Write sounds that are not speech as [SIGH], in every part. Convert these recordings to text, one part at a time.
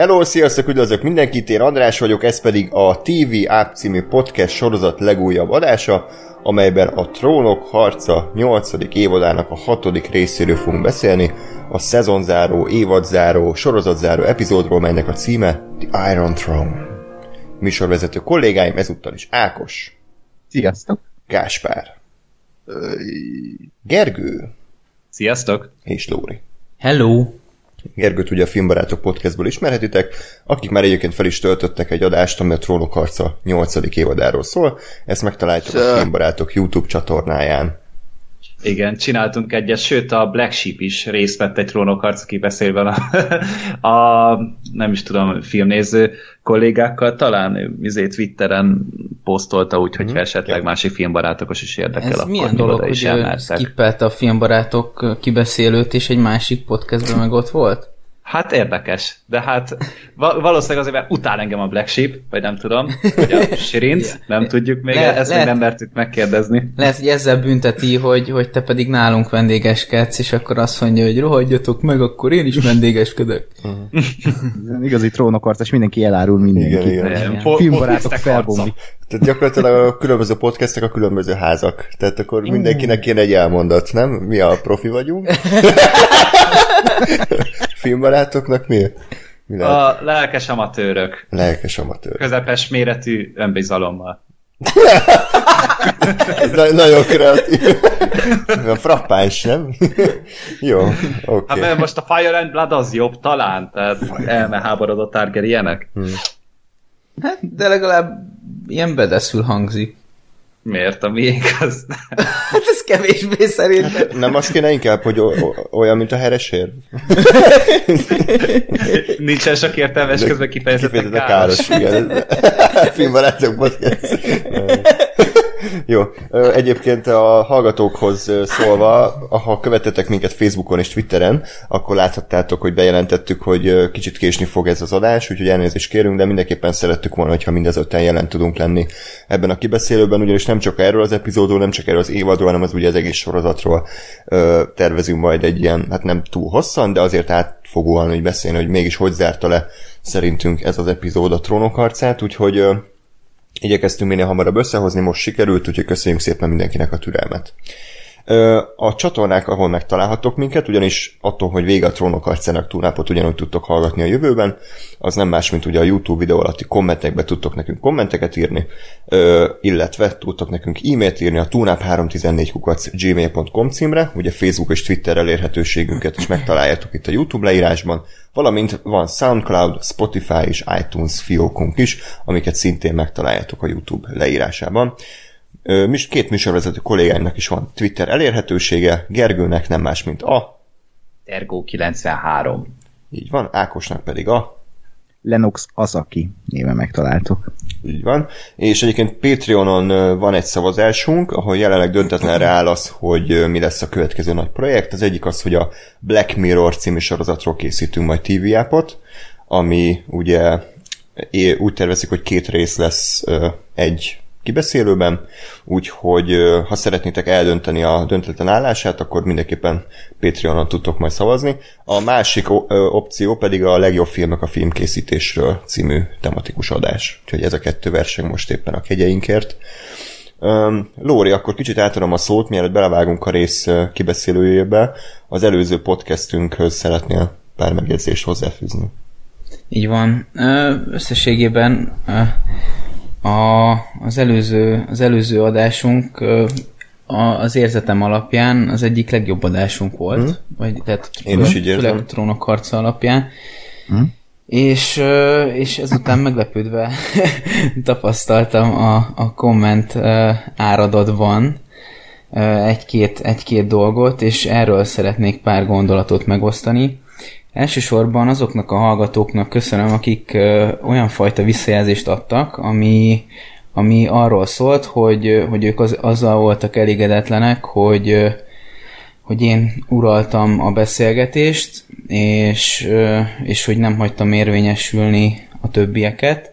Hello, sziasztok, üdvözlök mindenkit, én András vagyok, ez pedig a TV App című podcast sorozat legújabb adása, amelyben a Trónok harca 8. évadának a 6. részéről fogunk beszélni, a szezonzáró, évadzáró, sorozatzáró epizódról, melynek a címe The Iron Throne. Műsorvezető kollégáim ezúttal is Ákos. Sziasztok! Gáspár. Gergő. Sziasztok! És Lóri. Hello! Gergőt ugye a Filmbarátok podcastból ismerhetitek, akik már egyébként fel is töltöttek egy adást, ami a Trónok harca 8. évadáról szól. Ezt megtaláltuk a Filmbarátok YouTube csatornáján. Igen, csináltunk egyet, sőt a Black Sheep is részt vett egy trónokharc kibeszélve a, [LAUGHS] a, nem is tudom, filmnéző kollégákkal, talán izé Twitteren posztolta, úgyhogy mm-hmm. esetleg másik filmbarátokos is érdekel. Ez akkor milyen dolog, hogy skippelt a filmbarátok kibeszélőt, és egy másik podcastben meg ott volt? Hát érdekes, de hát valószínűleg azért, mert utál engem a Black Sheep, vagy nem tudom, vagy a [LAUGHS] Sirinc, nem tudjuk még, Le, ezt lehet, még nem mertük megkérdezni. Lehet, hogy ezzel bünteti, hogy, hogy te pedig nálunk vendégeskedsz, és akkor azt mondja, hogy rohadjatok meg, akkor én is vendégeskedek. Igazi trónokarcás, mindenki elárul mindenki. Igen, igen. Filmbarátok felbomlik. Tehát gyakorlatilag a különböző podcastek a különböző házak. Tehát akkor mindenkinek kéne egy elmondat, nem? Mi a profi vagyunk. [LAUGHS] Filmbarátoknak mi? mi a lelkes amatőrök. Lelkes amatőrök. Közepes méretű önbizalommal. [LAUGHS] Ez na- nagyon kreatív. A frappáns, nem? [LAUGHS] Jó, oké. Okay. Hát most a Fire and Blood az jobb talán, tehát elmeháborodott Targaryenek. Hmm. Hát, de legalább ilyen bedeszül hangzik. Miért? A miénk az... [LAUGHS] hát ez kevésbé szerintem. Nem azt kéne inkább, hogy olyan, mint a heresér? [LAUGHS] Nincsen sok értelmes közben kifejezetten káros. káros igen. [LAUGHS] Filmbarátok podcast. Jó. Egyébként a hallgatókhoz szólva, ha követetek minket Facebookon és Twitteren, akkor láthattátok, hogy bejelentettük, hogy kicsit késni fog ez az adás, úgyhogy elnézést kérünk, de mindenképpen szerettük volna, hogyha mindezötten jelen tudunk lenni ebben a kibeszélőben, ugyanis nem csak erről az epizódról, nem csak erről az évadról, hanem az ugye az egész sorozatról tervezünk majd egy ilyen, hát nem túl hosszan, de azért átfogóan, hogy beszélni, hogy mégis hogy zárta le szerintünk ez az epizód a trónok harcát, úgyhogy Igyekeztünk minél hamarabb összehozni, most sikerült, úgyhogy köszönjük szépen mindenkinek a türelmet. A csatornák, ahol megtalálhatok minket, ugyanis attól, hogy vége a trónok arcának túlnápot ugyanúgy tudtok hallgatni a jövőben, az nem más, mint ugye a YouTube videó alatti kommentekbe tudtok nekünk kommenteket írni, illetve tudtok nekünk e-mailt írni a túlnáp314 gmail.com címre, ugye Facebook és Twitter elérhetőségünket is megtaláljátok itt a YouTube leírásban, valamint van SoundCloud, Spotify és iTunes fiókunk is, amiket szintén megtaláljátok a YouTube leírásában. Két műsorvezető kollégáimnak is van Twitter elérhetősége, Gergőnek nem más, mint a... Tergó93. Így van, Ákosnak pedig a... Lennox Azaki néven megtaláltok. Így van. És egyébként Patreonon van egy szavazásunk, ahol jelenleg döntetlenre áll az, hogy mi lesz a következő nagy projekt. Az egyik az, hogy a Black Mirror című sorozatról készítünk majd TV appot, ami ugye úgy tervezik, hogy két rész lesz egy kibeszélőben, úgyhogy ha szeretnétek eldönteni a döntetlen állását, akkor mindenképpen Patreonon tudtok majd szavazni. A másik opció pedig a legjobb filmek a filmkészítésről című tematikus adás. Úgyhogy ez a kettő verseny most éppen a kegyeinkért. Lóri, akkor kicsit átadom a szót, mielőtt belevágunk a rész kibeszélőjébe. Az előző podcastünkhöz szeretnél pár megjegyzést hozzáfűzni? Így van. Összességében a, az, előző, az előző adásunk a, az érzetem alapján az egyik legjobb adásunk volt. Hmm. Vagy, tehát Én is így érzem. a trónok harca alapján. Hmm. És, és ezután meglepődve [LAUGHS] tapasztaltam a, a komment áradatban egy-két, egy-két dolgot, és erről szeretnék pár gondolatot megosztani. Elsősorban azoknak a hallgatóknak köszönöm, akik olyan fajta visszajelzést adtak, ami, ami arról szólt, hogy, hogy ők az, azzal voltak elégedetlenek, hogy, hogy én uraltam a beszélgetést, és, és hogy nem hagytam érvényesülni a többieket.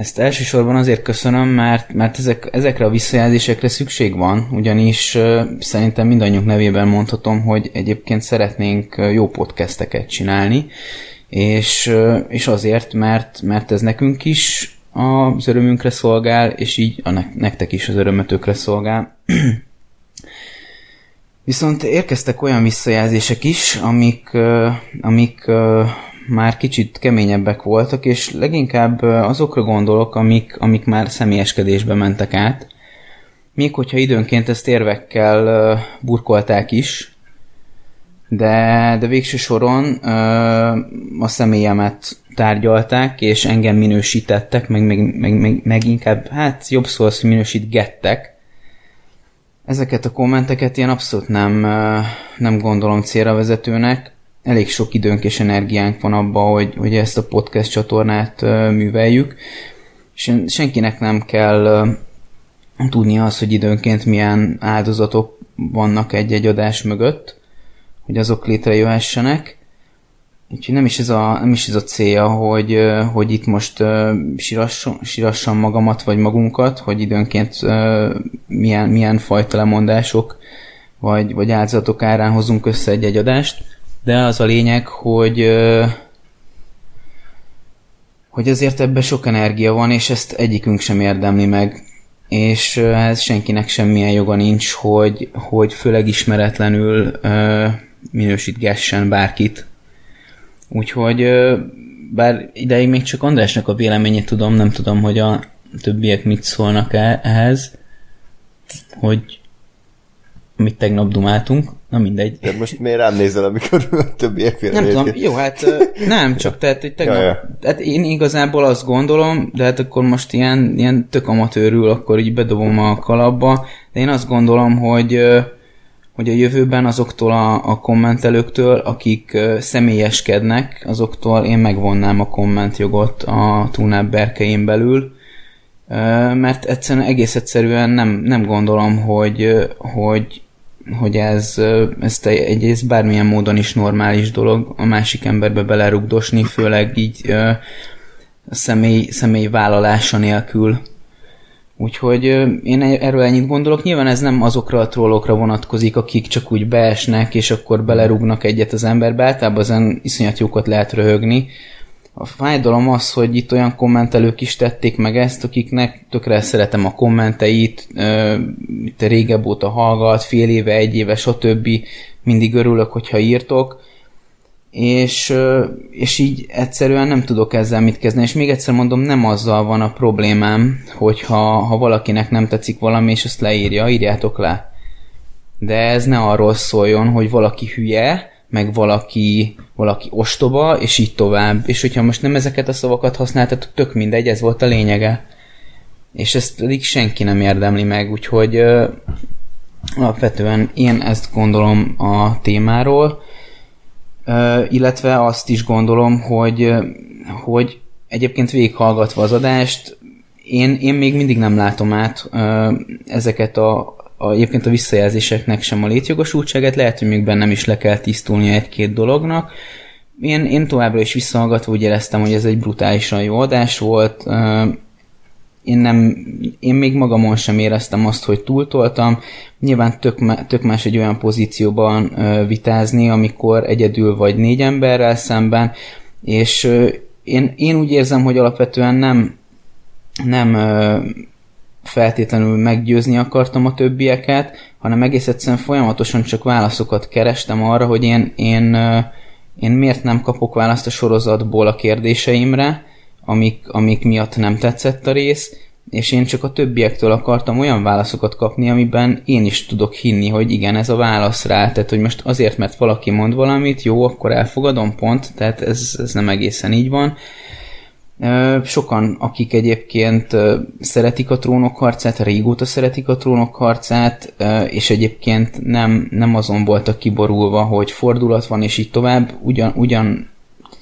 Ezt elsősorban azért köszönöm, mert, mert ezek, ezekre a visszajelzésekre szükség van, ugyanis szerintem mindannyiunk nevében mondhatom, hogy egyébként szeretnénk jó podcasteket csinálni, és, és azért, mert, mert ez nekünk is az örömünkre szolgál, és így a nektek is az örömötökre szolgál. Viszont érkeztek olyan visszajelzések is, amik, amik már kicsit keményebbek voltak, és leginkább azokra gondolok, amik, amik már személyeskedésbe mentek át. Még hogyha időnként ezt érvekkel burkolták is, de, de végső soron a személyemet tárgyalták, és engem minősítettek, meg, meg, meg, meg, meg inkább, hát jobb szó az, hogy minősítgettek. Ezeket a kommenteket én abszolút nem, nem gondolom célra vezetőnek. Elég sok időnk és energiánk van abba, hogy, hogy ezt a podcast csatornát műveljük, és senkinek nem kell tudni az, hogy időnként milyen áldozatok vannak egy-egy adás mögött, hogy azok létrejöhessenek. Úgyhogy nem is ez a, nem is ez a célja, hogy, hogy itt most sírassam, sírassam magamat vagy magunkat, hogy időnként milyen, milyen fajta lemondások vagy, vagy áldozatok árán hozunk össze egy-egy adást, de az a lényeg, hogy hogy azért ebben sok energia van, és ezt egyikünk sem érdemli meg. És ez senkinek semmilyen joga nincs, hogy, hogy főleg ismeretlenül minősítgessen bárkit. Úgyhogy bár ideig még csak Andrásnak a véleményét tudom, nem tudom, hogy a többiek mit szólnak ehhez, hogy amit tegnap dumáltunk, na mindegy. De most miért rám nézel, amikor a többiek? Nem tudom, jó, hát nem csak, tehát hogy tegnap, ja, ja. Tehát én igazából azt gondolom, de hát akkor most ilyen, ilyen tök amatőrül, akkor így bedobom a kalapba, de én azt gondolom, hogy hogy a jövőben azoktól a, a kommentelőktől, akik személyeskednek, azoktól én megvonnám a kommentjogot a túlnább berkeim belül, mert egyszerűen egész egyszerűen nem, nem gondolom, hogy, hogy, hogy ez, ez egyrészt bármilyen módon is normális dolog a másik emberbe belerugdosni, főleg így személy, személy vállalása nélkül. Úgyhogy én erről ennyit gondolok. Nyilván ez nem azokra a trollokra vonatkozik, akik csak úgy beesnek, és akkor belerúgnak egyet az emberbe. Általában ezen iszonyat jókat lehet röhögni. A fájdalom az, hogy itt olyan kommentelők is tették meg ezt, akiknek tökre szeretem a kommenteit, itt régebb óta hallgat, fél éve, egy éve, stb. Mindig örülök, hogyha írtok és, és így egyszerűen nem tudok ezzel mit kezdeni, és még egyszer mondom, nem azzal van a problémám, hogyha ha valakinek nem tetszik valami, és ezt leírja, írjátok le. De ez ne arról szóljon, hogy valaki hülye, meg valaki, valaki ostoba, és így tovább. És hogyha most nem ezeket a szavakat használtatok, tök mindegy, ez volt a lényege. És ezt pedig senki nem érdemli meg, úgyhogy ö, alapvetően én ezt gondolom a témáról, illetve azt is gondolom, hogy, hogy egyébként végighallgatva az adást, én, én még mindig nem látom át ezeket a, a, egyébként a visszajelzéseknek sem a létjogosultságát, lehet, hogy még bennem is le kell tisztulni egy-két dolognak. Én, én továbbra is visszahallgatva úgy éreztem, hogy ez egy brutálisan jó adás volt, én, nem, én még magamon sem éreztem azt, hogy túltoltam. Nyilván tök, tök más egy olyan pozícióban vitázni, amikor egyedül vagy négy emberrel szemben, és én, én úgy érzem, hogy alapvetően nem, nem feltétlenül meggyőzni akartam a többieket, hanem egész egyszerűen folyamatosan csak válaszokat kerestem arra, hogy én, én, én miért nem kapok választ a sorozatból a kérdéseimre, amik, amik miatt nem tetszett a rész, és én csak a többiektől akartam olyan válaszokat kapni, amiben én is tudok hinni, hogy igen, ez a válasz rá, tehát hogy most azért, mert valaki mond valamit, jó, akkor elfogadom, pont, tehát ez, ez nem egészen így van. Sokan, akik egyébként szeretik a trónok harcát, régóta szeretik a trónok harcát, és egyébként nem, nem azon voltak kiborulva, hogy fordulat van, és így tovább, ugyan, ugyan,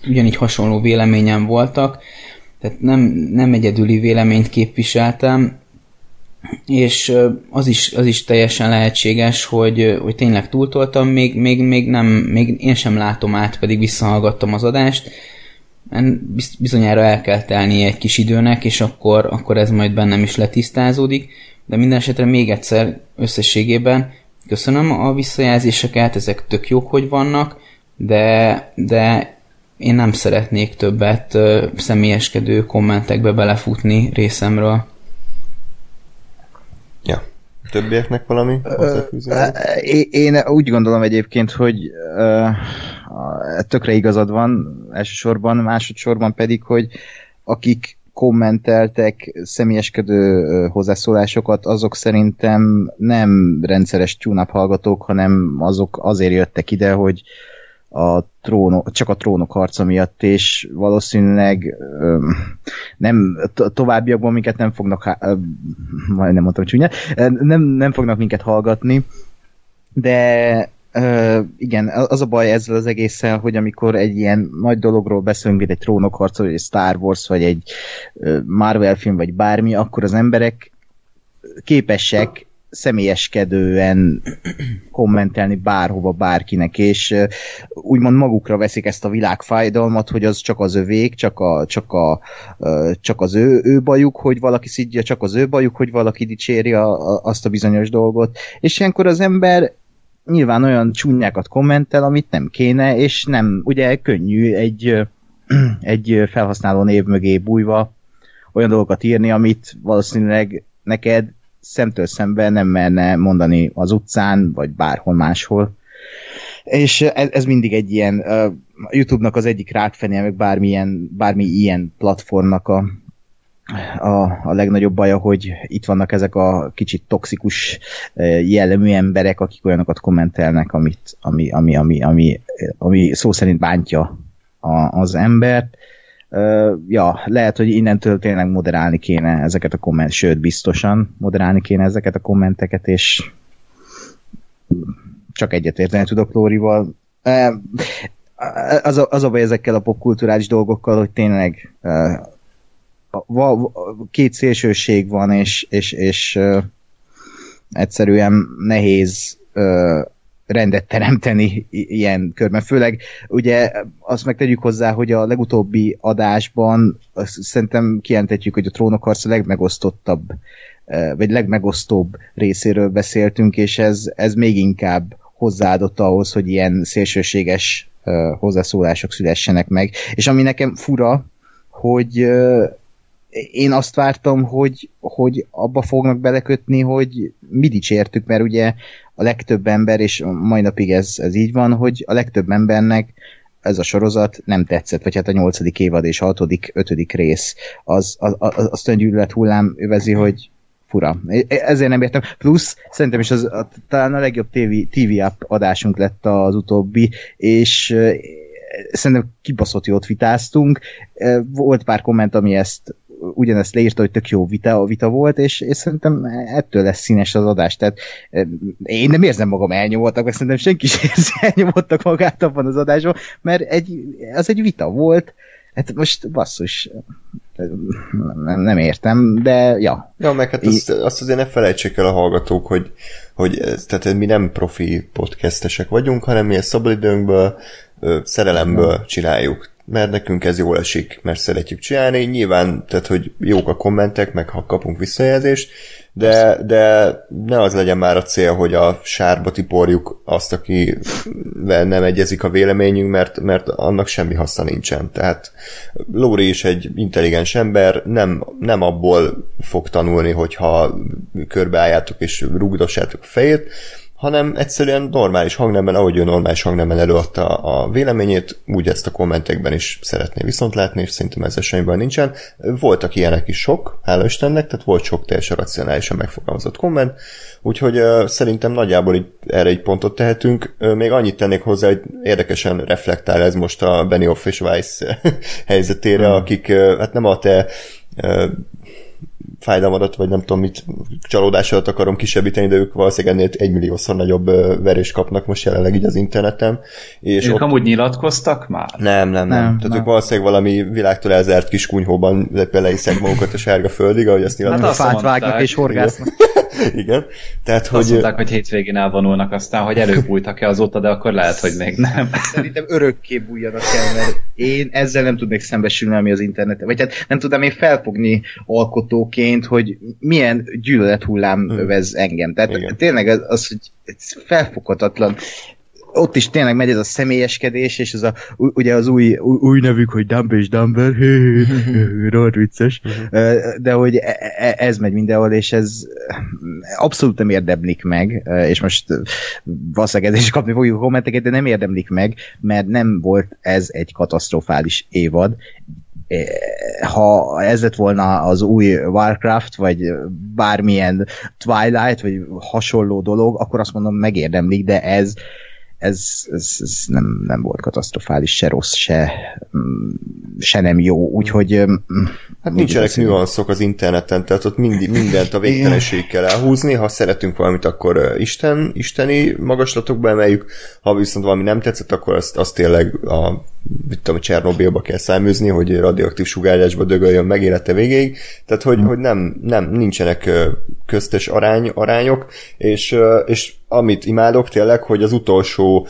ugyanígy hasonló véleményen voltak, tehát nem, nem egyedüli véleményt képviseltem, és az is, az is teljesen lehetséges, hogy, hogy tényleg túltoltam, még, még, még, nem, még én sem látom át, pedig visszahallgattam az adást, bizonyára el kell telni egy kis időnek, és akkor, akkor ez majd bennem is letisztázódik, de minden esetre még egyszer összességében köszönöm a visszajelzéseket, ezek tök jók, hogy vannak, de, de én nem szeretnék többet ö, személyeskedő kommentekbe belefutni részemről. Ja. Többieknek valami Én úgy gondolom egyébként, hogy tökre igazad van elsősorban, másodszorban pedig, hogy akik kommenteltek személyeskedő hozzászólásokat, azok szerintem nem rendszeres tune hallgatók, hanem azok azért jöttek ide, hogy a trónok, csak a trónok harca miatt, és valószínűleg nem, to- továbbiakban minket nem fognak, há- majd nem mondtam csúnya, nem, nem fognak minket hallgatni, de Uh, igen, az a baj ezzel az egésszel, hogy amikor egy ilyen nagy dologról beszélünk, mint egy trónokharc, vagy egy Star Wars, vagy egy Marvel film, vagy bármi, akkor az emberek képesek személyeskedően kommentelni bárhova, bárkinek, és úgymond magukra veszik ezt a világfájdalmat, hogy az csak az övék, csak, a, csak, a, csak az ő, ő bajuk, hogy valaki szidja, csak az ő bajuk, hogy valaki dicséri a, a, azt a bizonyos dolgot, és ilyenkor az ember nyilván olyan csúnyákat kommentel, amit nem kéne, és nem, ugye könnyű egy, [CLEARS THROAT] egy felhasználó név mögé bújva olyan dolgokat írni, amit valószínűleg neked szemtől szemben nem merne mondani az utcán, vagy bárhol máshol. És ez, ez mindig egy ilyen, a YouTube-nak az egyik rákfenél, meg bármilyen, bármi ilyen platformnak a, a, a legnagyobb baja, hogy itt vannak ezek a kicsit toxikus jellemű emberek, akik olyanokat kommentelnek, amit, ami, ami, ami, ami, ami szó szerint bántja a, az embert. Ja, lehet, hogy innentől tényleg moderálni kéne ezeket a komment, sőt, biztosan moderálni kéne ezeket a kommenteket, és csak egyetérteni tudok Lórival. Az a, az a baj ezekkel a popkulturális dolgokkal, hogy tényleg két szélsőség van, és, és, és egyszerűen nehéz rendet teremteni ilyen körben. Főleg ugye azt meg tegyük hozzá, hogy a legutóbbi adásban szerintem kijelentetjük, hogy a trónokharc a legmegosztottabb vagy legmegosztóbb részéről beszéltünk, és ez, ez még inkább hozzáadott ahhoz, hogy ilyen szélsőséges uh, hozzászólások szülessenek meg. És ami nekem fura, hogy uh, én azt vártam, hogy, hogy abba fognak belekötni, hogy mi dicsértük, mert ugye a legtöbb ember, és mai napig ez, ez így van, hogy a legtöbb embernek ez a sorozat nem tetszett, vagy hát a nyolcadik évad és a hatodik, ötödik rész, az, az, az, az gyűlölet hullám övezi, hogy fura. Ezért nem értem. Plusz szerintem is az, a, talán a legjobb TV, TV app adásunk lett az utóbbi, és szerintem kibaszott jót vitáztunk. Volt pár komment, ami ezt ugyanezt leírta, hogy tök jó vita, vita volt, és, és szerintem ettől lesz színes az adás. Tehát eh, én nem érzem magam elnyomottak, mert szerintem senki sem [LAUGHS] érzi elnyomottak magát abban az adásban, mert egy, az egy vita volt, Hát most basszus, nem, nem értem, de ja. Ja, meg hát azt, azt azért ne felejtsék el a hallgatók, hogy, hogy ez, tehát mi nem profi podcastesek vagyunk, hanem mi ezt szabadidőnkből, szerelemből csináljuk mert nekünk ez jól esik, mert szeretjük csinálni. Nyilván, tehát, hogy jók a kommentek, meg ha kapunk visszajelzést, de, de ne az legyen már a cél, hogy a sárba tiporjuk azt, akivel nem egyezik a véleményünk, mert, mert annak semmi haszna nincsen. Tehát Lóri is egy intelligens ember, nem, nem abból fog tanulni, hogyha körbeálljátok és rugdossátok a fejét, hanem egyszerűen normális hangnemben, ahogy ő normális hangnemben előadta a véleményét, úgy ezt a kommentekben is szeretné viszont látni, és szerintem ezzel semmiben nincsen. Voltak ilyenek is sok, hála Istennek, tehát volt sok teljesen racionálisan megfogalmazott komment, úgyhogy uh, szerintem nagyjából így, erre egy pontot tehetünk. Uh, még annyit tennék hozzá, hogy érdekesen reflektál ez most a Benioff és Weiss [LAUGHS] helyzetére, hmm. akik uh, hát nem a te fájdalmadat, vagy nem tudom mit, csalódásodat akarom kisebbíteni, de ők valószínűleg ennél egymilliószor nagyobb verést kapnak most jelenleg így az interneten. És ők ott... amúgy nyilatkoztak már? Nem, nem, nem. nem Tehát nem. ők valószínűleg valami világtól elzárt kis kunyhóban beleiszek magukat a sárga földig, ahogy azt nyilatkoztak. Hát a fát vágnak és horgásznak. Igen. Tehát, hogy... Azt mondták, hogy hétvégén elvonulnak, aztán, hogy előbújtak-e azóta, de akkor lehet, hogy még nem. Szerintem örökké bújjanak el, mert én ezzel nem tudnék szembesülni, ami az interneten. Vagy hát nem tudom én felfogni alkotóként, hogy milyen gyűlölet hullám hmm. övez engem. Tehát Igen. tényleg az, az hogy felfoghatatlan ott is tényleg megy ez a személyeskedés, és ez a, ugye az új, új nevük, hogy Dumb és Dumber, rohadt vicces, de hogy e, e, ez megy mindenhol, és ez abszolút nem érdemlik meg, és most valószínűleg ez is kapni fogjuk kommenteket, de nem érdemlik meg, mert nem volt ez egy katasztrofális évad, ha ez lett volna az új Warcraft, vagy bármilyen Twilight, vagy hasonló dolog, akkor azt mondom megérdemlik, de ez ez, ez, ez nem, nem volt katasztrofális, se rossz, se, mm, se nem jó, úgyhogy... Mm, hát nincsenek nüanszok az interneten, tehát ott mindig, mindent a végtelenség kell elhúzni, ha szeretünk valamit, akkor Isten, isteni magaslatokba emeljük, ha viszont valami nem tetszett, akkor azt, azt tényleg a mit tudom, Csernobilba kell száműzni, hogy radioaktív sugárzásba dögöljön meg élete végéig, tehát hogy, hogy nem, nem, nincsenek köztes arány, arányok, és, és amit imádok tényleg, hogy az utolsó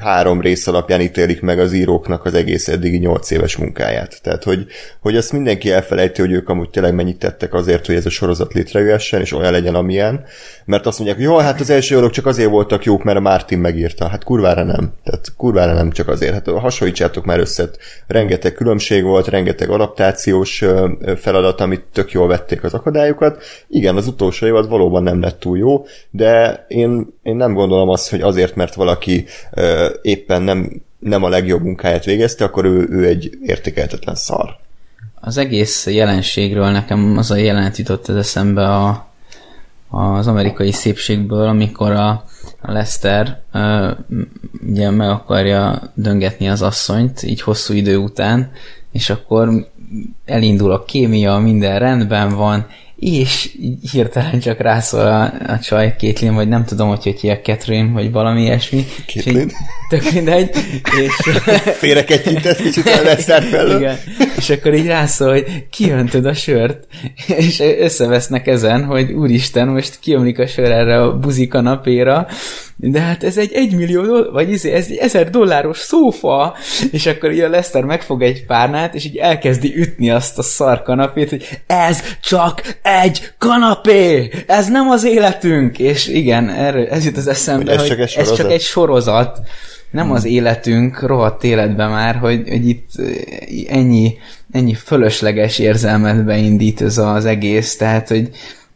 három rész alapján ítélik meg az íróknak az egész eddigi nyolc éves munkáját. Tehát, hogy, hogy ezt mindenki elfelejti, hogy ők amúgy tényleg mennyit tettek azért, hogy ez a sorozat létrejöhessen, és olyan legyen, amilyen. Mert azt mondják, hogy jó, hát az első órok csak azért voltak jók, mert a Martin megírta. Hát kurvára nem. Tehát kurvára nem csak azért. Hát hasonlítsátok már össze. Rengeteg különbség volt, rengeteg adaptációs feladat, amit tök jól vették az akadályokat. Igen, az utolsó évad valóban nem lett túl jó, de én, én nem gondolom azt, hogy azért, mert valaki éppen nem, nem a legjobb munkáját végezte, akkor ő, ő egy értékeltetlen szar. Az egész jelenségről nekem az a jelenet jutott az eszembe a, az amerikai szépségből, amikor a, a Lester uh, ugye meg akarja döngetni az asszonyt, így hosszú idő után, és akkor elindul a kémia, minden rendben van, és hirtelen csak rászól a, a csaj, Kétlin, vagy nem tudom, hogy hogy hívják Catherine, vagy valami ilyesmi. Kétlin? Tök mindegy. És... [LAUGHS] Félreketyintett kicsit a felől. Igen. És akkor így rászól, hogy kiöntöd a sört, és összevesznek ezen, hogy úristen, most kiomlik a sör erre a buzi kanapéra, de hát ez egy egymillió dollár, vagy ez, ez egy ezer dolláros szófa, és akkor így a Lester megfog egy párnát, és így elkezdi ütni azt a szar kanapét, hogy ez csak egy kanapé! Ez nem az életünk! És igen, erről, ez jut az eszembe, hogy ez, hogy csak, egy ez csak egy sorozat, nem hmm. az életünk, rohadt életben már, hogy, hogy itt ennyi, ennyi fölösleges érzelmet beindít ez az egész, tehát, hogy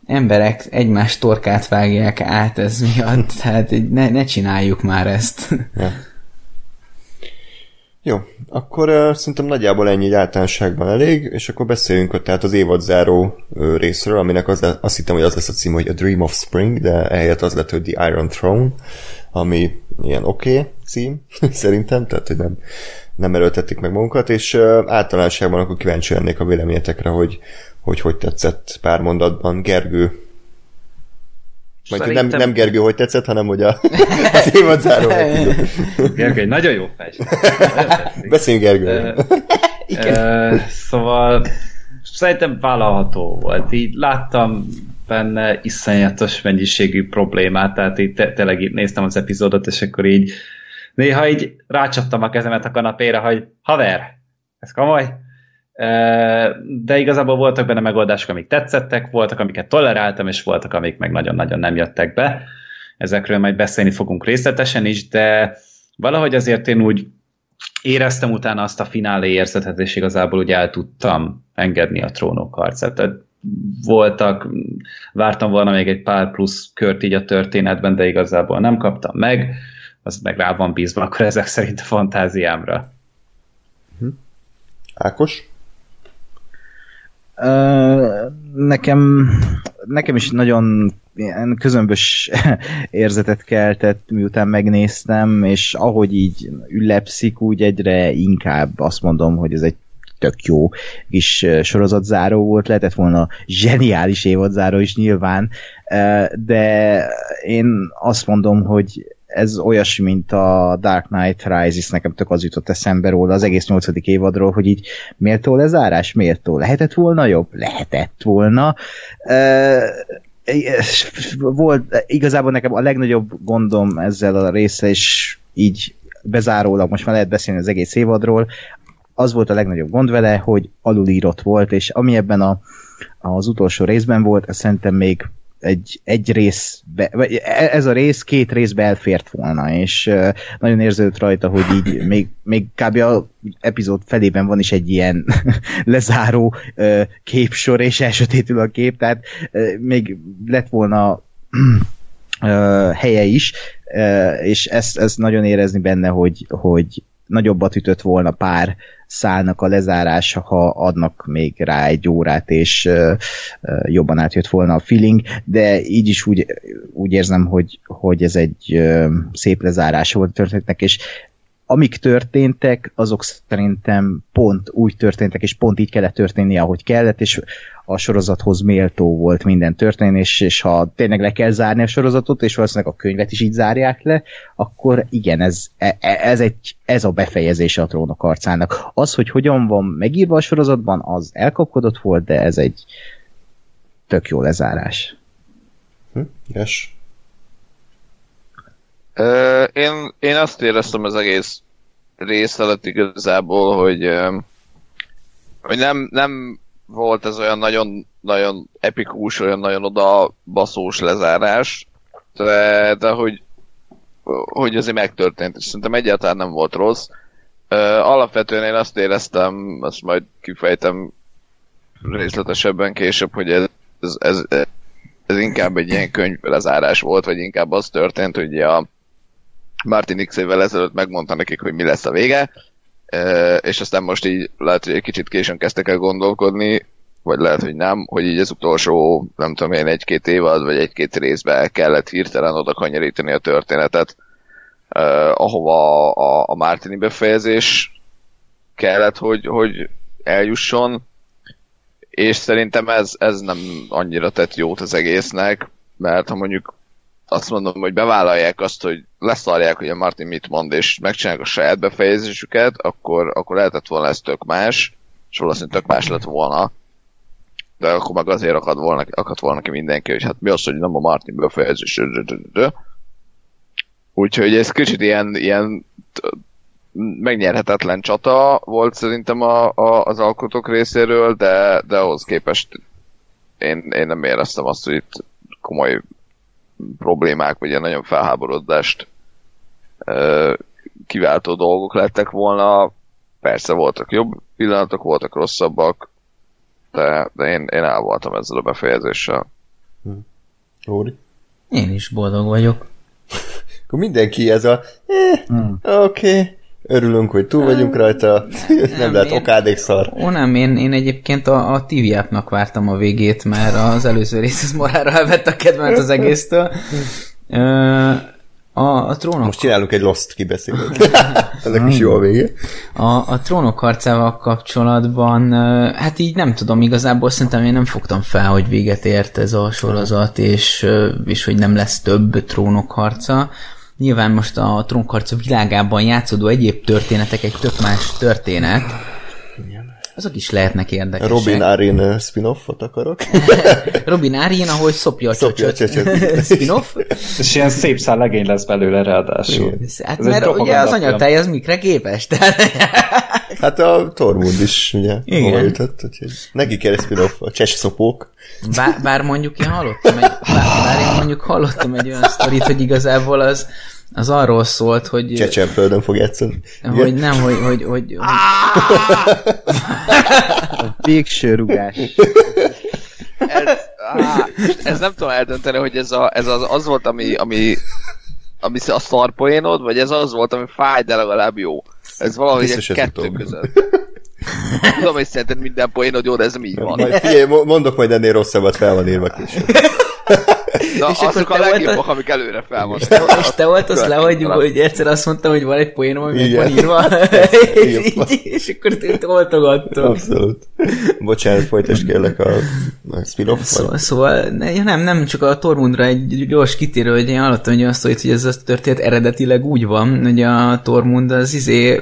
emberek egymás torkát vágják át ez miatt, tehát ne, ne csináljuk már ezt. Ja. Jó, akkor uh, szerintem nagyjából ennyi általánosságban elég, és akkor beszéljünk ott tehát az évadzáró uh, részről, aminek az le, azt hittem, hogy az lesz a cím, hogy A Dream of Spring, de ehelyett az lett, hogy The Iron Throne, ami ilyen oké okay cím, [LAUGHS] szerintem, tehát hogy nem, nem erőltették meg magunkat, és uh, általánosságban akkor kíváncsi lennék a véleményetekre, hogy hogy hogy tetszett pár mondatban. Gergő, majd Szerintem... nem, nem Gergő, hogy tetszett, hanem hogy a, [LAUGHS] az évad záró. Gergő egy nagyon jó fest. [LAUGHS] Beszéljünk Gergő. Uh, [LAUGHS] szóval szerintem vállalható volt. Így láttam benne iszonyatos mennyiségű problémát, tehát így te- tényleg így néztem az epizódot, és akkor így néha így rácsaptam a kezemet a kanapéra, hogy haver, ez komoly? De igazából voltak benne megoldások, amik tetszettek, voltak, amiket toleráltam, és voltak, amik meg nagyon-nagyon nem jöttek be. Ezekről majd beszélni fogunk részletesen is, de valahogy azért én úgy éreztem utána azt a finálé érzetet, és igazából úgy el tudtam engedni a trónok harcát. Tehát voltak, vártam volna még egy pár plusz kört így a történetben, de igazából nem kaptam meg, az meg rá van bízva, akkor ezek szerint a fantáziámra. Ákos? Nekem, nekem is nagyon ilyen közömbös [LAUGHS] érzetet keltett, miután megnéztem, és ahogy így ülepszik, úgy egyre inkább azt mondom, hogy ez egy tök jó kis sorozatzáró volt, lehetett volna zseniális évadzáró is nyilván, de én azt mondom, hogy ez olyasmi, mint a Dark Knight Rises, nekem tök az jutott eszembe róla az egész nyolcadik évadról, hogy így méltó lezárás, méltó. Lehetett volna jobb? Lehetett volna. volt igazából nekem a legnagyobb gondom ezzel a része, és így bezárólag most már lehet beszélni az egész évadról, az volt a legnagyobb gond vele, hogy alulírott volt, és ami ebben a, az utolsó részben volt, ez szerintem még egy, egy rész, vagy e, ez a rész két részbe elfért volna, és nagyon érződött rajta, hogy így [LAUGHS] még, még kb. a epizód felében van is egy ilyen [LAUGHS] lezáró képsor, és elsötétül a kép, tehát még lett volna [CLEARS THROAT] helye is, és ezt, ezt nagyon érezni benne, hogy, hogy nagyobbat ütött volna pár szálnak a lezárása, ha adnak még rá egy órát, és jobban átjött volna a feeling, de így is úgy, úgy érzem, hogy, hogy ez egy szép lezárás volt történetnek, és amik történtek, azok szerintem pont úgy történtek, és pont így kellett történni, ahogy kellett, és a sorozathoz méltó volt minden történés, és ha tényleg le kell zárni a sorozatot, és valószínűleg a könyvet is így zárják le, akkor igen, ez, e, e, ez, egy, ez a befejezése a trónok arcának. Az, hogy hogyan van megírva a sorozatban, az elkapkodott volt, de ez egy tök jó lezárás. Hm? Yes. Én, én azt éreztem az egész rész alatt igazából, hogy, hogy nem, nem volt ez olyan nagyon, nagyon epikus, olyan nagyon oda baszós lezárás, de, de hogy, hogy azért megtörtént, és szerintem egyáltalán nem volt rossz. Alapvetően én azt éreztem, azt majd kifejtem részletesebben később, hogy ez, ez, ez, ez inkább egy ilyen könyvlezárás volt, vagy inkább az történt, hogy a Martin x évvel ezelőtt megmondta nekik, hogy mi lesz a vége, és aztán most így lehet, hogy egy kicsit későn kezdtek el gondolkodni, vagy lehet, hogy nem, hogy így az utolsó, nem tudom én, egy-két évad, vagy egy-két részbe kellett hirtelen oda kanyarítani a történetet, ahova a, a Martini befejezés kellett, hogy, hogy eljusson, és szerintem ez, ez nem annyira tett jót az egésznek, mert ha mondjuk azt mondom, hogy bevállalják azt, hogy leszarják, hogy a Martin mit mond, és megcsinálják a saját befejezésüket, akkor, akkor lehetett volna ez tök más, és valószínűleg tök más lett volna. De akkor meg azért akad volna, akad volna ki mindenki, hogy hát mi az, hogy nem a Martin befejezés. Úgyhogy ez kicsit ilyen, ilyen megnyerhetetlen csata volt szerintem a, a, az alkotók részéről, de, de ahhoz képest én, én nem éreztem azt, hogy itt komoly problémák, vagy ilyen nagyon felháborodást kiváltó dolgok lettek volna. Persze voltak jobb pillanatok, voltak rosszabbak, de, de én, én el voltam ezzel a befejezéssel. Hm. Róri? Én is boldog vagyok. [LAUGHS] Akkor mindenki ez a eh, hmm. oké, okay, örülünk, hogy túl vagyunk rajta, nem, [LAUGHS] nem lehet okádék szar. Ó, nem, én, én egyébként a, a tv vártam a végét, mert az előző rész az morára elvett a kedvemet az egésztől. A, a trónok... Most csinálunk egy Lost kibeszélőt. [LAUGHS] Ennek is jó a vége. A, a trónok harcával kapcsolatban, hát így nem tudom, igazából szerintem én nem fogtam fel, hogy véget ért ez a sorozat, és, és hogy nem lesz több trónok harca. Nyilván most a trónkarca világában játszódó egyéb történetek egy tök más történet, azok is lehetnek érdekesek. Robin Arin spin-offot akarok. [LAUGHS] Robin Arin, ahogy szopja a csöcsöt. [LAUGHS] spin-off. És ilyen szép szál legény lesz belőle ráadásul. Hát, mert ugye az anyatáj az mikre képes. Tehát... [LAUGHS] hát a Tormund is ugye hova jutott, úgyhogy neki kell egy spin-off, a cses szopók. Bár, bár mondjuk én hallottam egy, bár, bár én mondjuk hallottam egy olyan sztorit, hogy igazából az az arról szólt, hogy... Csecsenföldön fog játszani. Hogy nem, hogy... hogy, hogy, hogy... Végső rugás. Ez, á, ez nem tudom eldönteni, hogy ez, a, ez az, az volt, ami, ami, ami a szarpoénod, vagy ez az volt, ami fáj, de legalább jó. Ez valahogy Biztos egy kettő utóbb. között. Tudom, hogy szerinted minden poénod jó, de ez mi van. Majd figyelj, mondok majd ennél rosszabbat, fel van írva később. Na, és azok a legjobbak, a... amik előre fel van. És te, és te volt az le, hogy, hogy egyszer azt mondtam, hogy van egy poénom, ami meg van írva, [LAUGHS] és, [LAUGHS] így, és akkor te oltogattam. Abszolút. Bocsánat, folytasd kérlek a, a spin-off. Szó, szóval ne, nem, nem csak a Tormundra egy gyors kitérő, hogy én hallottam hogy azt, hogy ez a történet eredetileg úgy van, hogy a Tormund az izé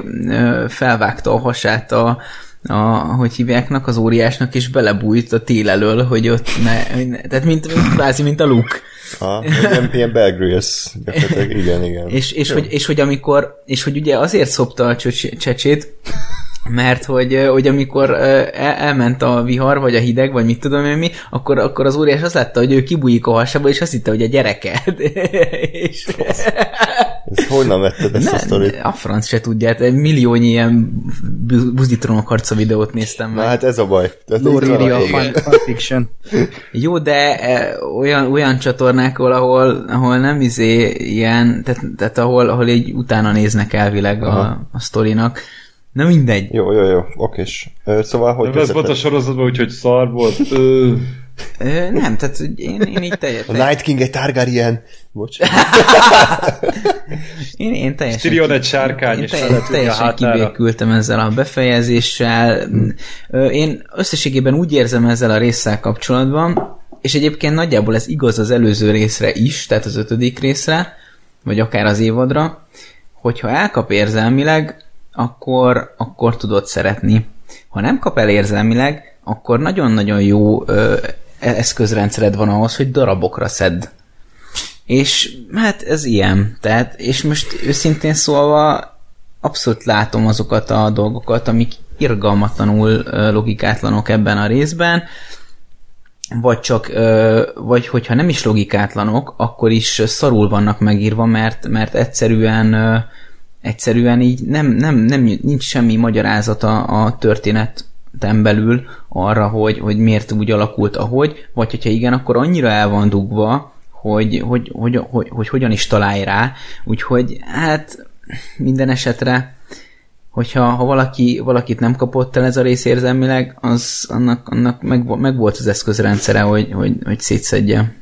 felvágta a hasát a, a, hogy hívjáknak, az óriásnak, és belebújt a tél elől, hogy ott ne, ne tehát mint, mint, kvázi, mint a luk. Ha, ilyen, ilyen Bear Grylls, igen, igen. és, és, hogy, és, hogy amikor, és hogy ugye azért szopta a csecsét, mert hogy, hogy amikor el, elment a vihar, vagy a hideg, vagy mit tudom én mi, akkor, akkor az óriás azt látta, hogy ő kibújik a hasába, és azt hitte, hogy a gyereket. [LAUGHS] és... Ez honnan vetted ezt ne, a sztorit? A franc se tudja, hát milliónyi ilyen buzdítrónok harca videót néztem meg. Na hát ez a baj. Lóríria, fan, fiction. Jó, de olyan, olyan csatornákon, ahol, ahol nem izé ilyen, tehát, tehát ahol, ahol így utána néznek elvileg a, a sztorinak, Na mindegy. Jó, jó, jó, okés. Szóval, hogy... Ez volt a sorozatban, úgyhogy szar volt. Ö... Ö, nem, tehát én, én így teljesen... A Night King egy Targaryen. Bocs. [LAUGHS] én, én teljesen... Tyrion egy sárkány, és teljesen, teljesen kibékültem ezzel a befejezéssel. Én összességében úgy érzem ezzel a résszel kapcsolatban, és egyébként nagyjából ez igaz az előző részre is, tehát az ötödik részre, vagy akár az évadra, hogyha elkap érzelmileg, akkor, akkor tudod szeretni. Ha nem kap el érzelmileg, akkor nagyon-nagyon jó ö, eszközrendszered van ahhoz, hogy darabokra szedd. És hát ez ilyen. Tehát, és most őszintén szólva abszolút látom azokat a dolgokat, amik irgalmatlanul logikátlanok ebben a részben, vagy csak, vagy hogyha nem is logikátlanok, akkor is szarul vannak megírva, mert, mert egyszerűen egyszerűen így nem, nem, nem nincs semmi magyarázata a történeten belül arra, hogy, hogy miért úgy alakult, ahogy, vagy hogyha igen, akkor annyira el van dugva, hogy, hogy, hogy, hogy, hogy hogyan is találj rá, úgyhogy hát minden esetre hogyha ha valaki, valakit nem kapott el ez a rész érzelmileg, az annak, annak meg, meg volt az eszközrendszere, hogy, hogy, hogy szétszedje.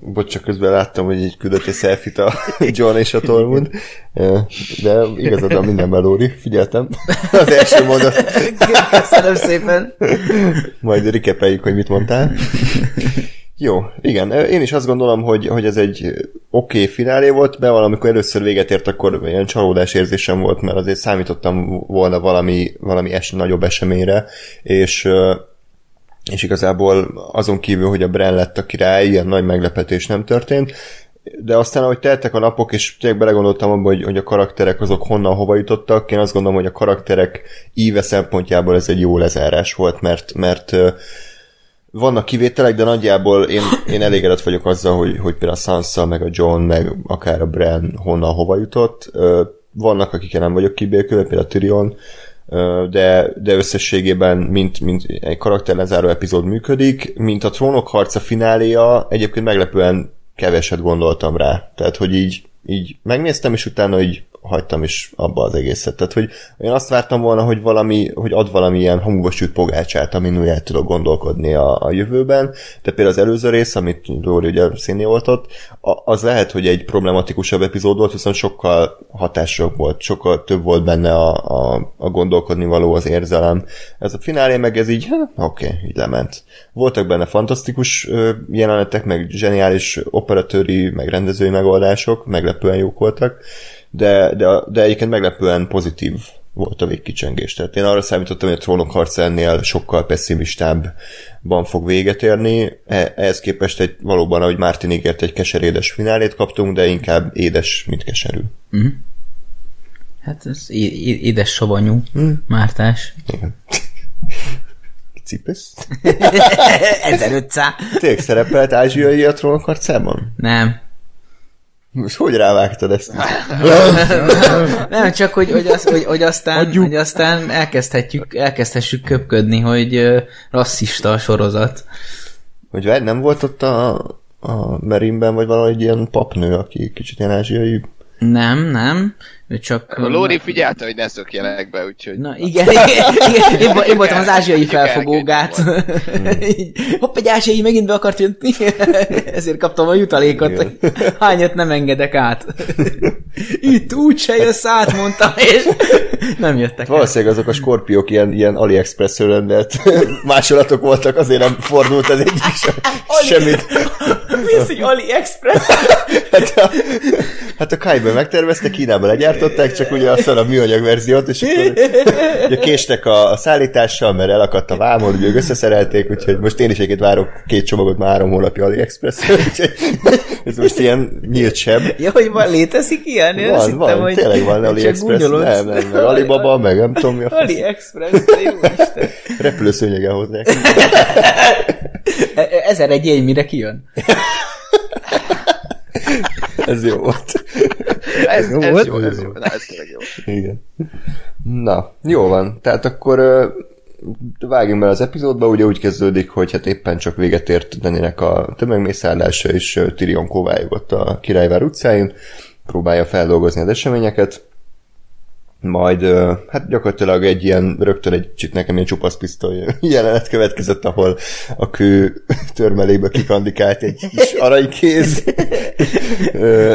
Bocs, csak közben láttam, hogy egy küldött egy selfit a [LAUGHS] John és a Tormund. De igazad van minden melóri, figyeltem. [LAUGHS] Az első mondat. [LAUGHS] Köszönöm szépen. Majd rikepeljük, hogy mit mondtál. Jó, igen, én is azt gondolom, hogy, hogy ez egy oké okay finálé volt, de valamikor először véget ért, akkor ilyen csalódás érzésem volt, mert azért számítottam volna valami, valami es, nagyobb eseményre, és és igazából azon kívül, hogy a Bren lett a király, ilyen nagy meglepetés nem történt, de aztán, ahogy teltek a napok, és tényleg belegondoltam abba, hogy, hogy a karakterek azok honnan hova jutottak, én azt gondolom, hogy a karakterek íve szempontjából ez egy jó lezárás volt, mert, mert vannak kivételek, de nagyjából én, én elégedett vagyok azzal, hogy, hogy például a Sansa, meg a John, meg akár a Bran honnan hova jutott. Vannak, akikkel nem vagyok kibékülve, például a Tyrion, de, de összességében mint, mint egy karakterlezáró epizód működik, mint a trónok harca fináléja, egyébként meglepően keveset gondoltam rá. Tehát, hogy így, így megnéztem, és utána így hagytam is abba az egészet. Tehát, hogy én azt vártam volna, hogy valami, hogy ad valamilyen hamuba süt pogácsát, amin úgy el tudok gondolkodni a, a jövőben. De például az előző rész, amit Lóri ugye színi volt ott, az lehet, hogy egy problematikusabb epizód volt, viszont sokkal hatásosabb volt, sokkal több volt benne a, a, a gondolkodni való az érzelem. Ez a finálé meg ez így, oké, okay, így lement. Voltak benne fantasztikus jelenetek, meg zseniális operatőri, meg rendezői megoldások, meglepően jók voltak de, de, de egyébként meglepően pozitív volt a végkicsengés. Tehát én arra számítottam, hogy a trónok harca ennél sokkal pessimistábban fog véget érni. E, ehhez képest egy valóban, ahogy Mártin ígért, egy keserédes finálét kaptunk, de inkább édes, mint keserű. Mm. Hát ez édes savanyú, mm. Mártás. Igen. [LAUGHS] Cipesz? 1500. [LAUGHS] Tényleg szerepelt ázsiai a trónok harcában? Nem. Most hogy rávágtad ezt? [LAUGHS] Nem, csak hogy, hogy, az, hogy, hogy, aztán, hogy aztán elkezdhetjük, elkezdhessük köpködni, hogy rasszista a sorozat. Hogy nem volt ott a, a Merinben, vagy valahogy ilyen papnő, aki kicsit ilyen ázsiai nem, nem. Ő csak... A Lóri figyelte, hogy ne szökjenek be, úgyhogy... Na igen, igen, igen. Én, én voltam az ázsiai felfogógát. [LAUGHS] Hopp, egy ázsiai megint be akart jönni. [LAUGHS] Ezért kaptam a jutalékot. [LAUGHS] Hányat nem engedek át. Itt úgy se jössz át, mondtam, és nem jöttek Valószínűleg azok a skorpiók ilyen, ilyen AliExpress-ről rendelt másolatok voltak, azért nem fordult az egyik sem. Semmit. Mi az, hogy AliExpress? [LAUGHS] Hát a, hát a Kai-ben megtervezte, Kínában legyártották, csak ugye aztán a műanyag verziót, és akkor ugye késtek a, a szállítással, mert elakadt a vámon, ugye összeszerelték, úgyhogy most én is egyébként várok két csomagot már három hónapja AliExpress ez most ilyen nyílt seb. Ja, hogy van, létezik ilyen? Én Van, hittem, van, hogy tényleg van AliExpress, nem, nem, meg Alibaba, meg nem tudom mi a fasz. AliExpress, jó Isten. Repülőszőnyegen hozzák. [LAUGHS] E- e- Ezer egy éj, mire kijön? [LAUGHS] Ez jó volt. Ez, Jó ez volt? jó, ez jó. Na, ez tényleg jó. Igen. Na, jó van. Tehát akkor vágjunk bele az epizódba, ugye úgy kezdődik, hogy hát éppen csak véget ért Daninek a tömegmészárlása, és Tyrion kovályogott a királyvár utcáin, próbálja feldolgozni az eseményeket, majd hát gyakorlatilag egy ilyen, rögtön egy kicsit nekem ilyen csupaszpisztoly [LAUGHS] jelenet következett, ahol a kő [LAUGHS] törmeléből kikandikált egy kis [LAUGHS] aranykéz.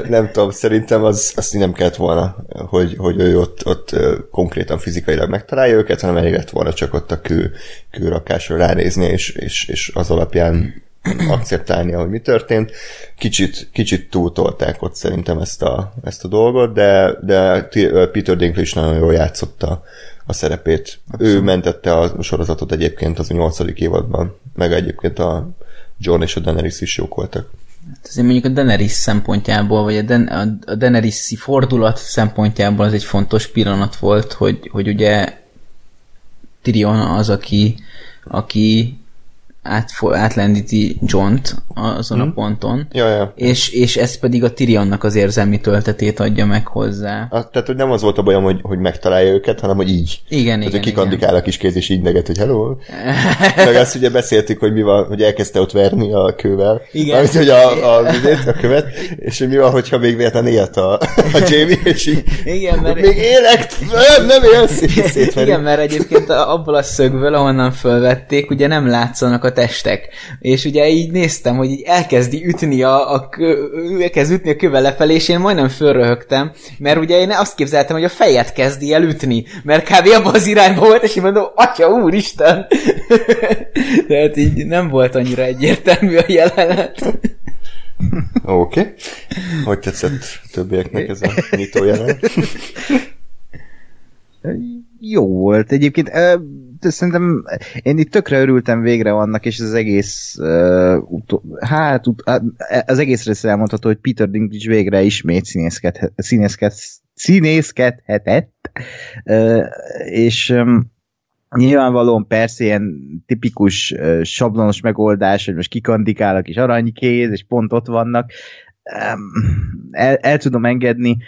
Nem tudom, szerintem az, azt nem kellett volna, hogy, hogy ő ott, ott konkrétan fizikailag megtalálja őket, hanem elég lett volna csak ott a kő, kőrakásra ránézni, és, és, és az alapján akceptálni, hogy mi történt. Kicsit, kicsit túltolták ott szerintem ezt a, ezt a dolgot, de, de Peter Dinklage is nagyon jól játszotta a szerepét. Abszolút. Ő mentette a sorozatot egyébként az a nyolcadik évadban, meg egyébként a John és a Daenerys is jók voltak. Azért mondjuk a Daenerys szempontjából, vagy a, Den- a- a daenerys fordulat szempontjából az egy fontos pillanat volt, hogy, hogy ugye Tyrion az, aki, aki átfo- átlendíti John-t azon Mhm. a ponton, Ja, ja. és, és ez pedig a Tyrionnak az érzelmi töltetét adja meg hozzá. Ah, Tehát, hogy nem az volt a bajom, hogy, hogy megtalálja őket, hanem, hogy így. Igen, Tehát, igen, hogy kikandikál a kis kéz, és így neget, hogy hello. [LAUGHS] Meg azt ugye beszéltük, hogy mi van, hogy elkezdte ott verni a kővel. Igen. Mármint, hogy a, a, vizét, a követ, és hogy mi van, hogyha még véletlen élt a, a Jamie, és így, Igen, mert- még élek, nem, nem élsz. [LAUGHS] Igen, mert egyébként a- abból a szögből, ahonnan fölvették, ugye nem látszanak a testek. És ugye így néztem, hogy így elkezdi ütni a, a elkezd ütni a köve lefelé, és én majdnem fölröhögtem, mert ugye én azt képzeltem, hogy a fejet kezdi el ütni, mert kb. abban az irányba volt, és én mondom, atya úristen! [LAUGHS] Tehát így nem volt annyira egyértelmű a jelenet. Oké. Okay. Hogy tetszett többieknek ez a nyitó jelenet? Jó volt. Egyébként szerintem én itt tökre örültem végre annak, és az egész uh, utó, hát ut, az egész részre elmondható, hogy Peter Dinklage végre ismét színészkedhet, színészked, színészkedhetett, uh, és um, Nyilvánvalóan persze ilyen tipikus uh, sablonos megoldás, hogy most kikandikál a aranykéz, és pont ott vannak. Um, el, el tudom engedni, uh,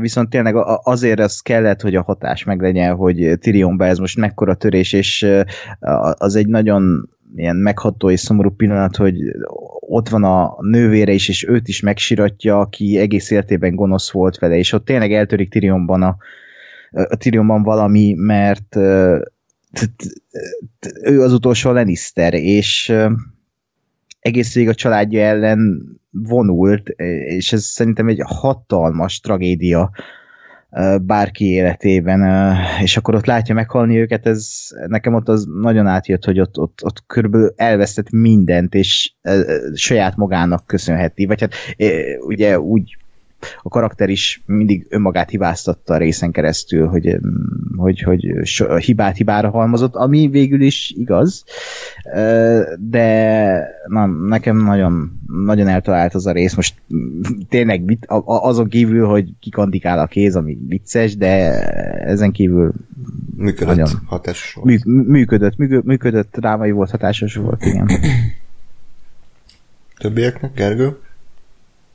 viszont tényleg azért az kellett, hogy a hatás meglegyen, hogy Tyrionba ez most mekkora törés, és az egy nagyon ilyen megható és szomorú pillanat, hogy ott van a nővére is, és őt is megsiratja, aki egész életében gonosz volt vele, és ott tényleg eltörik Tyrionban a, a Tyrionban valami, mert ő az utolsó Lannister, és egész végig a családja ellen vonult, és ez szerintem egy hatalmas tragédia bárki életében, és akkor ott látja meghalni őket, ez nekem ott az nagyon átjött, hogy ott, ott, ott körülbelül elvesztett mindent, és saját magának köszönheti, vagy hát ugye úgy a karakter is mindig önmagát hibáztatta a részen keresztül, hogy, hogy, hogy hibát hibára halmozott, ami végül is igaz, de na, nekem nagyon, nagyon eltalált az a rész, most tényleg azon kívül, hogy kikandikál a kéz, ami vicces, de ezen kívül működött, nagyon hatásos volt. Mű, működött, működött, működött, drámai volt, hatásos volt, igen. Többieknek, Gergő?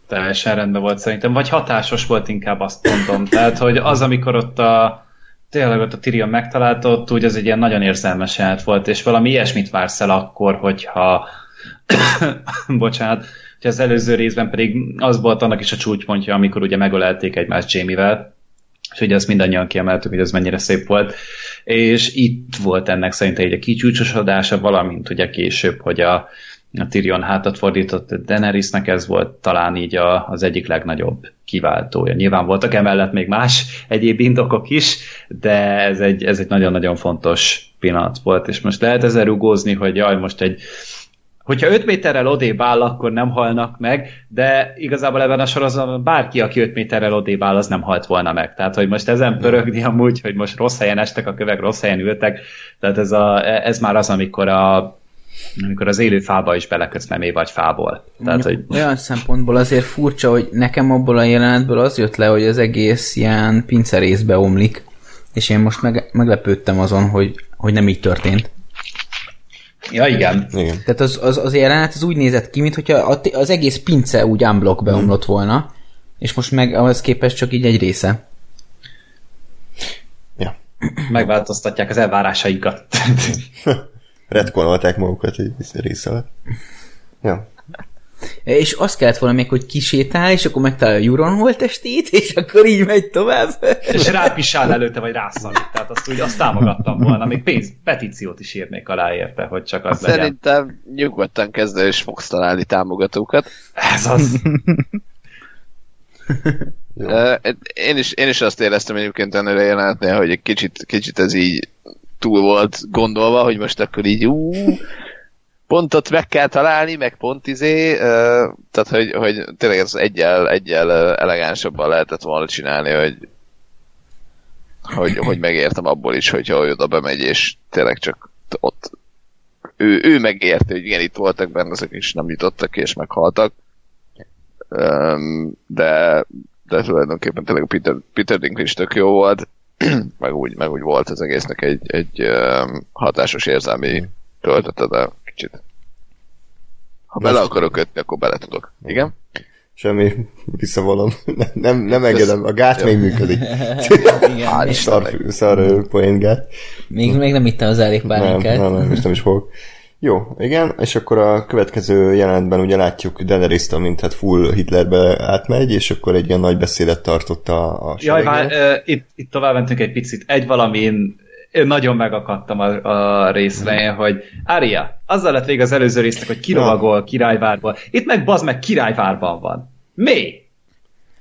Teljesen rendben volt szerintem, vagy hatásos volt inkább azt mondom. Tehát, hogy az, amikor ott a tényleg ott a Tyrion megtalálta, ott úgy az egy ilyen nagyon érzelmes jelent volt, és valami ilyesmit vársz el akkor, hogyha [COUGHS] bocsánat, hogy az előző részben pedig az volt annak is a csúcspontja, amikor ugye megölelték egymást Jamie-vel, és ugye ezt mindannyian kiemeltük, hogy ez mennyire szép volt, és itt volt ennek szerintem egy a kicsúcsosodása, valamint ugye később, hogy a, a Tyrion hátat fordított Daenerysnek, ez volt talán így a, az egyik legnagyobb kiváltója. Nyilván voltak emellett még más egyéb indokok is, de ez egy, ez egy nagyon-nagyon fontos pillanat volt, és most lehet ezzel rugózni, hogy jaj, most egy hogyha 5 méterrel odébb áll, akkor nem halnak meg, de igazából ebben a sorozatban bárki, aki 5 méterrel odébb áll, az nem halt volna meg. Tehát, hogy most ezen pörögni amúgy, hogy most rossz helyen estek a kövek, rossz helyen ültek, tehát ez, a, ez már az, amikor a amikor az élő fába is belekötsz memé vagy fából. Tehát, hogy... Olyan szempontból azért furcsa, hogy nekem abból a jelenetből az jött le, hogy az egész ilyen pincerészbe omlik, és én most meg, meglepődtem azon, hogy, hogy nem így történt. Ja, igen. Igen. Tehát az, az, az jelenet az úgy nézett ki, mintha az egész pince úgy unblock beomlott volna, és most meg ahhoz képest csak így egy része. Ja. Megváltoztatják az elvárásaikat. [LAUGHS] Retkonolták magukat egy rész alatt. Ja. És azt kellett volna még, hogy kisétál, és akkor megtalálja a Juron holtestét, és akkor így megy tovább. és rápisál előtte, vagy rászalít. Tehát azt úgy azt támogattam volna. Még pénz, petíciót is írnék alá érte, hogy csak az legyen. Szerintem nyugodtan kezdve és fogsz találni támogatókat. Ez az. Uh, én, is, én is azt éreztem egyébként ennél a jelenetnél, hogy egy kicsit, kicsit ez így túl volt gondolva, hogy most akkor így ú, pontot meg kell találni, meg pont izé, tehát hogy, hogy tényleg ez egyel, egyel elegánsabban lehetett volna csinálni, hogy hogy, hogy megértem abból is, hogyha oda bemegy, és tényleg csak ott ő, ő megérti, hogy igen, itt voltak benne, azok is nem jutottak és meghaltak. De, de tulajdonképpen tényleg Peter, Peter Dinklage tök jó volt, [CLEARS THROAT] meg úgy, meg úgy volt az egésznek egy, egy hatásos érzelmi töltete, de kicsit. Ha bele akarok kötni, akkor bele tudok. Igen? Semmi, visszavalom. [LAUGHS] Nem, nem engedem, a gát még működik. [LAUGHS] Igen, [LAUGHS] szar, szar poén gát. Még, még nem ittem az elég Nem, pálinkát. nem, nem, most nem is fogok. Jó, igen, és akkor a következő jelenetben ugye látjuk daenerys mint hát full Hitlerbe átmegy, és akkor egy ilyen nagy beszédet tartott a, a Jaj, seregre. vár, uh, itt, itt tovább mentünk egy picit. Egy valamin én nagyon megakadtam a, a részre, hogy Ária, azzal lett vége az előző résznek, hogy kirovagol Királyvárból. Itt meg bazd meg Királyvárban van. Mi?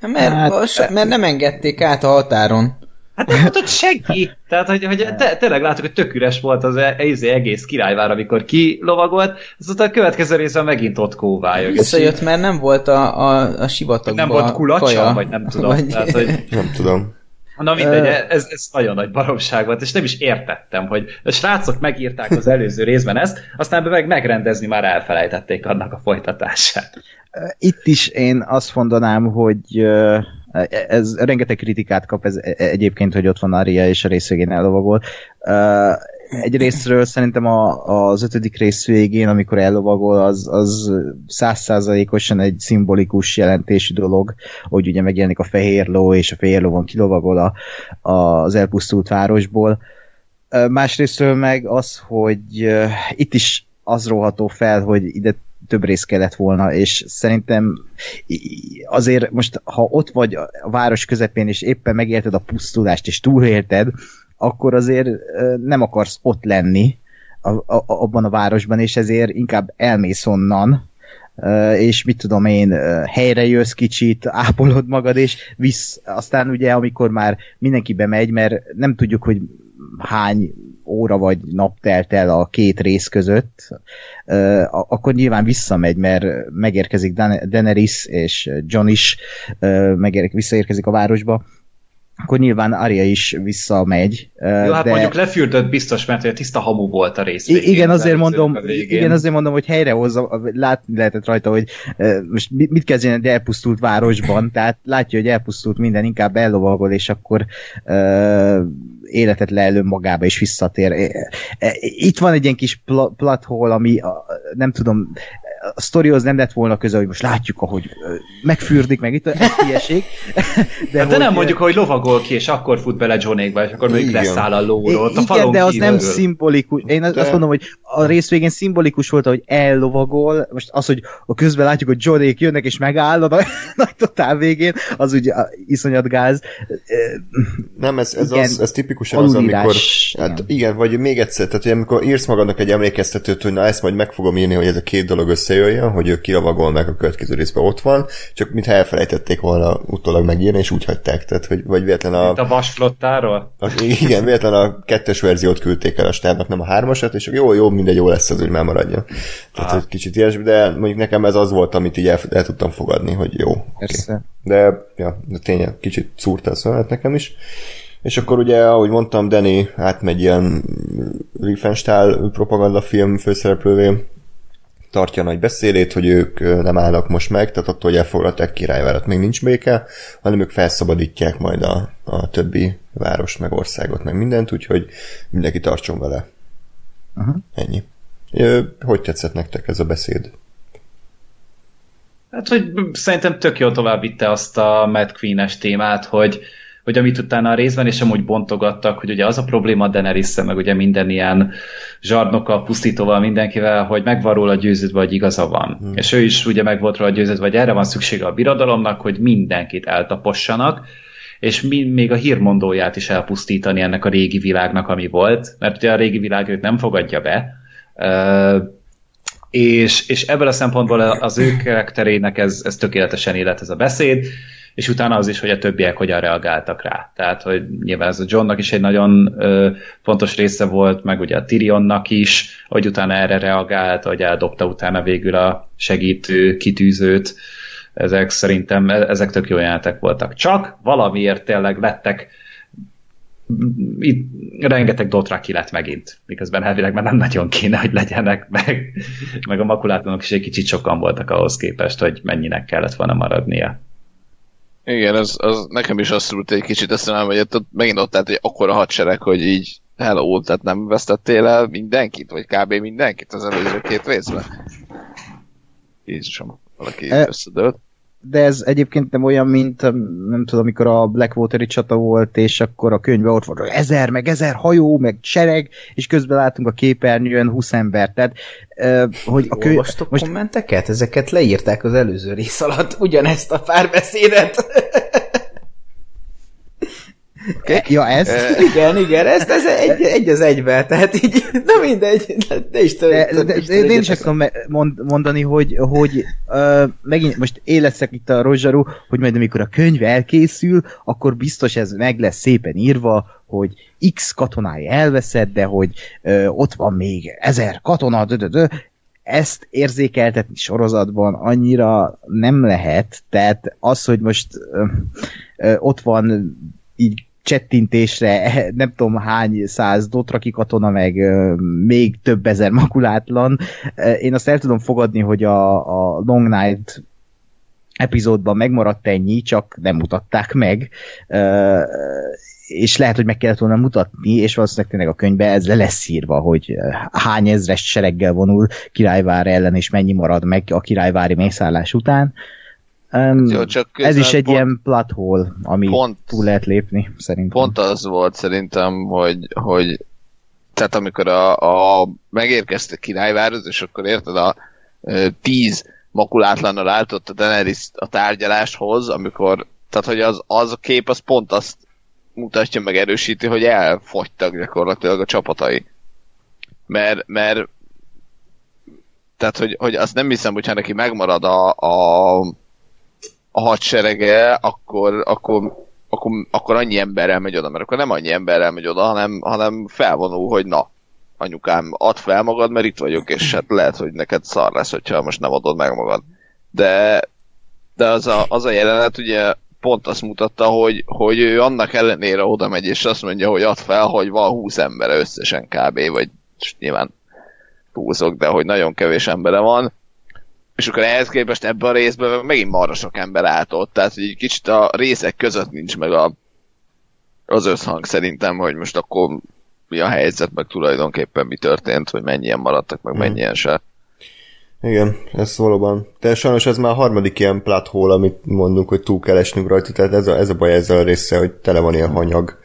Mert, hát, mert nem engedték át a határon. Hát nem volt ott senki. Tehát, hogy, hogy te, tényleg láttuk, hogy tök üres volt az e- izé egész királyvár, amikor kilovagolt, azután a következő részben megint ott kóvályog. Visszajött, mert nem volt a, a, a sivatagban Nem volt kulacsa, kaja. vagy nem tudom. Vagy... Tehát, hogy, Nem tudom. na mindegy, ez, ez nagyon nagy baromság volt, és nem is értettem, hogy a srácok megírták az előző részben ezt, aztán meg megrendezni már elfelejtették annak a folytatását. Itt is én azt mondanám, hogy ez rengeteg kritikát kap ez egyébként, hogy ott van Aria és a rész végén ellovagol. Egy részről szerintem a, az ötödik rész végén, amikor ellovagol, az, az százszázalékosan egy szimbolikus jelentésű dolog, hogy ugye megjelenik a fehér ló, és a fehér lovon kilovagol a, a, az elpusztult városból. Másrésztről meg az, hogy itt is az róható fel, hogy ide több rész kellett volna, és szerintem azért most, ha ott vagy a város közepén, és éppen megérted a pusztulást, és túlélted, akkor azért nem akarsz ott lenni a, a, abban a városban, és ezért inkább elmész onnan, és mit tudom én, helyre jössz kicsit, ápolod magad, és visz, aztán ugye, amikor már mindenki bemegy, mert nem tudjuk, hogy hány óra vagy nap telt el a két rész között, akkor nyilván visszamegy, mert megérkezik Dan- Daenerys és John is ö, megér- visszaérkezik a városba, akkor nyilván Arya is visszamegy. Jó, hát de... mondjuk lefürdött biztos, mert ugye tiszta hamu volt a rész. Végén, igen, az azért mondom, a igen, azért mondom, hogy helyrehozza, látni lehetett rajta, hogy most mit, kezdjen egy elpusztult városban, tehát látja, hogy elpusztult minden, inkább ellovagol, és akkor uh, életet leelő magába, és visszatér. Itt van egy ilyen kis pl- plot hole, ami a, nem tudom, a sztorihoz nem lett volna köze, hogy most látjuk, ahogy megfürdik meg itt, ez hülyeség. De, [LAUGHS] hát de [LAUGHS] nem mondjuk, hogy lovagol ki, és akkor fut bele Johnékba, és akkor még Igen. leszáll a lóról. ott a igen, falon de az nem kívül. szimbolikus. Én azt De- azt mondom, hogy a rész végén szimbolikus volt, hogy ellovagol. Most az, hogy a közben látjuk, hogy Johnék jönnek és megáll a [LAUGHS] nagy, totál végén, az ugye iszonyat gáz. Nem, ez, ez, Igen. az, ez tipikusan az, amikor... Hát igen, vagy még egyszer, tehát hogy amikor írsz magadnak egy emlékeztetőt, hogy na ezt majd meg fogom írni, hogy ez a két dolog összejöjjön, hogy ő kiravagol meg a következő részben ott van, csak mintha elfelejtették volna utólag megírni, és úgy hagyták, tehát, hogy vagy véletlen a... Itt a vasflottáról? A, igen, véletlen a kettes verziót küldték el a stábnak, nem a hármasat, és jó, jó, mindegy, jó lesz az, hogy már maradjon. Tehát, egy kicsit ilyesmi, de mondjuk nekem ez az volt, amit így el, el tudtam fogadni, hogy jó. Okay. De, ja, de tényleg kicsit szúrta a szönet nekem is. És akkor ugye, ahogy mondtam, Danny átmegy ilyen Riefenstahl propagandafilm főszereplővé, tartja a nagy beszédét, hogy ők nem állnak most meg, tehát attól, hogy elfoglalták királyvárat, még nincs béke, hanem ők felszabadítják majd a, a többi város, meg országot, meg mindent, úgyhogy mindenki tartson vele. Uh-huh. Ennyi. Hogy tetszett nektek ez a beszéd? Hát, hogy szerintem tök jól tovább vitte azt a Mad Queen-es témát, hogy hogy amit utána a részben is amúgy bontogattak, hogy ugye az a probléma daenerys meg ugye minden ilyen zsarnokkal, pusztítóval, mindenkivel, hogy megvan róla győződve, hogy igaza van. Hmm. És ő is ugye meg volt róla győződve, hogy erre van szüksége a birodalomnak, hogy mindenkit eltapossanak, és mi, még a hírmondóját is elpusztítani ennek a régi világnak, ami volt, mert ugye a régi világ őt nem fogadja be, uh, és, és ebből a szempontból az ő karakterének ez, ez tökéletesen élet ez a beszéd, és utána az is, hogy a többiek hogyan reagáltak rá. Tehát, hogy nyilván ez a Johnnak is egy nagyon ö, fontos része volt, meg ugye a Tyrionnak is, hogy utána erre reagált, hogy eldobta utána végül a segítő kitűzőt. Ezek szerintem, e, ezek tök jó jelentek voltak. Csak valamiért tényleg lettek itt rengeteg Dothraki lett megint, miközben elvileg már nem nagyon kéne, hogy legyenek, meg, meg a makulátlanok is egy kicsit sokan voltak ahhoz képest, hogy mennyinek kellett volna maradnia. Igen, az, az nekem is azt szúrt egy kicsit eszembe, hogy ott, megint ott állt egy akkora hadsereg, hogy így hello, tehát nem vesztettél el mindenkit, vagy kb. mindenkit az előző két részben. Jézusom, valaki e, összedőlt de ez egyébként nem olyan, mint nem tudom, amikor a Blackwateri csata volt, és akkor a könyvben ott volt ezer, meg ezer hajó, meg sereg, és közben látunk a képernyőn 20 ember. Tehát, hogy a könyv... Olvastok most... kommenteket? Ezeket leírták az előző rész alatt, ugyanezt a párbeszédet. Okay. Ja, ez? [LAUGHS] Igen, igen, ez, ez egy, egy az egybe, tehát így, na mindegy, de is tudom. De, de, de, én is azt mondani, hogy, hogy uh, megint most én leszek itt a rozsarú, hogy majd amikor a könyv elkészül, akkor biztos ez meg lesz szépen írva, hogy X katonái elveszett, de hogy uh, ott van még ezer katona, dö, dö, dö. ezt érzékeltetni sorozatban annyira nem lehet, tehát az, hogy most uh, uh, ott van így csettintésre [LAUGHS] nem tudom hány száz dotraki katona, meg még több ezer makulátlan. Én azt el tudom fogadni, hogy a, a Long Night epizódban megmaradt ennyi, csak nem mutatták meg, és lehet, hogy meg kellett volna mutatni, és valószínűleg tényleg a könyvbe ez le lesz írva, hogy hány ezres sereggel vonul királyvár ellen, és mennyi marad meg a királyvári mészállás után. Um, Jó, csak ez is egy pont, ilyen plot hole, ami pont, túl lehet lépni, szerintem. Pont az volt szerintem, hogy, hogy tehát amikor a, a megérkeztek királyvárhoz, és akkor érted, a e, tíz makulátlannal álltott a Daenerys a tárgyaláshoz, amikor, tehát hogy az, az a kép az pont azt mutatja meg, erősíti, hogy elfogytak gyakorlatilag a csapatai. Mert, mert tehát, hogy, hogy azt nem hiszem, hogyha neki megmarad a, a a hadserege, akkor, akkor, akkor, akkor annyi emberrel megy oda, mert akkor nem annyi emberrel megy oda, hanem, hanem felvonul, hogy na, anyukám, add fel magad, mert itt vagyok, és hát lehet, hogy neked szar lesz, hogyha most nem adod meg magad. De, de az, a, az a jelenet ugye pont azt mutatta, hogy, hogy ő annak ellenére oda megy, és azt mondja, hogy add fel, hogy van 20 ember összesen kb. vagy nyilván túlzok, de hogy nagyon kevés embere van, és akkor ehhez képest ebben a részben megint marra sok ember állt ott, tehát hogy egy kicsit a részek között nincs meg a, az összhang szerintem, hogy most akkor mi a helyzet, meg tulajdonképpen mi történt, hogy mennyien maradtak, meg hmm. mennyien se. Igen, ez valóban. De sajnos ez már a harmadik ilyen plathol, amit mondunk, hogy túl kell esnünk rajta, tehát ez a, ez a baj ezzel a része, hogy tele van ilyen hanyag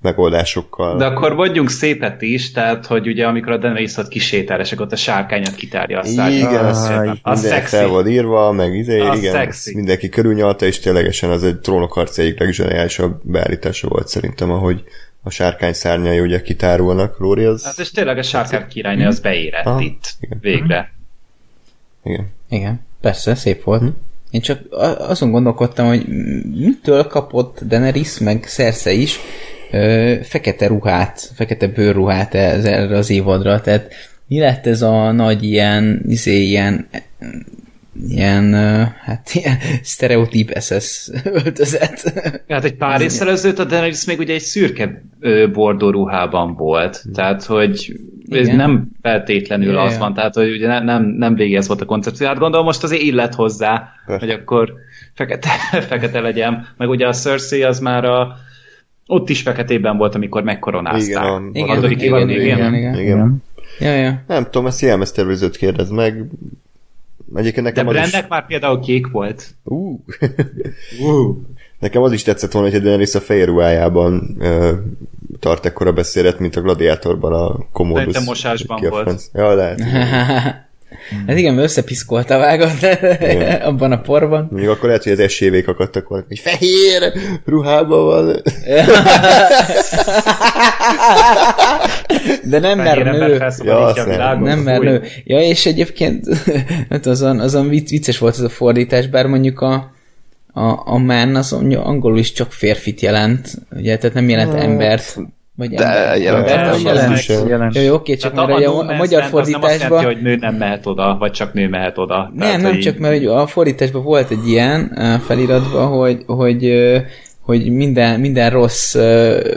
megoldásokkal. De akkor mondjunk szépet is, tehát, hogy ugye amikor a ott kisétál, és akkor ott a sárkányat kitárja a szárnyat. Igen, az, az szexi. fel volt írva, meg izé, az igen, szexi. mindenki körülnyalta, és ténylegesen az egy trónokharc egyik legzseniálisabb beállítása volt szerintem, ahogy a sárkány szárnyai ugye kitárulnak, Lóri az... Hát és tényleg a sárkány királynő az beérett Aha, itt, igen. végre. Igen. Igen, persze, szép volt. Hm. Én csak azon gondolkodtam, hogy mitől kapott Daenerys meg Cersei is ö, fekete ruhát, fekete bőrruhát ez, erre az évadra, tehát mi lett ez a nagy ilyen, izé, ilyen ilyen, hát ilyen sztereotíp SS öltözet. Hát egy pár évvel ezelőtt a Daenerys még ugye egy szürke bordó ruhában volt, tehát hogy ez nem feltétlenül Igen. az van, tehát hogy ugye nem, nem, nem végig ez volt a koncepció. Hát gondolom most azért illet hozzá, Persze. hogy akkor fekete, [LAUGHS] fekete legyen, meg ugye a Cersei az már a ott is feketében volt, amikor megkoronázták. Igen, igen, igen, igen, igen, igen, igen, igen. Ja, ja. Nem tudom, ezt jelmeztervezőt kérdez meg. Egyébként nekem De Brandnek is... már például kék volt. Uh. uh. Nekem az is tetszett volna, hogy a Daenerys a fehér ruhájában uh, tart ekkora beszédet, mint a Gladiátorban a Commodus. Szerintem mosásban volt. Ja, lehet. [LAUGHS] Hát igen, mert összepiszkolta vágott abban a porban. Még akkor lehet, hogy az esélyvék akadtak volna, hogy fehér ruhában van. De nem mer nő. Ja, nem, nem mer nő. Ja, és egyébként [LAUGHS] hát azon, azon vicces volt ez a fordítás, bár mondjuk a, a, a man az angolul is csak férfit jelent, ugye, tehát nem jelent hát, embert. Vagy de jelent, jelent, jelent, jelent, jelent. Jó, oké, csak mert a, a, a, magyar fordításban... Hogy nő nem mehet oda, vagy csak nő mehet oda. Nem, Tehát, nem, csak mert a fordításban volt egy ilyen feliratban, hogy, hogy hogy minden, minden rossz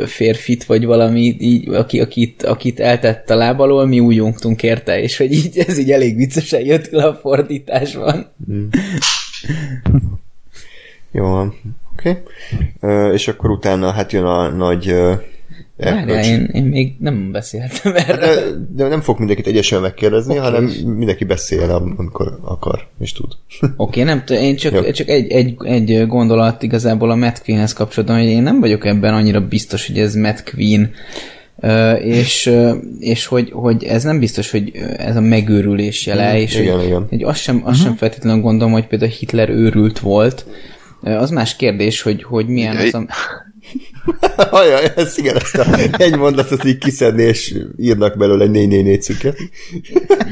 férfit, vagy valami, így, aki, akit, akit eltett a láb alól, mi újjongtunk érte, és hogy így ez így elég viccesen jött le a fordításban. Mm. Jó, oké. Okay. Uh, és akkor utána hát jön a nagy uh, Várjál, én, én még nem beszéltem erről. De, de nem fog mindenkit egyesen megkérdezni, okay. hanem mindenki beszél, amikor akar és tud. Oké, okay, nem én csak, csak egy, egy, egy gondolat igazából a Matt Queen-hez kapcsolatban, hogy én nem vagyok ebben annyira biztos, hogy ez Matt Queen, és, és hogy, hogy ez nem biztos, hogy ez a megőrülés jele, mm, és igen, hogy, igen. hogy azt sem, azt uh-huh. sem feltétlenül gondolom, hogy például Hitler őrült volt. Az más kérdés, hogy, hogy milyen az a... [LAUGHS] Ajaj, ez igen, ezt a egy mondatot így kiszedni, és írnak belőle egy 444 cikket.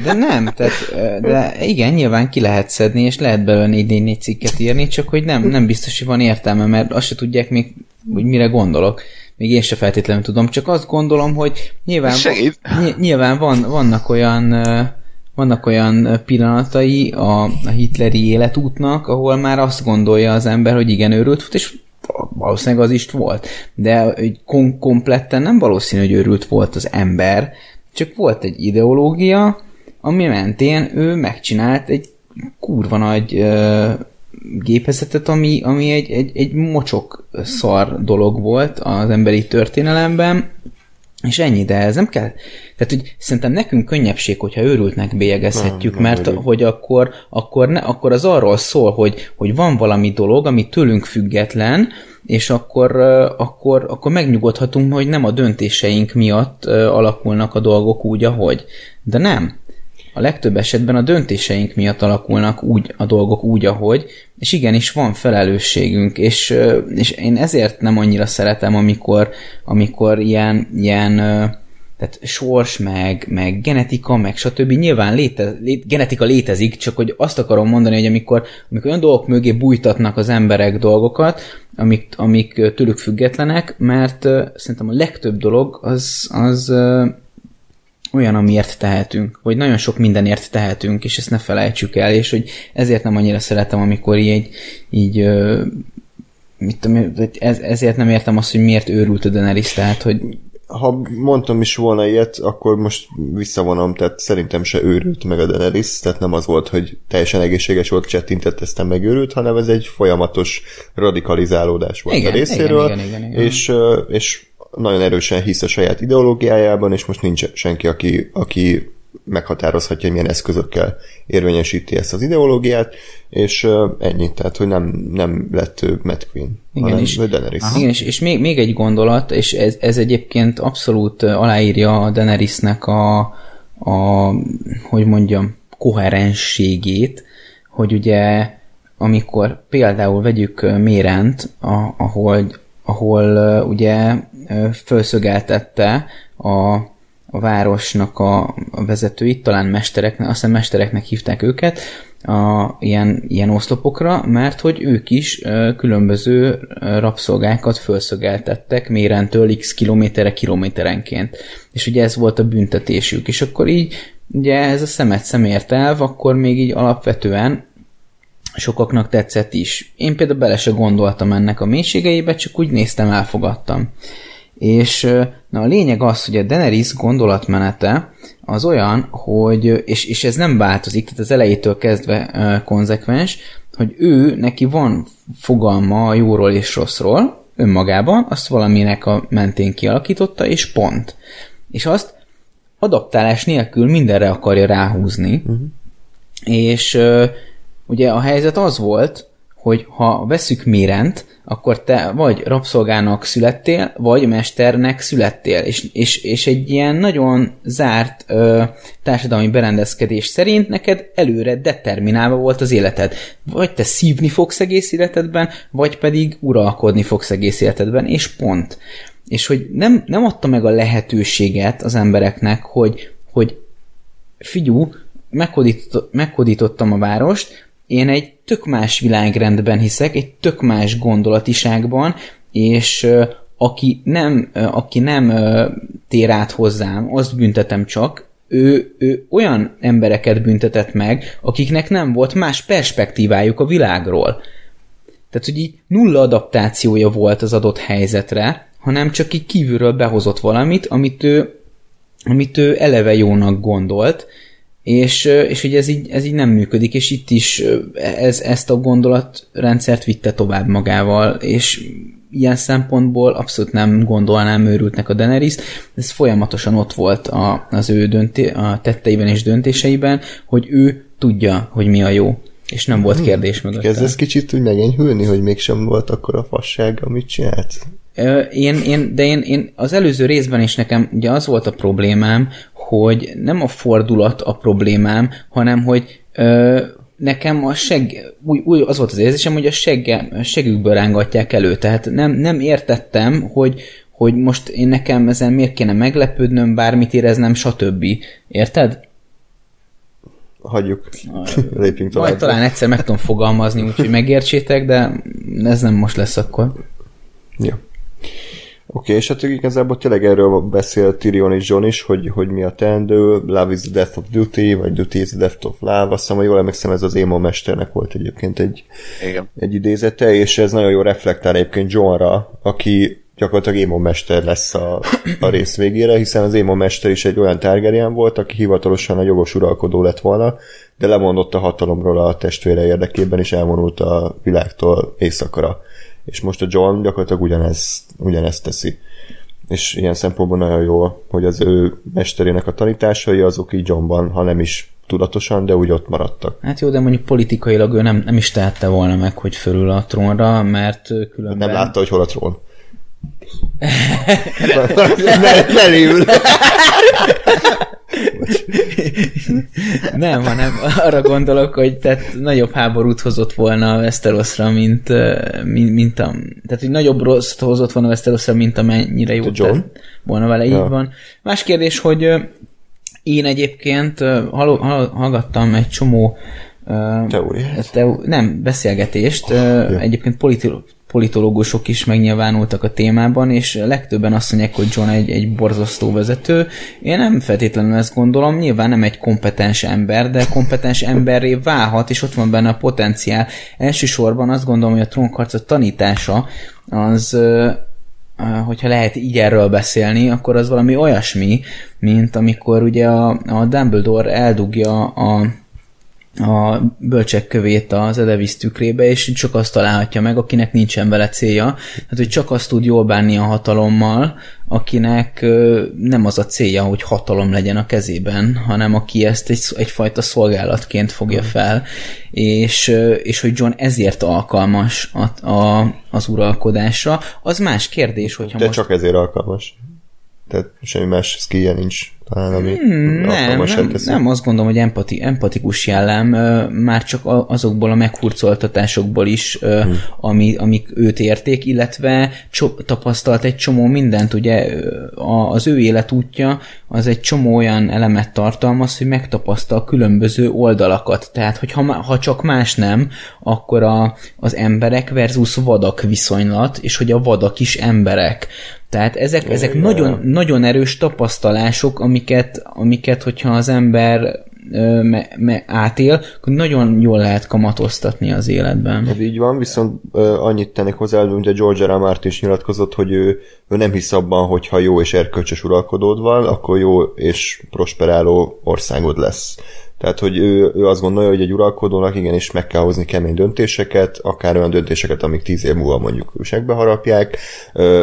De nem, tehát, de igen, nyilván ki lehet szedni, és lehet belőle 444 cikket írni, csak hogy nem, nem biztos, hogy van értelme, mert azt se tudják még, hogy mire gondolok. Még én se feltétlenül tudom, csak azt gondolom, hogy nyilván, van, nyilván van, vannak olyan vannak olyan pillanatai a, a hitleri életútnak, ahol már azt gondolja az ember, hogy igen, őrült és valószínűleg az is volt, de kom- kompletten nem valószínű, hogy őrült volt az ember, csak volt egy ideológia, ami mentén ő megcsinált egy kurva nagy ö, gépezetet, ami, ami egy, egy, egy mocsok szar dolog volt az emberi történelemben, és ennyi, de ez nem kell. Tehát, hogy szerintem nekünk könnyebbség, hogyha őrültnek bélyegezhetjük, nem, nem mert nem hogy akkor, akkor, ne, akkor az arról szól, hogy, hogy van valami dolog, ami tőlünk független, és akkor, akkor, akkor megnyugodhatunk, hogy nem a döntéseink miatt alakulnak a dolgok úgy, ahogy. De nem. A legtöbb esetben a döntéseink miatt alakulnak úgy a dolgok úgy, ahogy, és igenis van felelősségünk, és, és én ezért nem annyira szeretem, amikor, amikor ilyen, ilyen tehát sors, meg, meg genetika, meg stb. Nyilván léte, lé, genetika létezik, csak hogy azt akarom mondani, hogy amikor, amikor olyan dolgok mögé bújtatnak az emberek dolgokat, amik, amik tőlük függetlenek, mert szerintem a legtöbb dolog az, az olyan, amiért tehetünk, vagy nagyon sok mindenért tehetünk, és ezt ne felejtsük el, és hogy ezért nem annyira szeretem, amikor így, így mit tudom, ez, ezért nem értem azt, hogy miért őrült a Daenerys, tehát, hogy ha mondtam is volna ilyet, akkor most visszavonom, tehát szerintem se őrült meg a Daenerys, tehát nem az volt, hogy teljesen egészséges volt, csettintett, aztán megőrült, hanem ez egy folyamatos radikalizálódás volt igen, a részéről, igen, igen, igen, igen. És, és nagyon erősen hisz a saját ideológiájában, és most nincs senki, aki, aki meghatározhatja, hogy milyen eszközökkel érvényesíti ezt az ideológiát, és ennyi, tehát hogy nem, nem lett ő Matt Queen, igen, hanem és, Daenerys. Igen, és, és még, még egy gondolat, és ez, ez egyébként abszolút aláírja a Daenerysnek a, a hogy mondjam, koherensségét, hogy ugye amikor például vegyük Mérent, ahol, ahol ugye felszögeltette a a városnak a, a vezetőit, talán mestereknek, azt hiszem mestereknek hívták őket, a, ilyen, ilyen oszlopokra, mert hogy ők is ö, különböző rabszolgákat felszögeltettek mérentől x kilométerre kilométerenként. És ugye ez volt a büntetésük. És akkor így, ugye ez a szemet szemért elv, akkor még így alapvetően sokaknak tetszett is. Én például bele se gondoltam ennek a mélységeibe, csak úgy néztem, elfogadtam. És na a lényeg az, hogy a Daenerys gondolatmenete az olyan, hogy, és, és ez nem változik, tehát az elejétől kezdve uh, konzekvens, hogy ő, neki van fogalma a jóról és rosszról, önmagában, azt valaminek a mentén kialakította, és pont. És azt adaptálás nélkül mindenre akarja ráhúzni, uh-huh. és uh, ugye a helyzet az volt, hogy ha veszük Mérent, akkor te vagy rabszolgának születtél, vagy mesternek születtél. És, és, és egy ilyen nagyon zárt ö, társadalmi berendezkedés szerint neked előre determinálva volt az életed. Vagy te szívni fogsz egész életedben, vagy pedig uralkodni fogsz egész életedben, és pont. És hogy nem, nem adta meg a lehetőséget az embereknek, hogy, hogy figyú, meghódítottam a várost, én egy tök más világrendben hiszek, egy tök más gondolatiságban, és aki nem, aki nem tér át hozzám, azt büntetem csak, ő, ő olyan embereket büntetett meg, akiknek nem volt más perspektívájuk a világról. Tehát, hogy így nulla adaptációja volt az adott helyzetre, hanem csak így kívülről behozott valamit, amit ő, amit ő eleve jónak gondolt, és, és hogy ez így, ez így nem működik, és itt is ez, ezt a gondolatrendszert vitte tovább magával, és ilyen szempontból abszolút nem gondolnám őrültnek a Daenerys, ez folyamatosan ott volt a, az ő dönté, a tetteiben és döntéseiben, hogy ő tudja, hogy mi a jó, és nem volt kérdés mögött. Kezd ez kicsit úgy megenyhülni, hogy mégsem volt akkor a fasság, amit csinált? Én, én, de én, én az előző részben is nekem ugye az volt a problémám, hogy nem a fordulat a problémám, hanem hogy ö, nekem a seg, úgy, úgy az volt az érzésem, hogy a, segge, a segükből rángatják elő, tehát nem, nem értettem, hogy, hogy most én nekem ezen miért kéne meglepődnöm, bármit éreznem, stb. Érted? Hagyjuk. Lépjünk tovább. Majd talán egyszer meg tudom fogalmazni, úgyhogy megértsétek, de ez nem most lesz akkor. Jó. Oké, okay, és hát igazából tényleg erről beszél Tyrion és John is, hogy, hogy mi a teendő, Love is the death of duty, vagy duty is the death of love, azt hiszem, hogy jól emlékszem, ez az Émo mesternek volt egyébként egy, Igen. egy idézete, és ez nagyon jó reflektál egyébként Johnra, aki gyakorlatilag Émo mester lesz a, a rész végére, hiszen az Émo mester is egy olyan Targaryen volt, aki hivatalosan a jogos uralkodó lett volna, de lemondott a hatalomról a testvére érdekében, és elvonult a világtól éjszakra és most a John gyakorlatilag ugyanez, ugyanezt teszi. És ilyen szempontból nagyon jó, hogy az ő mesterének a tanításai azok így Johnban, ha nem is tudatosan, de úgy ott maradtak. Hát jó, de mondjuk politikailag ő nem, nem is tehette volna meg, hogy fölül a trónra, mert különben... Nem látta, hogy hol a trón. [LAUGHS] ne, ne [LAUGHS] léül. Nem, hanem arra gondolok, hogy tehát nagyobb háborút hozott volna a Westerosra, mint, mint, mint a... Tehát, hogy nagyobb rossz hozott volna a Westerosra, mint amennyire jó tett volna vele, ja. így van. Más kérdés, hogy én egyébként hallgattam egy csomó Teóriát? Te, nem, beszélgetést. Oh, egyébként politi- politológusok is megnyilvánultak a témában, és legtöbben azt mondják, hogy John egy, egy borzasztó vezető. Én nem feltétlenül ezt gondolom, nyilván nem egy kompetens ember, de kompetens emberré válhat, és ott van benne a potenciál. Elsősorban azt gondolom, hogy a trónkarca tanítása az hogyha lehet így erről beszélni, akkor az valami olyasmi, mint amikor ugye a, a Dumbledore eldugja a, a bölcsek kövét az Edevisz tükrébe, és csak azt találhatja meg, akinek nincsen vele célja. Hát, hogy csak azt tud jól bánni a hatalommal, akinek nem az a célja, hogy hatalom legyen a kezében, hanem aki ezt egy, egyfajta szolgálatként fogja fel, és, és hogy John ezért alkalmas a, a, az uralkodásra. Az más kérdés, hogyha De most... csak ezért alkalmas. Tehát semmi más skillje nincs talán, ami Hmm, nem, nem, teszi. nem azt gondolom, hogy empati, empatikus jellem, már csak azokból a meghurcoltatásokból is, Hmm. ami, amik őt érték, illetve cso- tapasztalt egy csomó mindent, ugye az ő életútja az egy csomó olyan elemet tartalmaz, hogy megtapasztal különböző oldalakat. Tehát, hogy ha, ha csak más nem, akkor a, az emberek versus vadak viszonylat, és hogy a vadak is emberek. Tehát ezek, ezek Igen. nagyon, nagyon erős tapasztalások, amiket, amiket hogyha az ember ö, me, me, átél, akkor nagyon jól lehet kamatoztatni az életben. Ez így van, viszont ö, annyit tennék hozzá, hogy ugye George. R. Martin is nyilatkozott, hogy ő, ő nem hisz abban, hogy ha jó és erkölcsös uralkodód van, akkor jó és prosperáló országod lesz. Tehát, hogy ő, ő azt gondolja, hogy egy uralkodónak igenis meg kell hozni kemény döntéseket, akár olyan döntéseket, amik tíz év múlva mondjuk segbe harapják,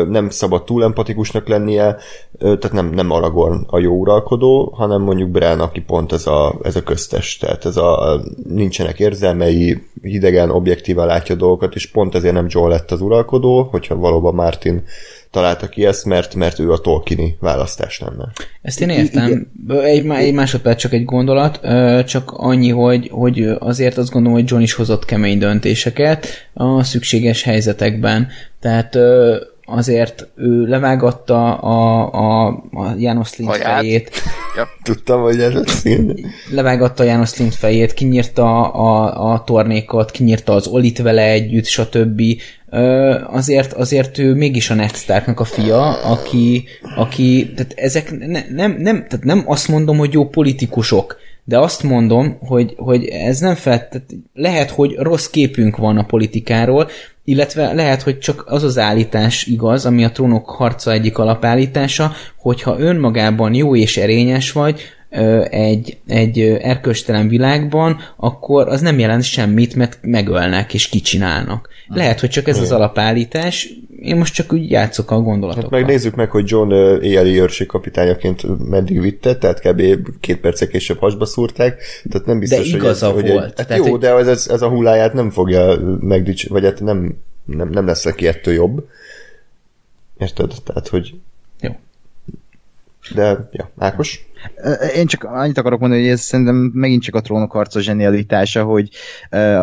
nem szabad túl empatikusnak lennie, tehát nem, nem Aragorn a jó uralkodó, hanem mondjuk Bran, aki pont ez a, ez a köztes, tehát ez a nincsenek érzelmei, hidegen, objektíven látja dolgokat, és pont ezért nem Joel lett az uralkodó, hogyha valóban Martin találta ki ezt, mert, mert ő a Tolkieni választás lenne. Ezt én értem. Egy, egy másodperc csak egy gondolat, csak annyi, hogy, hogy azért azt gondolom, hogy John is hozott kemény döntéseket a szükséges helyzetekben. Tehát azért ő levágatta a, a, a János Lind Haját. fejét, [LAUGHS] Tudtam, hogy ez lesz levágatta János Lind fejét, kinyírta a, a tornékot, kinyírta az Olit vele együtt, stb. Ö, azért, azért ő mégis a Ned Starknak a fia, aki, aki tehát ezek ne, nem, nem, tehát nem azt mondom, hogy jó politikusok, de azt mondom, hogy, hogy ez nem fel, tehát lehet, hogy rossz képünk van a politikáról, illetve lehet, hogy csak az az állítás igaz, ami a trónok harca egyik alapállítása, hogyha önmagában jó és erényes vagy, egy, egy ö, erkölcstelen világban, akkor az nem jelent semmit, mert megölnek és kicsinálnak. Lehet, hogy csak ez az alapállítás, én most csak úgy játszok a Hát gondolatokkal. meg nézzük meg, hogy John éjjeli őrség kapitányaként meddig vitte, tehát kb. két perccel később hasba szúrták, tehát nem biztos, De igaza hogy, volt. Egy, hát Tehát, jó, hogy- de ez, ez, ez a hulláját nem fogja megdics, vagy hát nem, nem, nem lesz neki ettől jobb. Érted? Tehát, hogy... De, ja, Ákos? Én csak annyit akarok mondani, hogy ez szerintem megint csak a trónok harca zsenialitása, hogy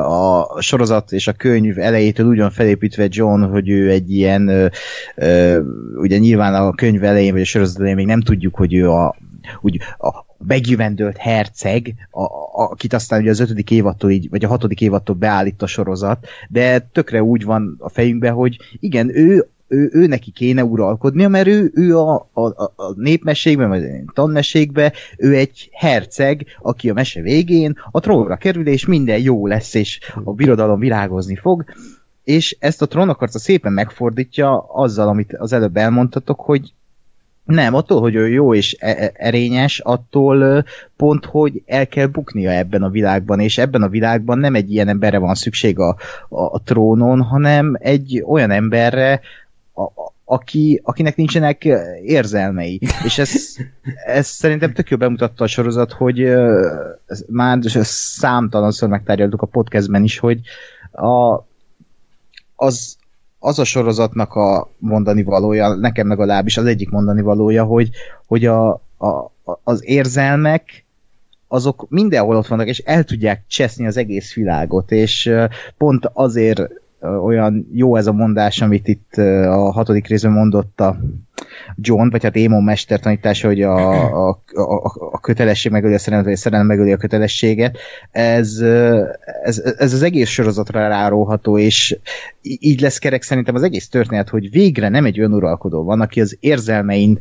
a sorozat és a könyv elejétől ugyan felépítve John, hogy ő egy ilyen, ugye nyilván a könyv elején, vagy a sorozat elején még nem tudjuk, hogy ő a, úgy, a megjövendőlt herceg, a, a, akit aztán ugye az ötödik évattól így, vagy a hatodik évattól beállít a sorozat, de tökre úgy van a fejünkben, hogy igen, ő ő, ő neki kéne uralkodnia, mert ő, ő a, a, a- népmeségben, vagy a tanmeségben, ő egy herceg, aki a mese végén a trónra kerül, és minden jó lesz, és a birodalom virágozni fog, és ezt a trónakarca szépen megfordítja azzal, amit az előbb elmondtatok, hogy nem, attól, hogy ő jó és e- e- erényes, attól pont, hogy el kell buknia ebben a világban, és ebben a világban nem egy ilyen emberre van szükség a, a, a trónon, hanem egy olyan emberre, aki, akinek nincsenek érzelmei. És ez, ez szerintem tök jó bemutatta a sorozat, hogy ez már számtalanszor megtárgyaltuk a podcastben is, hogy a, az, az a sorozatnak a mondani valója, nekem legalábbis az egyik mondani valója, hogy, hogy a, a, az érzelmek azok mindenhol ott vannak, és el tudják cseszni az egész világot, és pont azért olyan jó ez a mondás, amit itt a hatodik részben mondott a John, vagy hát Émon mester tanítása, hogy a, a, a, a kötelesség megöli a szerelmet, vagy a szerelem megöli a kötelességet. Ez, ez, ez az egész sorozatra ráróható, és így lesz kerek szerintem az egész történet, hogy végre nem egy olyan uralkodó van, aki az érzelmein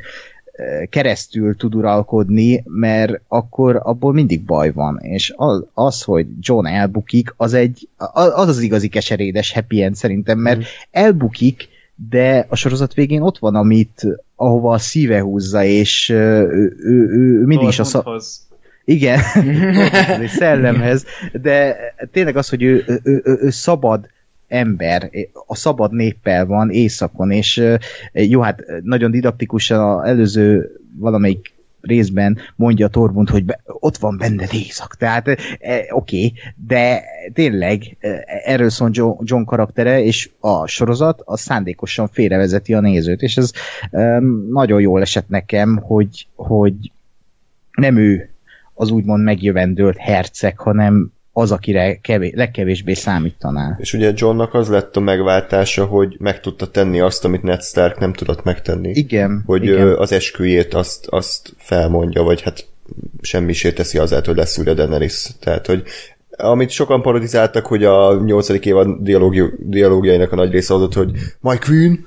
keresztül tud uralkodni, mert akkor abból mindig baj van. És az, az hogy John elbukik, az egy, az az igazi keserédes happy end szerintem, mert elbukik, de a sorozat végén ott van, amit ahova a szíve húzza, és ő, ő, ő mindig is a szab... Dortmundhoz. Igen, [LAUGHS] szellemhez, de tényleg az, hogy ő, ő, ő, ő szabad ember, a szabad néppel van éjszakon, és jó, hát nagyon didaktikusan az előző valamelyik részben mondja Tormund, hogy be, ott van benned éjszak. Tehát e, oké, okay, de tényleg erről szól John, John karaktere, és a sorozat az szándékosan félrevezeti a nézőt, és ez e, nagyon jól esett nekem, hogy, hogy nem ő az úgymond megjövendőlt herceg, hanem az, akire kevés, legkevésbé számítanál. És ugye Johnnak az lett a megváltása, hogy meg tudta tenni azt, amit Ned Stark nem tudott megtenni. Igen. Hogy igen. az esküjét azt, azt felmondja, vagy hát semmisé teszi azáltal, hogy leszúrja Daenerys. Tehát, hogy amit sokan parodizáltak, hogy a nyolcadik évad dialógi, dialógiainak a nagy része az hogy My Queen,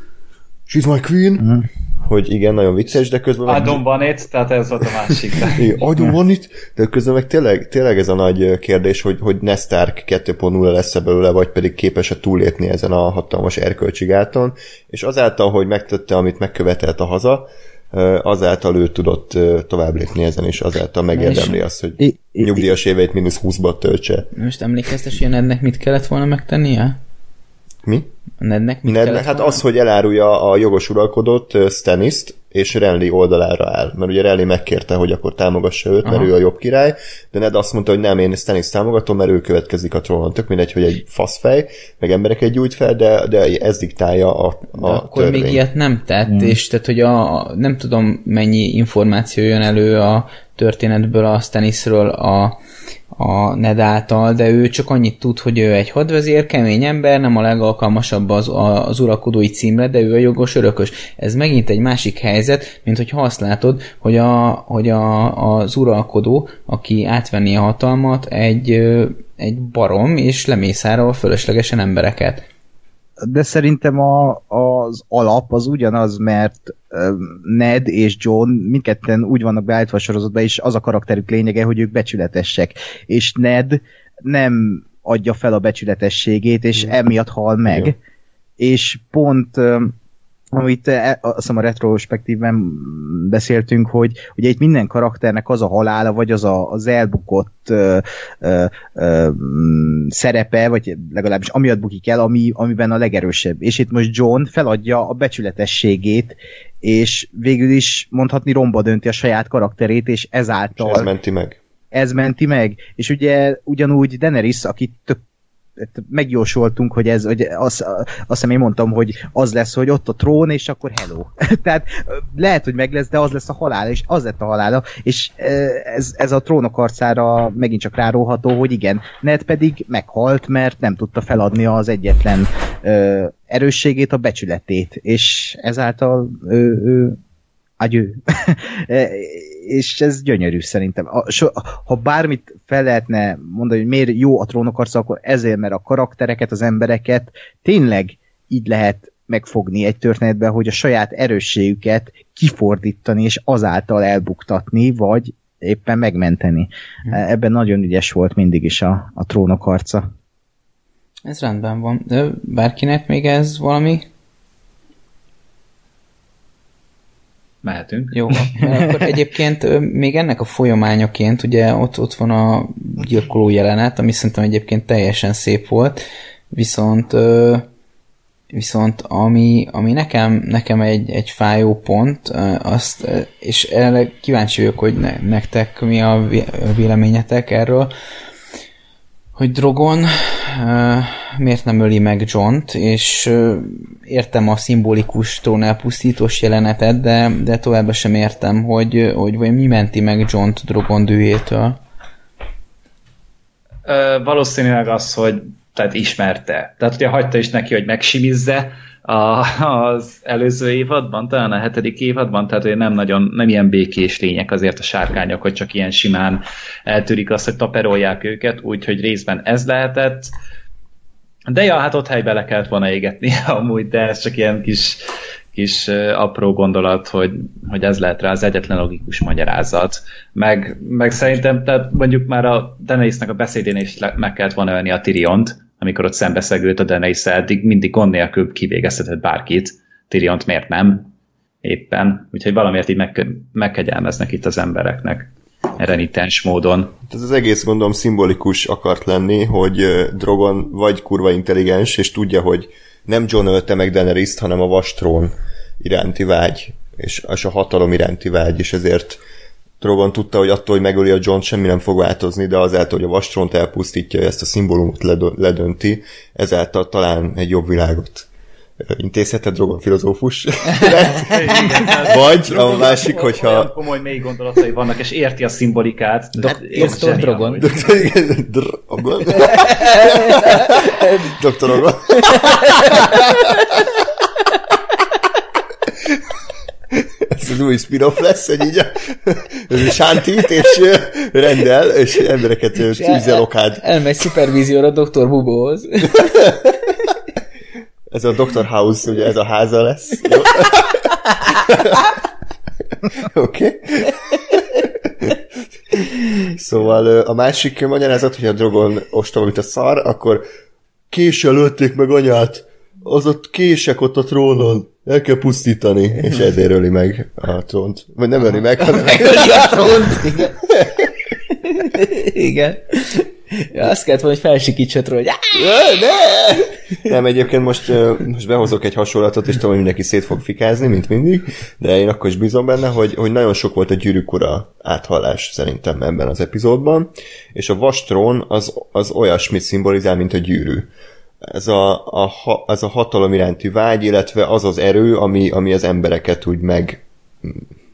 she's my Queen, uh-huh hogy igen, nagyon vicces, de közben... Meg... Adom van itt, tehát ez volt a másik. [LAUGHS] Adom van itt, de közben meg tényleg, tényleg ez a nagy kérdés, hogy, hogy Nestark 2.0 lesz-e belőle, vagy pedig képes-e túlépni ezen a hatalmas erkölcsi gáton, és azáltal, hogy megtette, amit megkövetelt a haza, azáltal ő tudott tovább lépni ezen, és azáltal megérdemli azt, hogy nyugdíjas éveit mínusz 20-ba töltse. Most emlékeztes, hogy ennek mit kellett volna megtennie? Mi? Nednek mit Nednek, hát az, hogy elárulja a jogos uralkodót, Staniszt, és Renly oldalára áll. Mert ugye Renly megkérte, hogy akkor támogassa őt, Aha. mert ő a jobb király, de Ned azt mondta, hogy nem, én Stannis támogatom, mert ő következik a trónon. Tök mindegy, hogy egy faszfej, meg embereket gyújt fel, de, de ez diktálja a, a de akkor törvény. még ilyet nem tett, mm. és tehát, hogy a, nem tudom mennyi információ jön elő a történetből a Stannisről a a Ned által, de ő csak annyit tud, hogy ő egy hadvezér, kemény ember, nem a legalkalmasabb az, az uralkodói címre, de ő a jogos örökös. Ez megint egy másik helyzet, mint hogyha azt látod, hogy, a, hogy a, az uralkodó, aki átvenni a hatalmat, egy, egy barom, és lemészárol fölöslegesen embereket de szerintem a, az alap az ugyanaz, mert Ned és John mindketten úgy vannak beállítva a sorozatba, és az a karakterük lényege, hogy ők becsületesek. És Ned nem adja fel a becsületességét, és emiatt hal meg. Igen. És pont amit e, azt hiszem a retrospektívben beszéltünk, hogy ugye itt minden karakternek az a halála, vagy az a, az elbukott ö, ö, ö, szerepe, vagy legalábbis amiatt bukik el, ami, amiben a legerősebb. És itt most John feladja a becsületességét, és végül is mondhatni romba dönti a saját karakterét, és ezáltal... És ez menti meg ez menti meg. És ugye ugyanúgy Daenerys, aki tök megjósoltunk, hogy ez, hogy azt, azt hiszem én mondtam, hogy az lesz, hogy ott a trón, és akkor hello. [LAUGHS] Tehát lehet, hogy meg lesz, de az lesz a halál, és az lett a halála, és ez, ez a trónok arcára megint csak ráróható, hogy igen, Ned pedig meghalt, mert nem tudta feladni az egyetlen ö, erősségét, a becsületét, és ezáltal ő, ő agyő. [LAUGHS] és ez gyönyörű szerintem. A, so, ha bármit fel lehetne mondani, hogy miért jó a trónokarca, akkor ezért, mert a karaktereket, az embereket tényleg így lehet megfogni egy történetben, hogy a saját erősségüket kifordítani, és azáltal elbuktatni, vagy éppen megmenteni. Hmm. Ebben nagyon ügyes volt mindig is a, a trónokarca. Ez rendben van. De bárkinek még ez valami mehetünk. Jó, akkor egyébként még ennek a folyamányaként, ugye ott, ott van a gyilkoló jelenet, ami szerintem egyébként teljesen szép volt, viszont viszont ami, ami nekem, nekem egy, egy fájó pont, azt, és erre kíváncsi vagyok, hogy ne, nektek mi a véleményetek erről, hogy Drogon uh, miért nem öli meg John-t, és uh, értem a szimbolikus trónelpusztítós jelenetet, de, de továbbá sem értem, hogy, hogy vagy mi menti meg John-t Drogon dühétől. Uh, valószínűleg az, hogy tehát ismerte. Tehát ugye hagyta is neki, hogy megsimizze, a, az előző évadban, talán a hetedik évadban, tehát hogy nem nagyon, nem ilyen békés lények azért a sárkányok, hogy csak ilyen simán eltűrik azt, hogy taperolják őket, úgyhogy részben ez lehetett. De ja, hát ott helybe le kellett volna égetni [LAUGHS] amúgy, de ez csak ilyen kis, kis apró gondolat, hogy, hogy ez lehet rá az egyetlen logikus magyarázat. Meg, meg szerintem, tehát mondjuk már a Daenerysnek a beszédén is le, meg kellett volna ölni a Tiriont, amikor ott szembeszegült a daenerys eddig mindig gond nélkül kivégeztetett bárkit. Tyriont miért nem? Éppen. Úgyhogy valamiért így meg, megkegyelmeznek itt az embereknek renitens módon. Hát ez az egész gondolom szimbolikus akart lenni, hogy Drogon vagy kurva intelligens, és tudja, hogy nem John ölte meg daenerys hanem a vastrón iránti vágy, és, és a hatalom iránti vágy, és ezért Drogon tudta, hogy attól, hogy megöli a John, semmi nem fog változni, de azáltal, hogy a vastront elpusztítja, ezt a szimbólumot ledönti, ezáltal talán egy jobb világot intézheted Drogon filozófus. [LAUGHS] Vagy a másik, hogyha... Olyan komoly mély gondolatai vannak, és érti a szimbolikát. Hát, Doktor Drogon. Drogon. Doktor [LAUGHS] Drogon. [LAUGHS] ez az új spin-off lesz, hogy így [LAUGHS] a sántit, és rendel, és embereket tűzzel okád. El, elmegy szupervízióra Dr. Bubóhoz. [LAUGHS] Ez a Dr. House, ugye ez a háza lesz. [LAUGHS] Oké. Szóval a másik magyarázat, hogy a drogon ostoba, mint a szar, akkor késsel lőtték meg anyát, az ott kések ott a trónon, el kell pusztítani, és ezért öli meg a trónt. Vagy nem öli meg, hanem [LAUGHS] megöli a trónt. Igen. igen. Ja, azt kellett volna, hogy felsikítsat róla, hogy ne! Nem, egyébként most, most behozok egy hasonlatot, és tudom, hogy mindenki szét fog fikázni, mint mindig, de én akkor is bízom benne, hogy, hogy nagyon sok volt a gyűrűk ura áthallás szerintem ebben az epizódban, és a vastrón az, az olyasmit szimbolizál, mint a gyűrű ez a, a, ez a hatalom iránti vágy, illetve az az erő, ami, ami az embereket úgy meg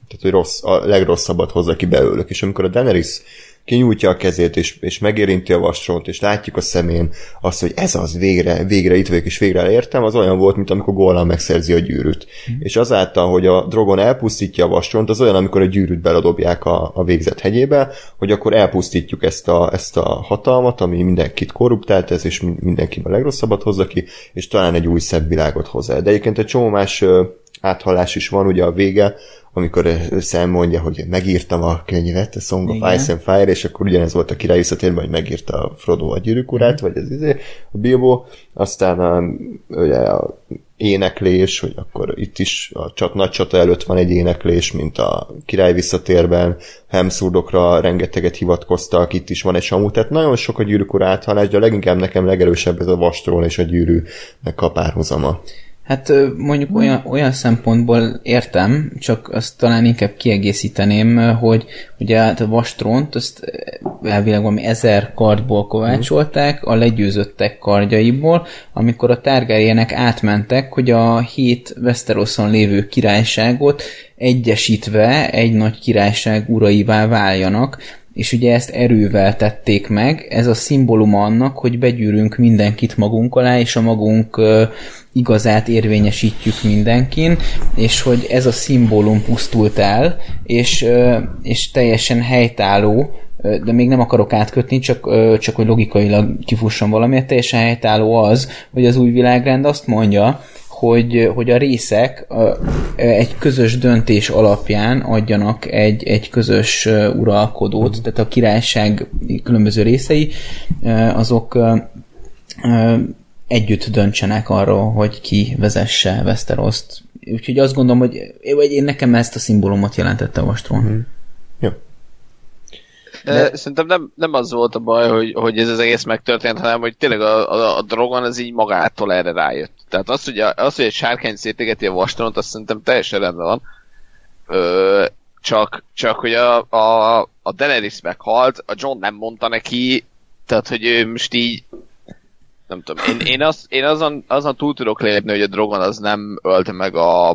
tehát, hogy rossz, a legrosszabbat hozza ki belőlük. És amikor a Daenerys kinyújtja a kezét, és, és megérinti a vastront, és látjuk a szemén azt, hogy ez az, végre, végre itt vagyok, és végre elértem, az olyan volt, mint amikor Gollan megszerzi a gyűrűt. Mm. És azáltal, hogy a drogon elpusztítja a vastront, az olyan, amikor a gyűrűt beledobják a, a végzet hegyébe, hogy akkor elpusztítjuk ezt a, ezt a hatalmat, ami mindenkit korruptált ez, és mindenki a legrosszabbat hozza ki, és talán egy új szebb világot hozzá. De egyébként egy csomó más áthallás is van, ugye a vége, amikor Sam mondja, hogy megírtam a könyvet, a Song of Igen. Ice and Fire, és akkor ugyanez volt a király visszatérben, hogy megírta a Frodo a gyűrűk urát, vagy az izé, a Bilbo, aztán a, ugye a éneklés, hogy akkor itt is a csat, nagy csata előtt van egy éneklés, mint a király visszatérben, Hemszurdokra rengeteget hivatkoztak, itt is van egy samu, tehát nagyon sok a gyűrűk áthalás, de leginkább nekem legerősebb ez a vastról és a gyűrűnek a párhuzama. Hát mondjuk olyan, olyan szempontból értem, csak azt talán inkább kiegészíteném, hogy ugye hát a vastront, azt elvileg valami ezer kardból kovácsolták, a legyőzöttek kardjaiból, amikor a tárgárjének átmentek, hogy a hét Westeroson lévő királyságot egyesítve egy nagy királyság uraivá váljanak, és ugye ezt erővel tették meg, ez a szimbóluma annak, hogy begyűrünk mindenkit magunk alá, és a magunk igazát érvényesítjük mindenkin, és hogy ez a szimbólum pusztult el, és, és teljesen helytálló, de még nem akarok átkötni, csak, csak hogy logikailag kifusson valamiért, teljesen helytálló az, hogy az új világrend azt mondja, hogy, hogy a részek egy közös döntés alapján adjanak egy, egy közös uralkodót, tehát a királyság különböző részei, azok együtt döntsenek arról, hogy ki vezesse Westeroszt. Úgyhogy azt gondolom, hogy vagy én nekem ezt a szimbólumot jelentette a Vastron. Mm. Jó. De... Szerintem nem, nem az volt a baj, hogy, hogy ez az egész megtörtént, hanem hogy tényleg a, a, a drogon ez így magától erre rájött. Tehát az, hogy, a, az, hogy egy sárkány szétégeti a vastront, azt szerintem teljesen rendben van. Ö, csak, csak hogy a, a, a Daenerys meghalt, a John nem mondta neki, tehát hogy ő most így nem tudom, én, én, az, én azon, azon túl tudok lépni, hogy a Drogon az nem ölte meg a,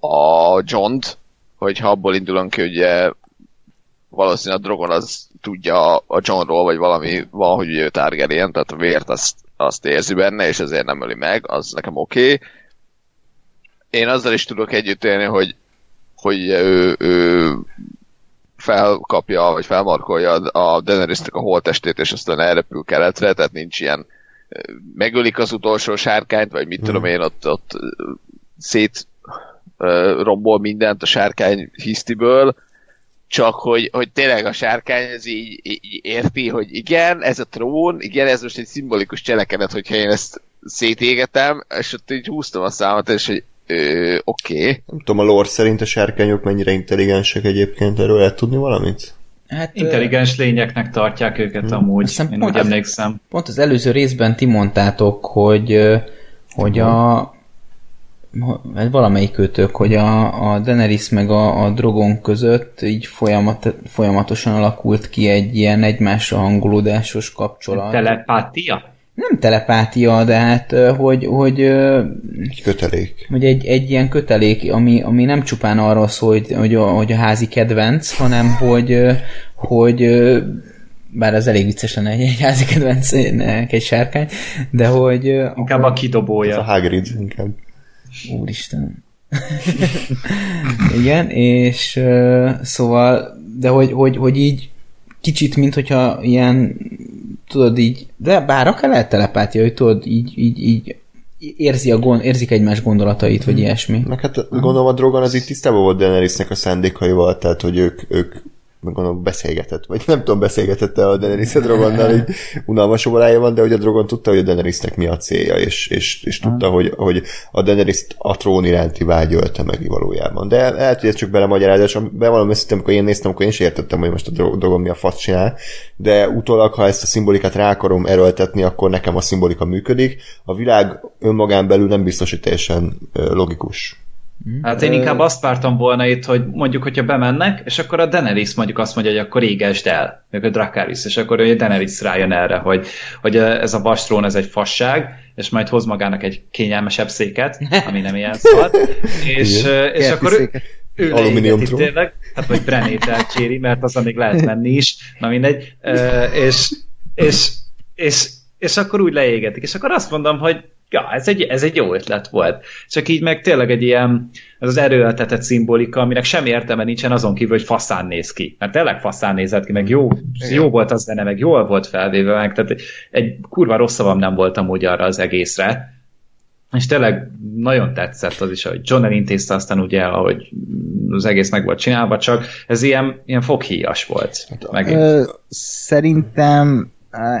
a John-t, hogyha abból indulunk ki, hogy valószínűleg a Drogon az tudja a Johnról, vagy valami van, hogy ő Targaryen, tehát a vért azt, azt érzi benne, és ezért nem öli meg, az nekem oké. Okay. Én azzal is tudok együtt élni, hogy, hogy ő, ő felkapja, vagy felmarkolja a daenerys a holtestét, és aztán elrepül keletre, tehát nincs ilyen megölik az utolsó sárkányt, vagy mit hmm. tudom én, ott, ott szét rombol mindent a sárkány hisztiből, csak hogy, hogy tényleg a sárkány ez így, így érti, hogy igen, ez a trón, igen, ez most egy szimbolikus cselekedet, hogyha én ezt szétégetem, és ott így húztam a számot, és hogy oké. Okay. Nem tudom, a lore szerint a sárkányok mennyire intelligensek egyébként, erről lehet tudni valamit? Hát, Intelligens lényeknek tartják őket hmm. amúgy, én úgy emlékszem. Pont az előző részben ti mondtátok, hogy, hogy a valamelyik őtök, hogy a, a Daenerys meg a, a Drogon között így folyamat, folyamatosan alakult ki egy ilyen egymásra hangolódásos kapcsolat. Telepátia? Nem telepátia, de hát, hogy, hogy, Egy kötelék. hogy egy, egy ilyen kötelék, ami, ami nem csupán arról szól, hogy, hogy, a, hogy a házi kedvenc, hanem hogy, hogy bár az elég vicces lenne egy, egy házi kedvencnek egy sárkány, de hogy... Inkább a Ez a kidobója. Hagrid inkább. Úristen. [LAUGHS] Igen, és szóval, de hogy, hogy, hogy így kicsit, mint hogyha ilyen, tudod így, de bár akár lehet telepátia, hogy tudod, így, így, így érzi a gond, érzik egymás gondolatait, vagy ilyesmi. Meg hát gondolom a Drogon az itt tisztában volt Daenerysnek a szándékaival, tehát hogy ők, ők gondolom beszélgetett, vagy nem tudom, beszélgetette a Daenerys a Drogonnal, így unalmas órája van, de hogy a Drogon tudta, hogy a Daenerysnek mi a célja, és, és, és tudta, hogy, hogy a Daenerys a trón iránti vágy ölte meg valójában. De lehet, hogy ez csak belemagyarázás, bevallom őszintén, amikor én néztem, akkor én sem értettem, hogy most a Drogon mi a fasz csinál, de utólag, ha ezt a szimbolikát rá akarom erőltetni, akkor nekem a szimbolika működik. A világ önmagán belül nem biztos, hogy teljesen logikus. Hát én inkább azt vártam volna itt, hogy mondjuk, hogyha bemennek, és akkor a Daenerys mondjuk azt mondja, hogy akkor égesd el, meg a Dracarys, és akkor a Daenerys rájön erre, hogy, hogy ez a vastrón, ez egy fasság, és majd hoz magának egy kényelmesebb széket, ami nem ilyen szart, és, és akkor ő, ő Alumínium tényleg, hát vagy Brenét elkéri, mert az még lehet menni is, na mindegy, és, és, és, és akkor úgy leégetik, és akkor azt mondom, hogy ja, ez egy, ez egy jó ötlet volt. Csak így meg tényleg egy ilyen, ez az erőltetett szimbolika, aminek semmi értelme nincsen azon kívül, hogy faszán néz ki. Mert tényleg faszán nézett ki, meg jó, jó volt az zene, meg jól volt felvéve, meg tehát egy kurva rossz szavam nem volt amúgy arra az egészre. És tényleg nagyon tetszett az is, hogy John elintézte aztán ugye, ahogy az egész meg volt csinálva, csak ez ilyen, ilyen foghíjas volt. Megint. Ö, szerintem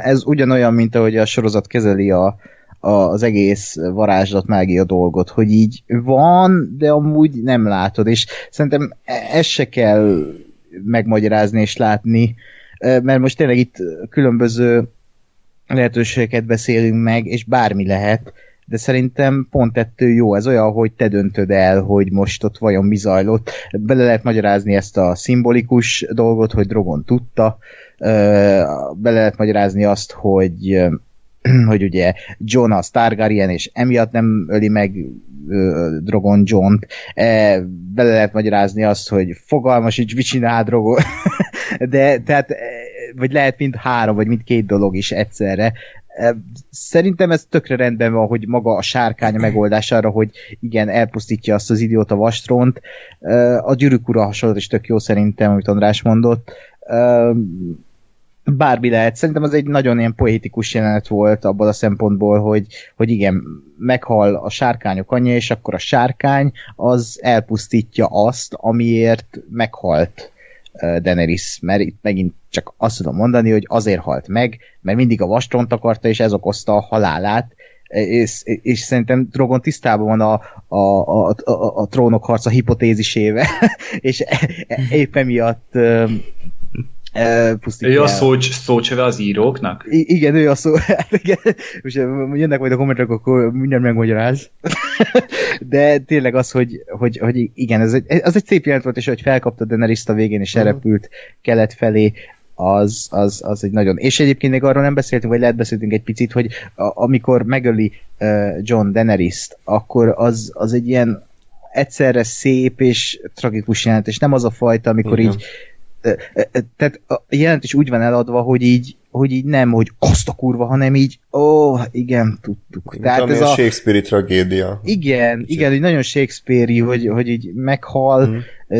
ez ugyanolyan, mint ahogy a sorozat kezeli a, az egész varázslat mágia dolgot, hogy így van, de amúgy nem látod, és szerintem ezt se kell megmagyarázni és látni, ö, mert most tényleg itt különböző lehetőségeket beszélünk meg, és bármi lehet, de szerintem pont ettől jó, ez olyan, hogy te döntöd el, hogy most ott vajon mi zajlott. Bele lehet magyarázni ezt a szimbolikus dolgot, hogy Drogon tudta, ö, bele lehet magyarázni azt, hogy [CLEARS THROAT] hogy ugye John a Targaryen, és emiatt nem öli meg ö, Drogon John-t. E, bele lehet magyarázni azt, hogy fogalmas így mit csinál Drogon. [LAUGHS] De tehát, e, vagy lehet mind három, vagy mind két dolog is egyszerre. E, Szerintem ez tökre rendben van, hogy maga a sárkány a megoldás arra, hogy igen, elpusztítja azt az idióta vastront. E, A gyűrűk ura hasonló is tök jó szerintem, amit András mondott. E, bármi lehet. Szerintem az egy nagyon ilyen poétikus jelenet volt abban a szempontból, hogy, hogy igen, meghal a sárkányok anyja, és akkor a sárkány az elpusztítja azt, amiért meghalt Daenerys, mert itt megint csak azt tudom mondani, hogy azért halt meg, mert mindig a vastront akarta, és ez okozta a halálát, és, és szerintem Drogon tisztában van a, a, a, a, a trónok harca hipotézisével, [LAUGHS] és e- e- éppen miatt pusztítja Ő a szócs, szócsöve az íróknak? I- igen, ő a szó. [LAUGHS] Hát igen. Most jönnek majd a kommentek, akkor mindent megmagyaráz. [LAUGHS] De tényleg az, hogy, hogy, hogy igen, ez egy, az egy szép jelent volt, és hogy felkapta Daenerys a végén, és elrepült kelet felé, az, az, az egy nagyon... És egyébként még arról nem beszéltünk, vagy lehet beszéltünk egy picit, hogy a, amikor megöli uh, John Daenerys-t, akkor az, az egy ilyen egyszerre szép és tragikus jelent, és nem az a fajta, amikor Igen. így tehát a jelent is úgy van eladva, hogy így, hogy így nem, hogy azt a kurva, hanem így, ó, igen, tudtuk. Tehát Tehát ez a Shakespeare-i tragédia. igen, igen, hogy nagyon Shakespeare-i, hogy, hogy így meghal, Mhm.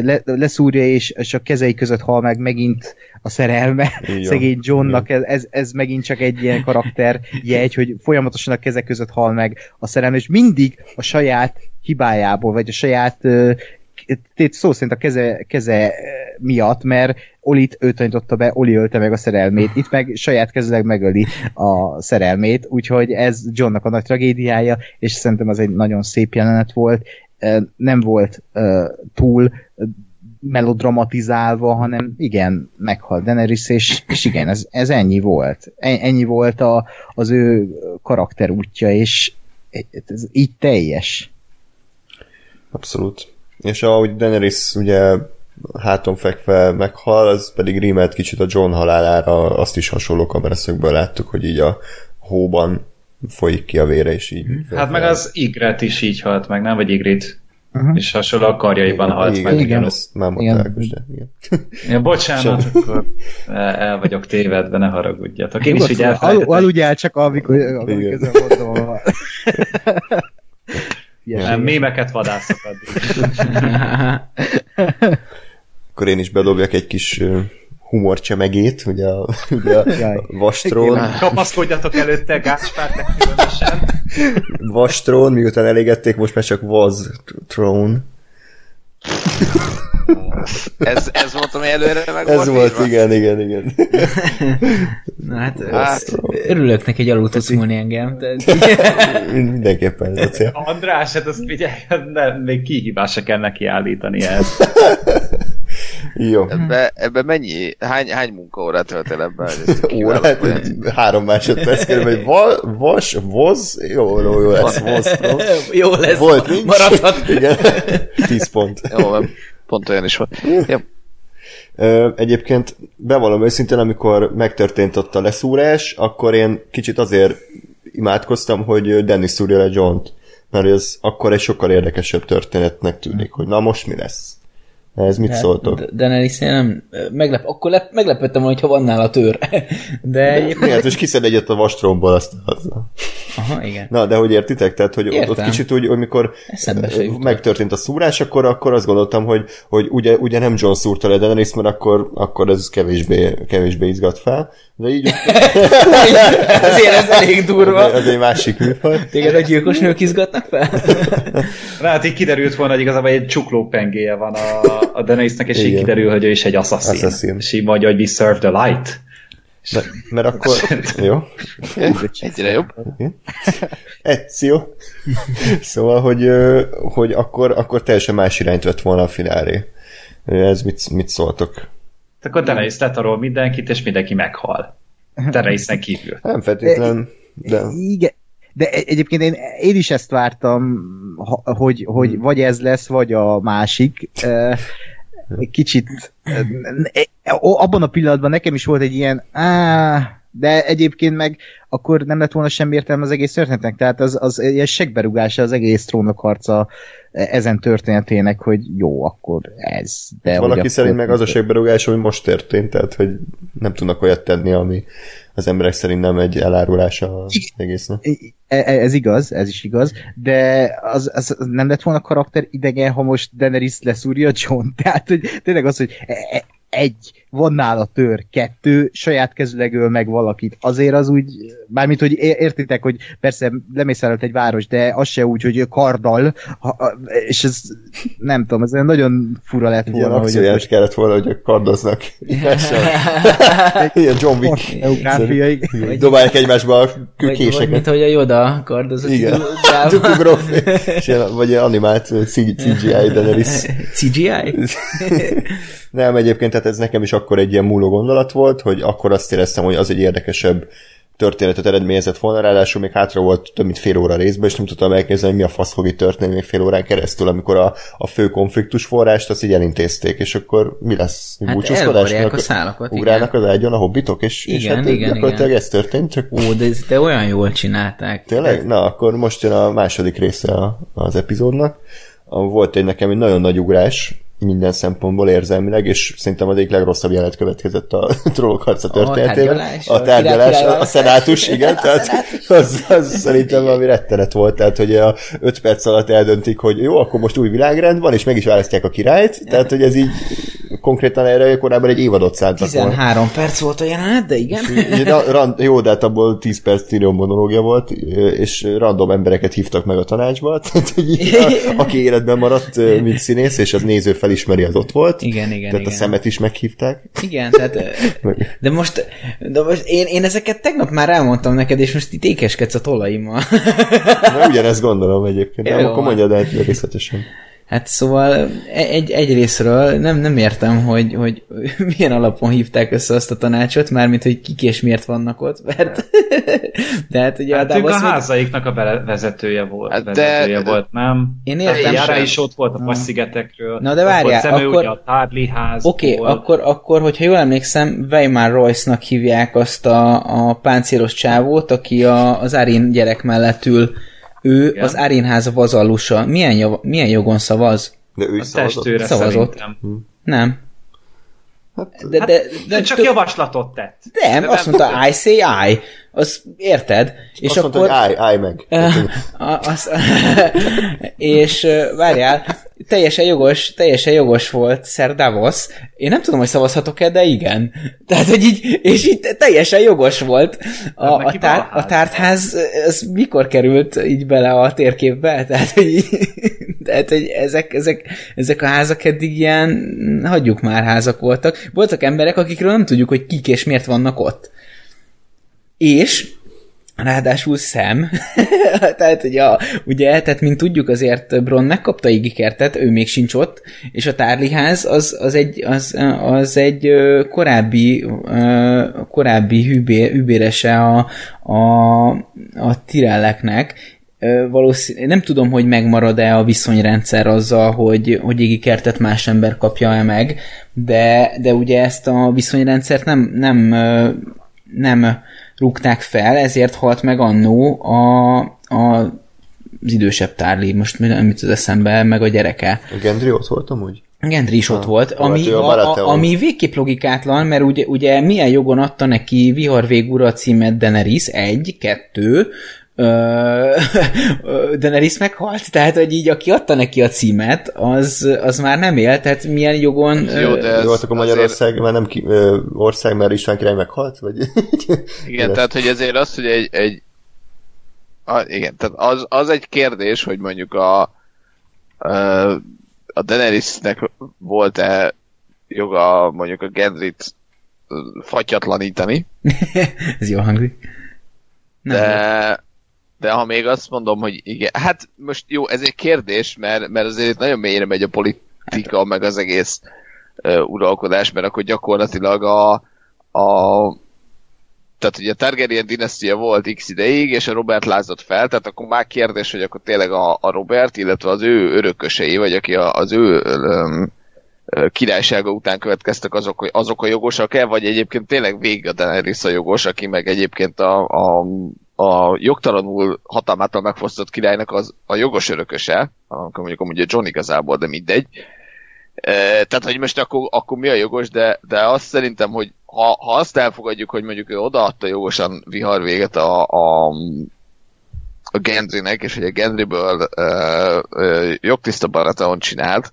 le, leszúrja, és, és a kezei között hal meg megint a szerelme van. szegény Johnnak, ez, ez, ez megint csak egy ilyen karakter jegy, hogy folyamatosan a kezek között hal meg a szerelme, és mindig a saját hibájából, vagy a saját tét szó szerint a keze, keze miatt, mert Olit ő tanította be, Oli ölte meg a szerelmét, itt meg saját kezileg megöli a szerelmét, úgyhogy ez Johnnak a nagy tragédiája, és szerintem az egy nagyon szép jelenet volt, Ö, nem volt uh, túl melodramatizálva, hanem igen, meghalt Daenerys, és, és igen, ez, ez ennyi volt. En- Ennyi volt a, az ő karakterútja, és ez így teljes. Abszolút. És ahogy Daenerys ugye háton fekve meghal, az pedig rímelt kicsit a John halálára, azt is hasonló kameraszögből láttuk, hogy így a hóban folyik ki a vére, és így... Hát meg az Igret is így halt meg, nem? Vagy Igrit? Uh-huh. És hasonló a karjaiban igen, halt igen, meg. Igen, ezt már mondták, de igen. [LAUGHS] Ja, bocsánat, Sem. akkor el vagyok tévedve, ne haragudjatok. Én is így elfelejtettem. Al- aludjál csak, amikor, amikor közben mondom. [LAUGHS] Nem, mémeket vadászok addig. [LAUGHS] Akkor én is bedobjak egy kis humorcsemegét, ugye a, ugye a vastrón. Kapaszkodjatok előtte, Gáspár, különösen. Vastrón, miután elégették, most már csak was throne. Ez, ez volt, ami előre meg Ez volt, írva? igen, igen, igen. [LAUGHS] Na hát, hát örülök neki, hogy alul tudsz múlni engem. De... Mindenképpen ez a cél. András, hát azt figyelj, nem, még kihívásra kell neki állítani ezt. [LAUGHS] Jó. Ebbe, ebbe mennyi, hány, hány munkaórát töltél ebben? Órát, három másodperc kerül, hogy va, vas, voz, jó, jó, jó lesz, voz, [LAUGHS] Jó lesz, Volt, nincs? maradhat. [LAUGHS] Igen, [LAUGHS] tíz pont. Jó, pont olyan is volt. Ja. Egyébként bevallom őszintén, amikor megtörtént ott a leszúrás, akkor én kicsit azért imádkoztam, hogy Dennis szúrja le John-t, mert ez akkor egy sokkal érdekesebb történetnek tűnik, hogy na most mi lesz. Ez mit hát, szóltok? Daenerys nem meglep, akkor lep, meglepettem, hogyha van nála tör. [LAUGHS] De egyébként... Hát, és kiszed egyet a vastromból azt. Az... Aha, igen. Na, de hogy értitek? Tehát, hogy Értem. ott kicsit úgy, amikor megtörtént a szúrás, akkor, akkor azt gondoltam, hogy, hogy ugye, ugye nem John szúrta le Daenerys, mert akkor, akkor ez kevésbé, kevésbé izgat fel. De így... [LAUGHS] Azért ez elég durva. Ez egy másik műfaj. Téged a gyilkos nők izgatnak fel? [LAUGHS] Hát így kiderült volna, hogy igazából egy csukló pengéje van a, a Daenerysnek, és Igen. így kiderül, hogy ő is egy assassin. assassin. És így mondja, hogy we serve the light. De, mert akkor... [LAUGHS] jó. Egyre jobb. Ezio. Szóval, hogy, hogy akkor, akkor teljesen más irányt vett volna a finálé. Ez mit, mit szóltok? Akkor Daenerys letarol mindenkit, és mindenki meghal. Daenerysnek kívül. Nem feltétlen, de... Igen, de e- egyébként én, én is ezt vártam, hogy, hogy hmm. vagy ez lesz, vagy a másik. Kicsit abban a pillanatban nekem is volt egy ilyen á, de egyébként meg akkor nem lett volna semmi értelme az egész történetnek, tehát az, az ilyen segberúgása az egész trónokharca ezen történetének, hogy jó, akkor ez. De Van, aki szerint meg az a segberúgás, hogy most történt, tehát hogy nem tudnak olyat tenni, ami az emberek szerint nem egy elárulása az egésznek. E, e, ez igaz, ez is igaz, de az, az nem lett volna karakter idegen, ha most Daenerys leszúrja John. [LAUGHS] Tehát, hogy tényleg az, hogy e, egy, van nála tör, kettő, saját kezüleg öl meg valakit. Azért az úgy, bármint, hogy értitek, hogy persze lemész egy város, de az se úgy, hogy karddal, és ez nem tudom, ez nagyon fura lett volna. Ilyen akciójás most... kellett volna, hogy kardoznak. [LAUGHS] Ilyen John Wick. Dobálják egymásba a késeket. Vagy, mint hogy a Yoda kardozott. Igen. [LAUGHS] Vagy animált CGI Daenerys. [LAUGHS] CGI? Nem, egyébként tehát ez nekem is akkor egy ilyen múló gondolat volt, hogy akkor azt éreztem, hogy az egy érdekesebb történetet eredményezett volna, ráadásul még hátra volt több mint fél óra részben, és nem tudtam elképzelni, mi a fasz fog itt történni még fél órán keresztül, amikor a, a fő konfliktus forrást azt így elintézték, és akkor mi lesz? Hát búcsúzkodás? a szálakat, Ugrálnak igen. az ágyon a hobbitok, és, igen, és hát igen, gyakorlatilag igen. ez történt, csak... Ó, de, de olyan jól csinálták. Tényleg? Na, akkor most jön a második része az epizódnak. Volt egy nekem egy nagyon nagy ugrás, minden szempontból érzelmileg, és szerintem az egyik legrosszabb jelet következett a [LAUGHS] trollok harca történetében. A tárgyalás, a, a, a szenátus, igen, tehát az, az szerintem valami rettenet volt, tehát hogy a öt perc alatt eldöntik, hogy jó, akkor most új világrend van, és meg is választják a királyt, tehát hogy ez így konkrétan erre korábban egy évadot szántak 13 volna. perc volt a jelenet, de igen. rand, jó, de hát abból 10 perc Tyrion monológia volt, és random embereket hívtak meg a tanácsba, [LAUGHS] tehát a, [LAUGHS] aki életben maradt, mint színész, és az néző felismeri, az ott volt. Igen, igen, Tehát igen. a szemet is meghívták. Igen, tehát [LAUGHS] de most, de most én, én ezeket tegnap már elmondtam neked, és most itt ékeskedsz a tollaimmal. Na, ugyanezt gondolom egyébként, de akkor mondjad el részletesen. Hát szóval egy, egy részről nem, nem értem, hogy, hogy [LAUGHS] milyen alapon hívták össze azt a tanácsot, mármint, hogy kik és miért vannak ott, mert [LAUGHS] de hát ugye hát ők a házaiknak a vezetője volt, hát vezetője de, volt, nem? Én értem. Jára is ott volt a Passzigetekről. Na de várjál, akkor... a Tárli ház Oké, okay, akkor, akkor, hogyha jól emlékszem, Weimar Royce-nak hívják azt a, a páncélos csávót, aki a, az Arin gyerek mellett ül ő Igen. az Arinház vazallusa. Milyen, jog, milyen jogon szavaz? De ő a szavazott. szavazott. Hm. Nem. Hát, de, de, de, de csak tök... javaslatot tett. Nem, de azt nem mondta, I say I. Az érted? És azt akkor... mondta, hogy I, I meg. [LAUGHS] Az, [LAUGHS] és várjál, teljesen jogos, teljesen jogos volt Sir Davos. Én nem tudom, hogy szavazhatok-e, de igen. [LAUGHS] Tehát, hogy így, és így teljesen jogos volt. A, a, tár, a tártház, ez mikor került így bele a térképbe? Tehát, hogy, így, tehát, hogy ezek, ezek, ezek a házak eddig ilyen, hagyjuk már házak voltak. Voltak emberek, akikről nem tudjuk, hogy kik és miért vannak ott. És Ráadásul szem, [LAUGHS] tehát ugye, ugye, tehát mint tudjuk azért Bron megkapta Igikertet, ő még sincs ott, és a tárliház az, az egy, az, az egy korábbi, korábbi hűbé, hűbérese a, a, a tirelleknek, valószínűleg nem tudom, hogy megmarad-e a viszonyrendszer azzal, hogy, hogy Igikertet más ember kapja-e meg, de, de ugye ezt a viszonyrendszert nem, nem, nem rúgták fel, ezért halt meg annó a, a az idősebb tárli, most nem jut az eszembe, meg a gyereke. A Gendry ott volt amúgy? Gendry is ha, ott volt, ami, a, a, ami végképp logikátlan, mert ugye, ugye milyen jogon adta neki Viharvég címet Daenerys, egy, kettő, [LAUGHS] Daenerys meghalt, tehát hogy így aki adta neki a címet, az, az már nem él, tehát milyen jogon... Jó, de ez Jó, akkor Magyarország azért... már nem ki, ö, ország, mert István király meghalt? Vagy... [LAUGHS] igen, tehát hogy ezért az, hogy egy, egy a, igen, tehát az, az egy kérdés, hogy mondjuk a a, Daenerysnek volt-e joga mondjuk a Gendrit fatyatlanítani. [LAUGHS] Ez jó hangzik. De, de ha még azt mondom, hogy igen, hát most jó, ez egy kérdés, mert, mert azért nagyon mélyre megy a politika, meg az egész uh, uralkodás, mert akkor gyakorlatilag a, a tehát ugye a Targaryen dinasztia volt x ideig, és a Robert lázott fel, tehát akkor már kérdés, hogy akkor tényleg a, a Robert, illetve az ő örökösei, vagy aki a, az ő um, királysága után következtek azok, azok a jogosak-e, vagy egyébként tényleg végig a Daenerys a jogos, aki meg egyébként a, a a jogtalanul hatalmától megfosztott királynak az a jogos örököse, akkor mondjuk amúgy John igazából, de mindegy. E, tehát, hogy most akkor, akkor mi a jogos, de, de azt szerintem, hogy ha, ha azt elfogadjuk, hogy mondjuk ő odaadta jogosan vihar véget a, a, a Gendrynek, és hogy a Gendryből e, e, jogtiszta Baratheon csinált,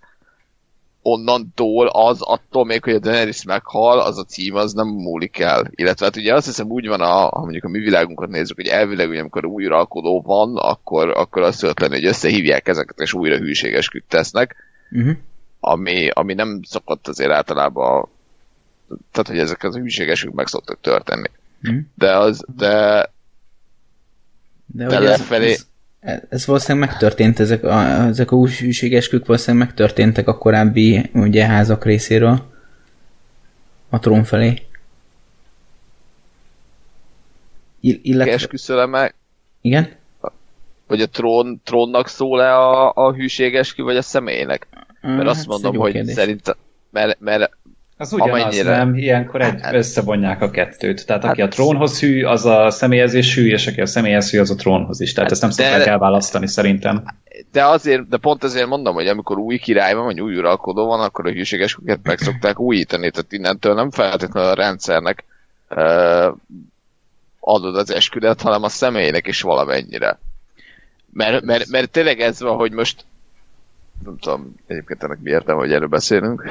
onnantól az, attól még, hogy a Daenerys meghal, az a cím az nem múlik el. Illetve hát ugye azt hiszem úgy van, a, ha mondjuk a mi világunkat nézzük, hogy elvileg, hogy amikor új uralkodó van, akkor, akkor az szokott lenni, hogy összehívják ezeket, és újra hűséges tesznek, uh-huh. ami, ami nem szokott azért általában tehát, hogy ezek az hűségesük meg szoktak történni. Uh-huh. De az, de de, de lefelé... Ez, ez valószínűleg megtörtént, ezek a, ezek a hűségeskük valószínűleg megtörténtek a korábbi ugye, házak részéről a trón felé. Ill- illetve... Esküszöleme... Igen? Vagy a trón, trónnak szól-e a, a hűségeskü, vagy a személynek? Mert hát azt mondom, hogy kérdés. szerint mert, mert az ugyanaz, amennyire... nem? Ilyenkor egy, hát, összevonják a kettőt. Tehát hát, aki a trónhoz hű, az a személyezés hű, és aki a személyhez hű, az a trónhoz is. Tehát hát, ezt nem szokták elválasztani szerintem. De azért, de pont ezért mondom, hogy amikor új király van, vagy új uralkodó van, akkor a hűségeseket meg szokták újítani. Tehát innentől nem feltétlenül a rendszernek uh, adod az esküdet, hanem a személynek is valamennyire. Mert, mert, mert tényleg ez van, hogy most nem tudom, egyébként ennek mi értelme, hogy erről beszélünk.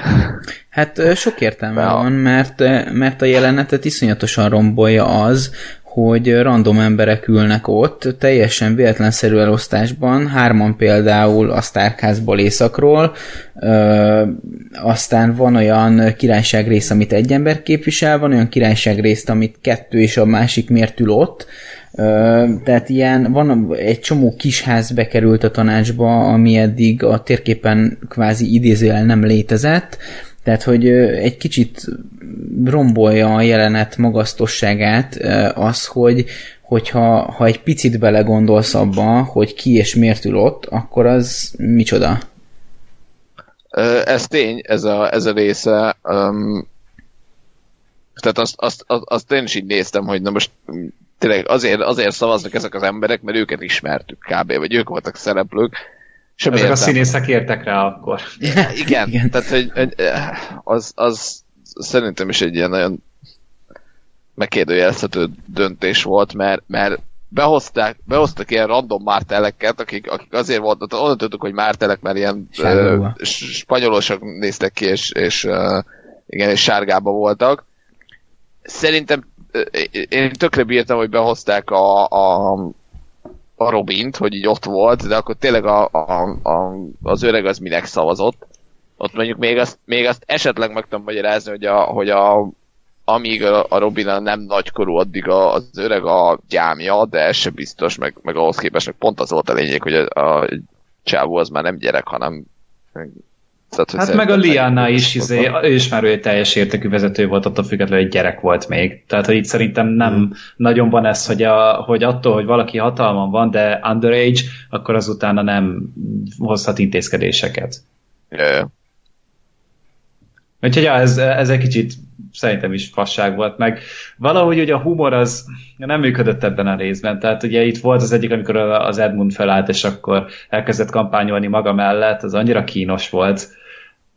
Hát sok értelme De van, mert, mert a jelenetet iszonyatosan rombolja az, hogy random emberek ülnek ott, teljesen véletlenszerű elosztásban, hárman például a Starkházból északról, ö, aztán van olyan királyság rész, amit egy ember képvisel, van olyan királyság részt, amit kettő és a másik miért ül ott, Tehát ilyen, van egy csomó kisház bekerült a tanácsba, ami eddig a térképen kvázi idézőjel nem létezett, tehát, hogy egy kicsit rombolja a jelenet magasztosságát az, hogy hogyha ha egy picit belegondolsz abba, hogy ki és miért ül ott, akkor az micsoda? Ez tény, ez a, ez a része. Um, tehát azt, azt, azt, azt én is így néztem, hogy na most tényleg azért, azért szavaznak ezek az emberek, mert őket ismertük kb. vagy ők voltak szereplők. Sem ezek értem. a színészek értek rá akkor. Igen, [LAUGHS] Igen. tehát hogy, hogy az, az szerintem is egy ilyen nagyon megkérdőjelezhető döntés volt, mert, mert behozták, behoztak ilyen random márteleket, akik, akik azért voltak, onnan tudtuk, hogy mártelek, mert ilyen uh, spanyolosok néztek ki, és, és uh, igen, és sárgába voltak. Szerintem én tökre bírtam, hogy behozták a, a, a Robint, hogy így ott volt, de akkor tényleg a, a, a, az öreg az minek szavazott. Ott mondjuk még azt, még azt esetleg meg tudom magyarázni, hogy, a, hogy a, amíg a, a Robin nem nagykorú, addig a, az öreg a gyámja, de ez sem biztos, meg, meg ahhoz képest meg pont az volt a lényeg, hogy a, a csávó az már nem gyerek, hanem tehát, hát meg a Liana is, izé, ő is már egy teljes értékű vezető volt, attól függetlenül egy gyerek volt még. Tehát, hogy itt szerintem nem mm. nagyon van ez, hogy, a, hogy attól, hogy valaki hatalman van, de underage, akkor azutána nem hozhat intézkedéseket. Yeah. Úgyhogy ja, ez, ez egy kicsit szerintem is fasság volt, meg valahogy ugye a humor az nem működött ebben a részben, tehát ugye itt volt az egyik, amikor az Edmund felállt, és akkor elkezdett kampányolni maga mellett, az annyira kínos volt,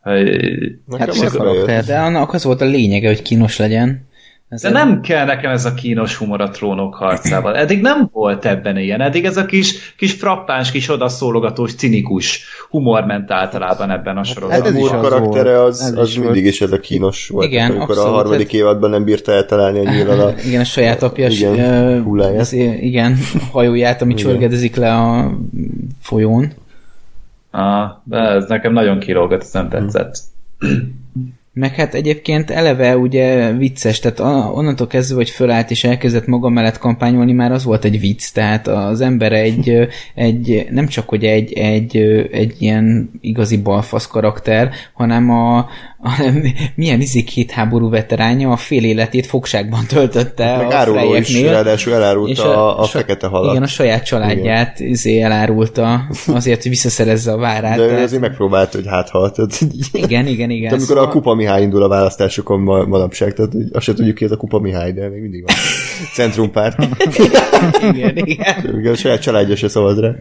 Hát karakter, de annak az volt a lényege, hogy kínos legyen. Ez De nem kell nekem ez a kínos humor a trónok harcával. Eddig nem volt ebben ilyen. Eddig ez a kis, kis frappáns, kis odaszólogatós, cinikus humor ment általában ebben a sorozatban. Hát ez is az karaktere az, az, az mindig is ez a kínos volt. Igen, amikor abszolút, a harmadik hát... évadban nem bírta eltalálni a nyílan [LAUGHS] a... Igen, a saját apja igen, uh, az, igen, hajóját, ami csörgedezik le a folyón. Ah, de ez nekem nagyon kilógott, ez nem tetszett. Meg hát egyébként eleve ugye vicces, tehát onnantól kezdve, hogy fölállt és elkezdett maga mellett kampányolni, már az volt egy vicc, tehát az ember egy, egy nem csak hogy egy, egy, egy ilyen igazi balfasz karakter, hanem a, [LAUGHS] milyen izé két háború veteránja a fél életét fogságban töltötte Meg a áruló is, ráadásul elárulta a, a, a fekete halat. Igen, a saját családját igen. izé elárulta azért, hogy visszaszerezze a várát. De ő azért megpróbált, hogy hát halt. Igen, igen, igen. De amikor szóval... a Kupa Mihály indul a választásokon ma, manapság, tehát azt sem tudjuk ki, ez a Kupa Mihály, de még mindig van. [LAUGHS] Centrumpárt. igen, igen. igen. A saját családja se szavaz rá.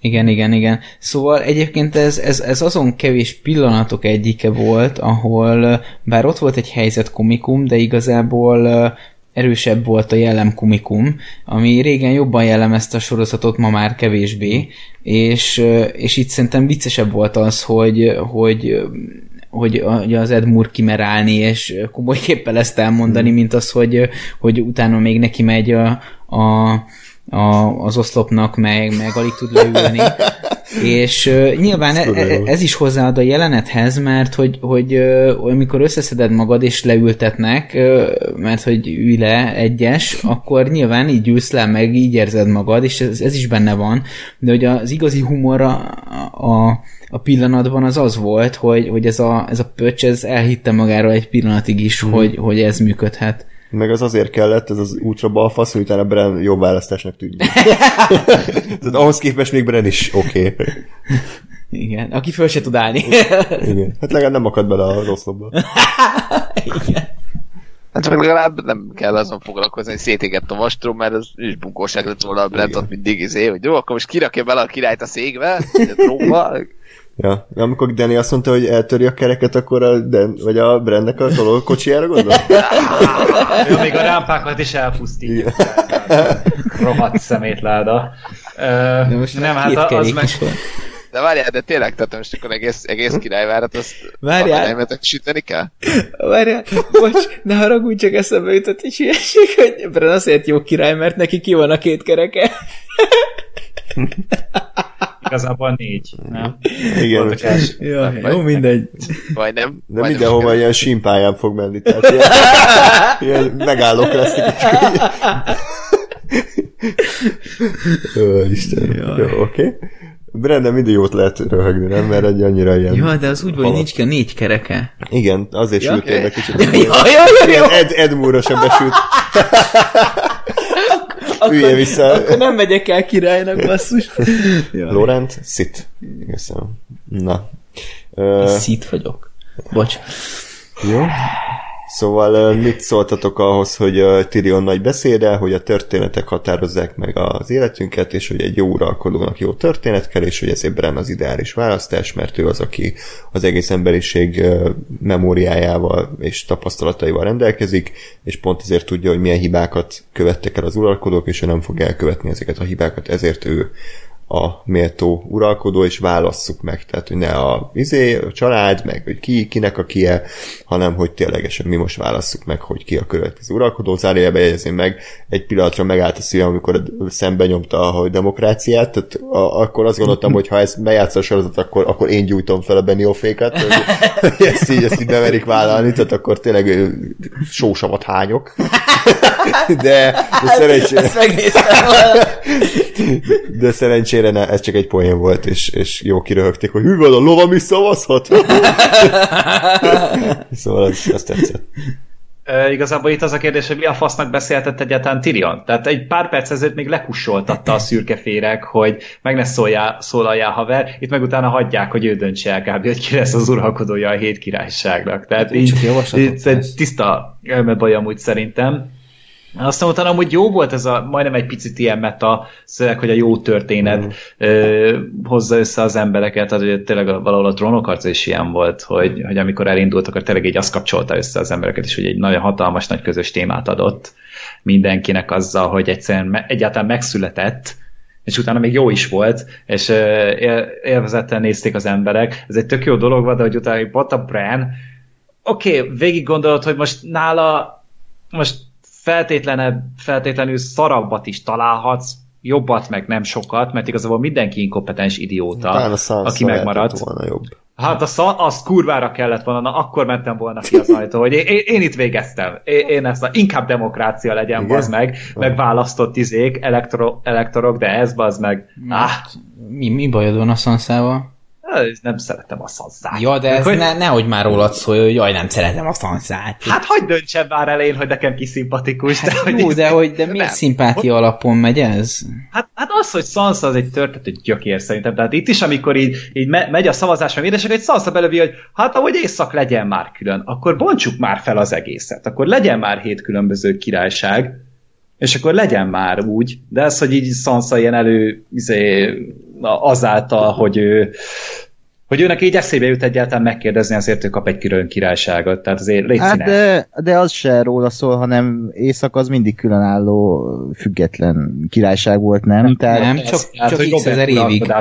Igen, igen, igen. Szóval egyébként ez, ez, ez azon kevés pillanatok egyike volt, ahol bár ott volt egy helyzet komikum, de igazából erősebb volt a jellem komikum, ami régen jobban jellemezte a sorozatot, ma már kevésbé, és, és itt szerintem viccesebb volt az, hogy, hogy hogy az Ed Moore kimer állni, és komolyképpen ezt elmondani, mint az, hogy, hogy utána még neki megy a, a a, az oszlopnak, meg, meg alig tud leülni. és uh, nyilván ez, e, ez is hozzáad a jelenethez, mert hogy, hogy uh, amikor összeszeded magad és leültetnek, uh, mert hogy ülj le egyes, akkor nyilván így ülsz le, meg így érzed magad, és ez, ez is benne van, de hogy az igazi humor a, a, a pillanatban az az volt, hogy, hogy ez, a, ez a pöcs, ez elhitte magáról egy pillanatig is, mm. hogy, hogy ez működhet. Meg az azért kellett, ez az ultra balfasz, hogy utána Bren jobb választásnak tűnjön. [LAUGHS] Tehát ahhoz képest még Bren is oké. Okay. Igen, aki föl se tud állni. Igen. Hát legalább nem akad bele a rossz lobba. Igen. Hát meg legalább nem kell azon foglalkozni, hogy szétégett a vastrom, mert az is bunkóság lett volna a Brent ott mindig izé, hogy jó, akkor most kirakja bele a királyt a székbe, a trónba, Ja, amikor Danny azt mondta, hogy eltöri a kereket, akkor a Dan, vagy a Brandnek a kocsijára gondol? ja, még a rámpákat is elpusztítja. Rohadt szemétláda. Most nem, hát az meg... De várjál, de tényleg, tehát most akkor egész, egész királyvárat azt várjál. süteni kell? Várjál, bocs, ne haragudj, csak eszembe jutott egy hülyeség, hogy Bren azért jó király, mert neki ki van a két kereke. [LAUGHS] Igazából négy, nem? Igen. Ja, jó, mindegy. Vagy nem. De mindenhova ilyen simpáján fog menni, tehát ilyen, [LAUGHS] ilyen megállók lesznek. Ó, Isten. Jó, oké. Okay. Brandon mindig jót lehet röhögni, nem? Mert egy annyira ilyen... Ja, de az úgy van, hogy nincs ki a négy kereke. Igen, azért ja, sültél meg kicsit. Ja, ja, ja, ja. Ed, Ed Moore sem besült. [LAUGHS] Ülje vissza. Akkor nem megyek el királynak, basszus. Jaj. Laurent, sit. Köszönöm. Na. Uh, Szit vagyok. Bocs. Jó. Szóval mit szóltatok ahhoz, hogy Tyrion nagy beszéde, hogy a történetek határozzák meg az életünket, és hogy egy jó uralkodónak jó történet kell, és hogy ezért Bran az ideális választás, mert ő az, aki az egész emberiség memóriájával és tapasztalataival rendelkezik, és pont ezért tudja, hogy milyen hibákat követtek el az uralkodók, és ő nem fog elkövetni ezeket a hibákat, ezért ő a méltó uralkodó, és válasszuk meg. Tehát, hogy ne a, izé, a család, meg hogy ki, kinek a kie, hanem hogy ténylegesen mi most válasszuk meg, hogy ki a következő uralkodó. Zárójelbe jegyezni meg, egy pillanatra megállt a szívem, amikor szembe nyomta a demokráciát, tehát a, akkor azt gondoltam, hogy ha ez bejátsza a sorozat, akkor, akkor én gyújtom fel a Beniofékat, hogy, hogy ezt így, ezt így bemerik vállalni, tehát akkor tényleg sósavat hányok. [LAUGHS] De, de szerencsére... De szerencsére ne, ez csak egy poén volt, és, és jó kiröhögték, hogy hű van, a lovam is szavazhat. [LAUGHS] szóval az, az tetszett. E, igazából itt az a kérdés, hogy mi a fasznak beszéltett egyáltalán Tyrion. Tehát egy pár perc ezelőtt még lekussoltatta a szürkeféreg, hogy meg ne szóljál, szólaljál haver, itt meg utána hagyják, hogy ő döntse el kb. hogy ki lesz az uralkodója a hét királyságnak. Tehát így, így egy tiszta elmebaj amúgy szerintem. Aztán utána amúgy jó volt ez a, majdnem egy picit ilyen meta szöveg, hogy a jó történet mm. ö, hozza össze az embereket, tehát hogy tényleg valahol a trónokarc is ilyen volt, hogy, hogy amikor elindult, akkor tényleg így azt kapcsolta össze az embereket, és hogy egy nagyon hatalmas, nagy közös témát adott mindenkinek azzal, hogy egyszerűen me, egyáltalán megszületett, és utána még jó is volt, és élvezettel nézték az emberek. Ez egy tök jó dolog volt, de hogy utána volt a Bran, oké, okay, végig gondolod, hogy most nála most feltétlenebb, feltétlenül szarabbat is találhatsz, jobbat meg nem sokat, mert igazából mindenki inkompetens idióta, aki megmaradt. Volna jobb. Hát az, az kurvára kellett volna, na akkor mentem volna ki az ajtó, hogy én, én, én itt végeztem. Én, én ezt a, inkább demokrácia legyen, az meg, meg választott izék, elektro, elektorok, de ez az meg. Ah. Mi, mi bajod van a szanszával? Nem szeretem a szanszát. Ja, de ez hogy... ne, nehogy már rólad szólj, hogy jaj, nem szeretem a szanszát. Hát hagyd döntsem már elén, hogy nekem ki szimpatikus. Hát de, jó, hogy de, hogy, de miért nem. szimpátia alapon megy ez? Hát, hát az, hogy Sansa az egy történet, egy gyökér szerintem. Tehát itt is, amikor így, így me- megy a szavazás, meg édesek, egy Sansa belövi, hogy hát ahogy észak legyen már külön, akkor bontsuk már fel az egészet. Akkor legyen már hét különböző királyság, és akkor legyen már úgy, de ez, hogy így Sansa ilyen elő izé, azáltal, hogy ő hogy őnek így eszébe jut egyáltalán megkérdezni, azért ő kap egy külön királyságot, tehát azért légy hát de, de az se róla szól, hanem Észak az mindig különálló független királyság volt, nem? Tehát, nem, csak, tehát, csak x ezer évig.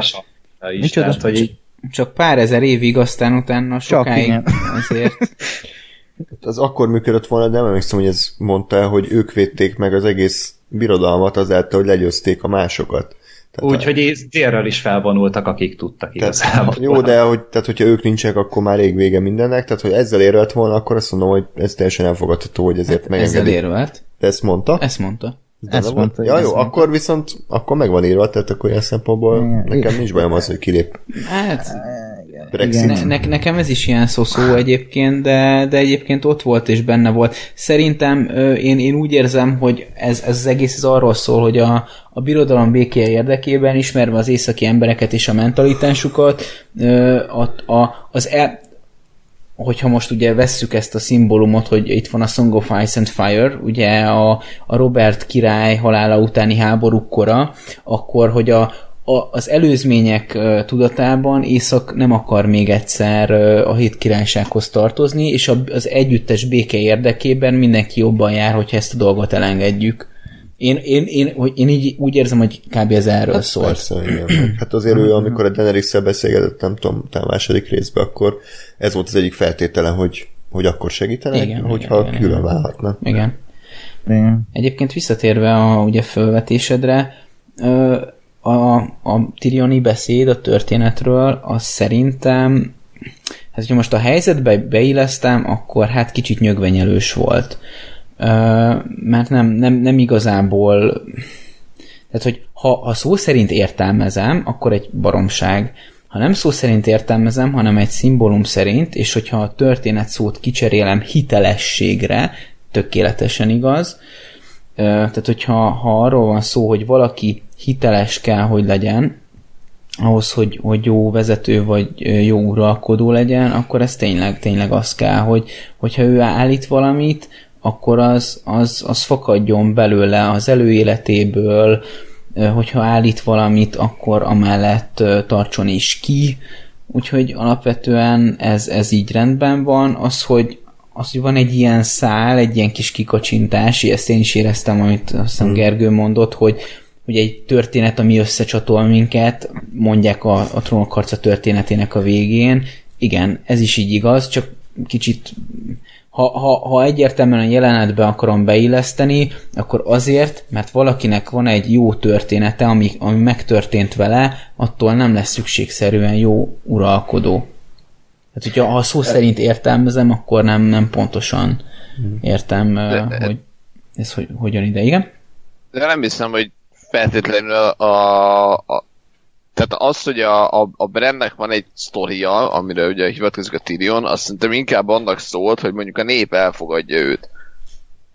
Is, tehát, hogy így... Csak pár ezer évig, aztán utána sokáig csak, azért. [LAUGHS] Az akkor működött volna, de nem emlékszem, hogy ez mondta, hogy ők védték meg az egész birodalmat azáltal, hogy legyőzték a másokat. Úgyhogy délről is felvonultak, akik tudtak igazából. Jó, de hogy, tehát, hogyha ők nincsenek, akkor már rég vége mindennek, tehát hogy ezzel érvelt volna, akkor azt mondom, hogy ez teljesen elfogadható, hogy ezért hát megengedik. Ezzel érvelt. De ezt mondta? Ezt mondta. Ezt mondta, ja, jó, mondta. akkor viszont akkor meg van írva, tehát akkor ilyen szempontból igen, nekem nincs bajom az, hogy kilép. Hát, Ne, ne, nekem ez is ilyen szó egyébként, de, de egyébként ott volt és benne volt. Szerintem én, én úgy érzem, hogy ez, ez az egész az arról szól, hogy a, a birodalom békéje érdekében, ismerve az északi embereket és a mentalitásukat, a, a, az el, hogyha most ugye vesszük ezt a szimbólumot, hogy itt van a Song of Ice and Fire, ugye a, a Robert király halála utáni háborúk kora, akkor, hogy a, a, az előzmények uh, tudatában Észak nem akar még egyszer uh, a hét királysághoz tartozni, és a, az együttes béke érdekében mindenki jobban jár, hogyha ezt a dolgot elengedjük. Én, én, én, hogy én így úgy érzem, hogy kb. ez erről hát szólt. Persze, igen. Hát azért ő, amikor a daenerys beszélgetett, nem tudom, a második részben, akkor ez volt az egyik feltétele, hogy, hogy akkor segítenek, igen, hogyha igen, külön igen. válhatnak. Igen. igen. Egyébként visszatérve a ugye fölvetésedre, a, a Tyrioni beszéd a történetről, az szerintem hát hogyha most a helyzetbe beillesztem, akkor hát kicsit nyögvenyelős volt mert nem, nem, nem igazából Tehát, hogy ha, ha szó szerint értelmezem, akkor egy baromság. Ha nem szó szerint értelmezem, hanem egy szimbólum szerint, és hogyha a történet szót kicserélem hitelességre, tökéletesen igaz, tehát hogyha ha arról van szó, hogy valaki hiteles kell, hogy legyen, ahhoz, hogy, hogy jó vezető vagy jó uralkodó legyen, akkor ez tényleg, tényleg az kell, hogy hogyha ő állít valamit, akkor az, az, az fakadjon belőle az előéletéből, hogyha állít valamit, akkor amellett tartson is ki, úgyhogy alapvetően ez, ez így rendben van. Az, hogy, az, hogy van egy ilyen szál, egy ilyen kis kikacsintás, ezt én is éreztem, amit azt hiszem hmm. Gergő mondott, hogy, hogy egy történet, ami összecsatol minket, mondják a, a trónokharca történetének a végén. Igen, ez is így igaz, csak kicsit ha, ha, ha egyértelműen a jelenetbe akarom beilleszteni, akkor azért, mert valakinek van egy jó története, ami, ami megtörtént vele, attól nem lesz szükségszerűen jó uralkodó. Hát, hogyha ha szó szerint értelmezem, akkor nem, nem pontosan értem, de, hogy ez hogy, hogyan ide, igen? De nem hiszem, hogy feltétlenül a, a, tehát az, hogy a, a, a Brennek van egy sztoria, amire ugye hivatkozik a Tyrion, azt szerintem inkább annak szólt, hogy mondjuk a nép elfogadja őt.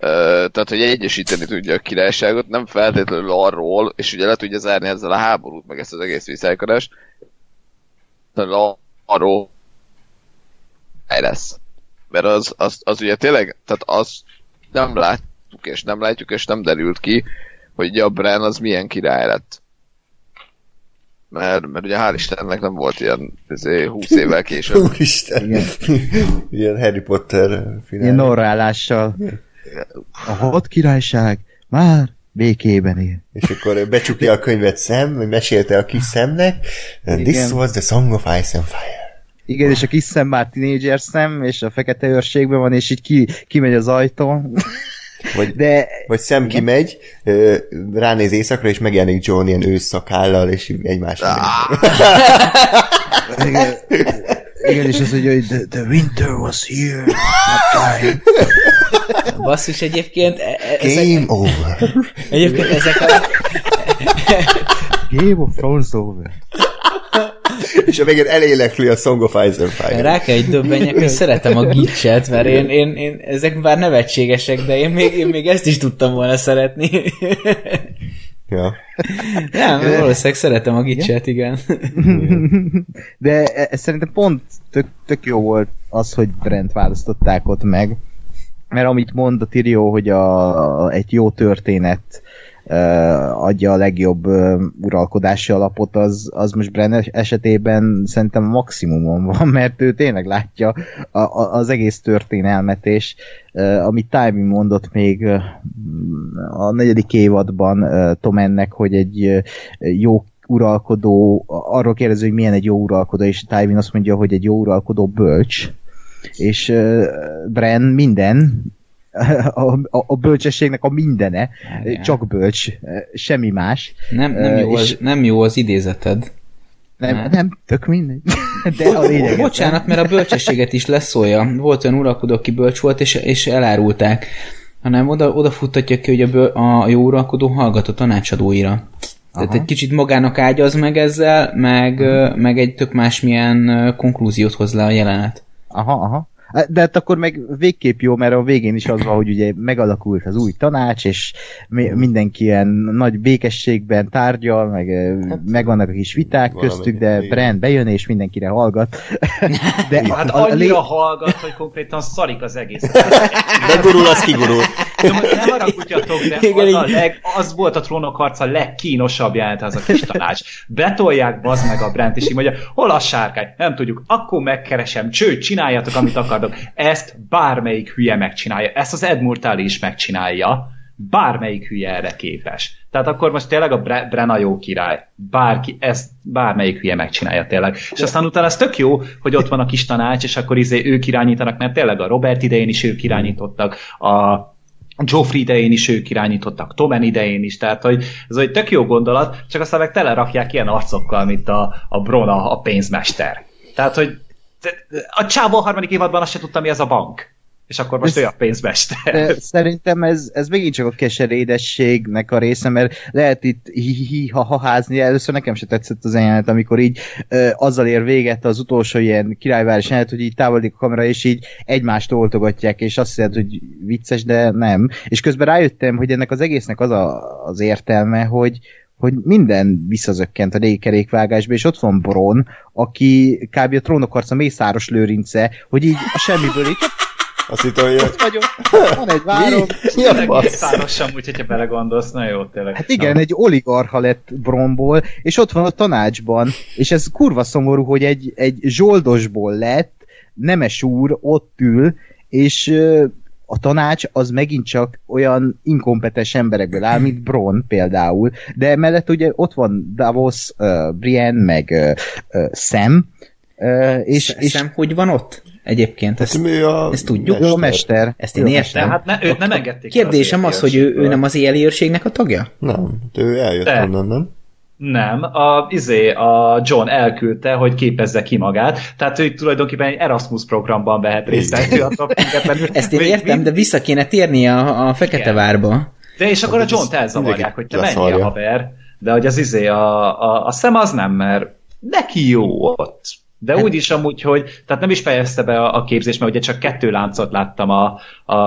Uh, tehát, hogy egyesíteni tudja a királyságot, nem feltétlenül arról, és ugye le tudja zárni ezzel a háborút, meg ezt az egész viszálykodást, arról lesz. Mert az, az, az ugye tényleg, tehát az nem láttuk, és nem látjuk, és nem derült ki, hogy a Bren az milyen király lett mert, mert ugye hál' Istennek nem volt ilyen 20 izé, évvel később. [LAUGHS] Úristen! Igen. ilyen Harry Potter finál. Ilyen norrálással. A hat királyság már békében él. És akkor becsukja a könyvet szem, hogy mesélte a kis szemnek, Igen. This was the Song of Ice and Fire. Igen, és a kis szem már tínédzser szem, és a fekete őrségben van, és így ki, kimegy az ajtón. Vagy, De, vagy Sam kimegy, ránéz éjszakra, és megjelenik John ilyen ősszakállal, és egymásra. Ah. [LAUGHS] igen, igen, és az, hogy the, the winter was here, time. Basszus, egyébként... E- e- ezek, Game over. Egyébként ezek a... Game of Thrones over és a végén elélekli a Song of Ice and Fire. Rá kell, hogy döbbenjek, hogy szeretem a gicset, mert én, én, én, ezek bár nevetségesek, de én még, én még ezt is tudtam volna szeretni. Ja. Nem, valószínűleg szeretem a gicset, igen. De ez szerintem pont tök, tök jó volt az, hogy Brent választották ott meg, mert amit mond a Tyrion, hogy a, egy jó történet adja a legjobb uralkodási alapot, az, az most Brenner esetében szerintem maximumon van, [LAUGHS] mert ő tényleg látja a, a, az egész történelmet, és amit Timing mondott még a negyedik évadban Tomennek, hogy egy jó uralkodó, arról kérdező, hogy milyen egy jó uralkodó, és Tywin azt mondja, hogy egy jó uralkodó bölcs, és Bren minden, a, a, a bölcsességnek a mindene, Igen. csak bölcs, semmi más. Nem, nem, jó, az, nem jó az idézeted. Nem, nem, nem tök mindegy. [LAUGHS] De a lényeg. Bocsánat, mert a bölcsességet is leszólja. Volt olyan uralkodó, aki bölcs volt, és, és elárulták. Hanem oda, oda futtatja ki, hogy a, böl, a jó uralkodó hallgat a tanácsadóira. Aha. Tehát egy kicsit magának ágyaz meg ezzel, meg, meg egy tök másmilyen konklúziót hoz le a jelenet. Aha, aha. De hát akkor meg végképp jó, mert a végén is az van, hogy ugye megalakult az új tanács, és mindenki ilyen nagy békességben tárgyal, meg hát, megvannak a kis viták köztük, de igen. Brand bejön, és mindenkire hallgat. [LAUGHS] De hát a, a, annyira lé... hallgat, hogy konkrétan szarik az egész. [LAUGHS] De gurul, az kigurul. Nem haragudjatok, de [LAUGHS] igen, az, a leg, az volt a trónok harca legkínosabb jelent az a kis tanács. Betolják bazd meg a Brent, és így mondja, hol a sárkány? Nem tudjuk, akkor megkeresem, cső, csináljátok, amit akar akartok. Ezt bármelyik hülye megcsinálja. Ezt az Ed Murtali is megcsinálja. Bármelyik hülye erre képes. Tehát akkor most tényleg a Bre- Brenna jó király. Bárki, ezt bármelyik hülye megcsinálja tényleg. És aztán utána ez tök jó, hogy ott van a kis tanács, és akkor izé ők irányítanak, mert tényleg a Robert idején is ők irányítottak, a Joffrey idején is ők irányítottak, Tomen idején is, tehát hogy ez egy tök jó gondolat, csak aztán meg telerakják ilyen arcokkal, mint a, a Brona, a pénzmester. Tehát, hogy a csávó a harmadik évadban azt se tudta, mi ez a bank. És akkor most Ez- olyan pénzmester. De szerintem ez, ez megint csak a keserédességnek a része, mert lehet itt hi-hi-ha-házni, először nekem se tetszett az jelenet, amikor így ö, azzal ér véget az utolsó ilyen királyváros jelenet, hogy így távolodik a kamera, és így egymást oltogatják, és azt hiszed, hogy vicces, de nem. És közben rájöttem, hogy ennek az egésznek az a, az értelme, hogy hogy minden visszazökkent a régi kerékvágásba, és ott van Bron, aki kb. a trónokharca Mészáros Lőrince, hogy így a semmiből így Azt hittem, hogy... ott vagyok, [LAUGHS] van egy várom, Mi a Tényleg fasz? Mészárosan, úgy, hogyha belegondolsz, na jó, tényleg. Hát igen, egy oligarha lett Bronból, és ott van a tanácsban, és ez kurva szomorú, hogy egy, egy zsoldosból lett, nemes úr ott ül, és a tanács az megint csak olyan inkompetens emberekből áll, mint Bron például, de mellett ugye ott van Davos, uh, Brienne, meg uh, uh, Sam, uh, és, És, és Szem, hogy van ott? Egyébként ezt, Hát ő a ezt tudjuk? ő a mester. ezt én a értem. hát ne, őt nem engedték el az Kérdésem az, hogy ő, ő nem az éjjeli őrségnek a tagja? Nem, ő eljött De. onnan, nem? Nem, a, izé, a John elküldte, hogy képezze ki magát, tehát ő tulajdonképpen egy Erasmus programban vehet részt, [LAUGHS] Ezt én értem, de vissza kéne térni a, a Fekete Igen. Várba. De és akkor a Hát ez John-t elzavarják, hogy te menjél leszarja. haver, de hogy az izé, a, a, a szem az nem, mert neki jó ott. De Hát- úgy is amúgy, hogy, tehát nem is fejezte be a, a képzést, mert ugye csak kettő láncot láttam a, a,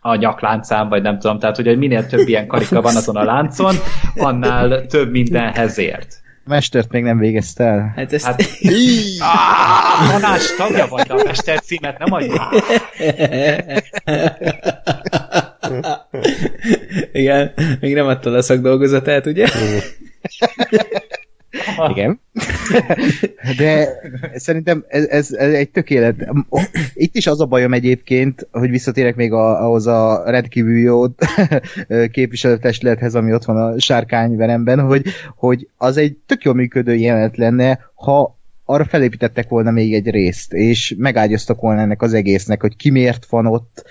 a nyakláncán, vagy nem tudom, tehát hogy minél több ilyen karika van azon a láncon, annál több mindenhez ért. A mestert még nem végezte el. Hát ezt... Hát- Ah, tanács tagja vagy, de a mester címet nem adja. Igen, még nem adtad a szakdolgozatát, ugye? Igen. [LAUGHS] De szerintem ez, ez, egy tökélet. Itt is az a bajom egyébként, hogy visszatérek még a, ahhoz a rendkívül jó [LAUGHS] képviselőtestülethez, ami ott van a sárkányveremben, hogy, hogy az egy tök jól működő jelenet lenne, ha arra felépítettek volna még egy részt, és megágyaztak volna ennek az egésznek, hogy ki miért van ott,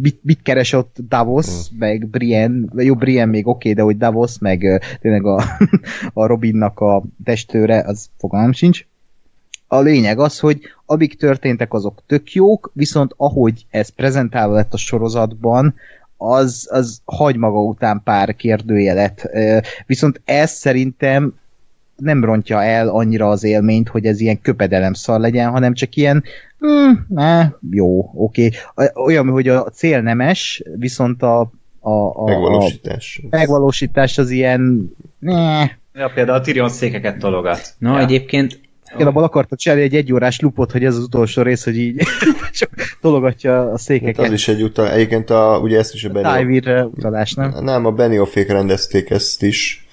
mit, mit keres ott Davos, meg Brienne, jó, Brienne még oké, okay, de hogy Davos, meg tényleg a, [LAUGHS] a Robinnak a testőre, az fogalmam sincs. A lényeg az, hogy amik történtek, azok tök jók, viszont ahogy ez prezentálva lett a sorozatban, az, az hagy maga után pár kérdőjelet. Viszont ez szerintem nem rontja el annyira az élményt, hogy ez ilyen köpedelemszar legyen, hanem csak ilyen, mm, ne, jó, oké. Okay. Olyan, hogy a cél nemes, viszont a, a, a, a Megvalósítás. megvalósítás az ilyen, ne, Ja, például a Tyrion székeket tologat. Na, ja. egyébként én abban akartam csinálni egy egyórás lupot, hogy ez az utolsó rész, hogy így [LAUGHS] csak tologatja a Hát székeket. az is egy utal. Egyébként a, ugye ezt is a Benio... Tájvírre utalás, nem? Nem, a Benioffék rendezték ezt is,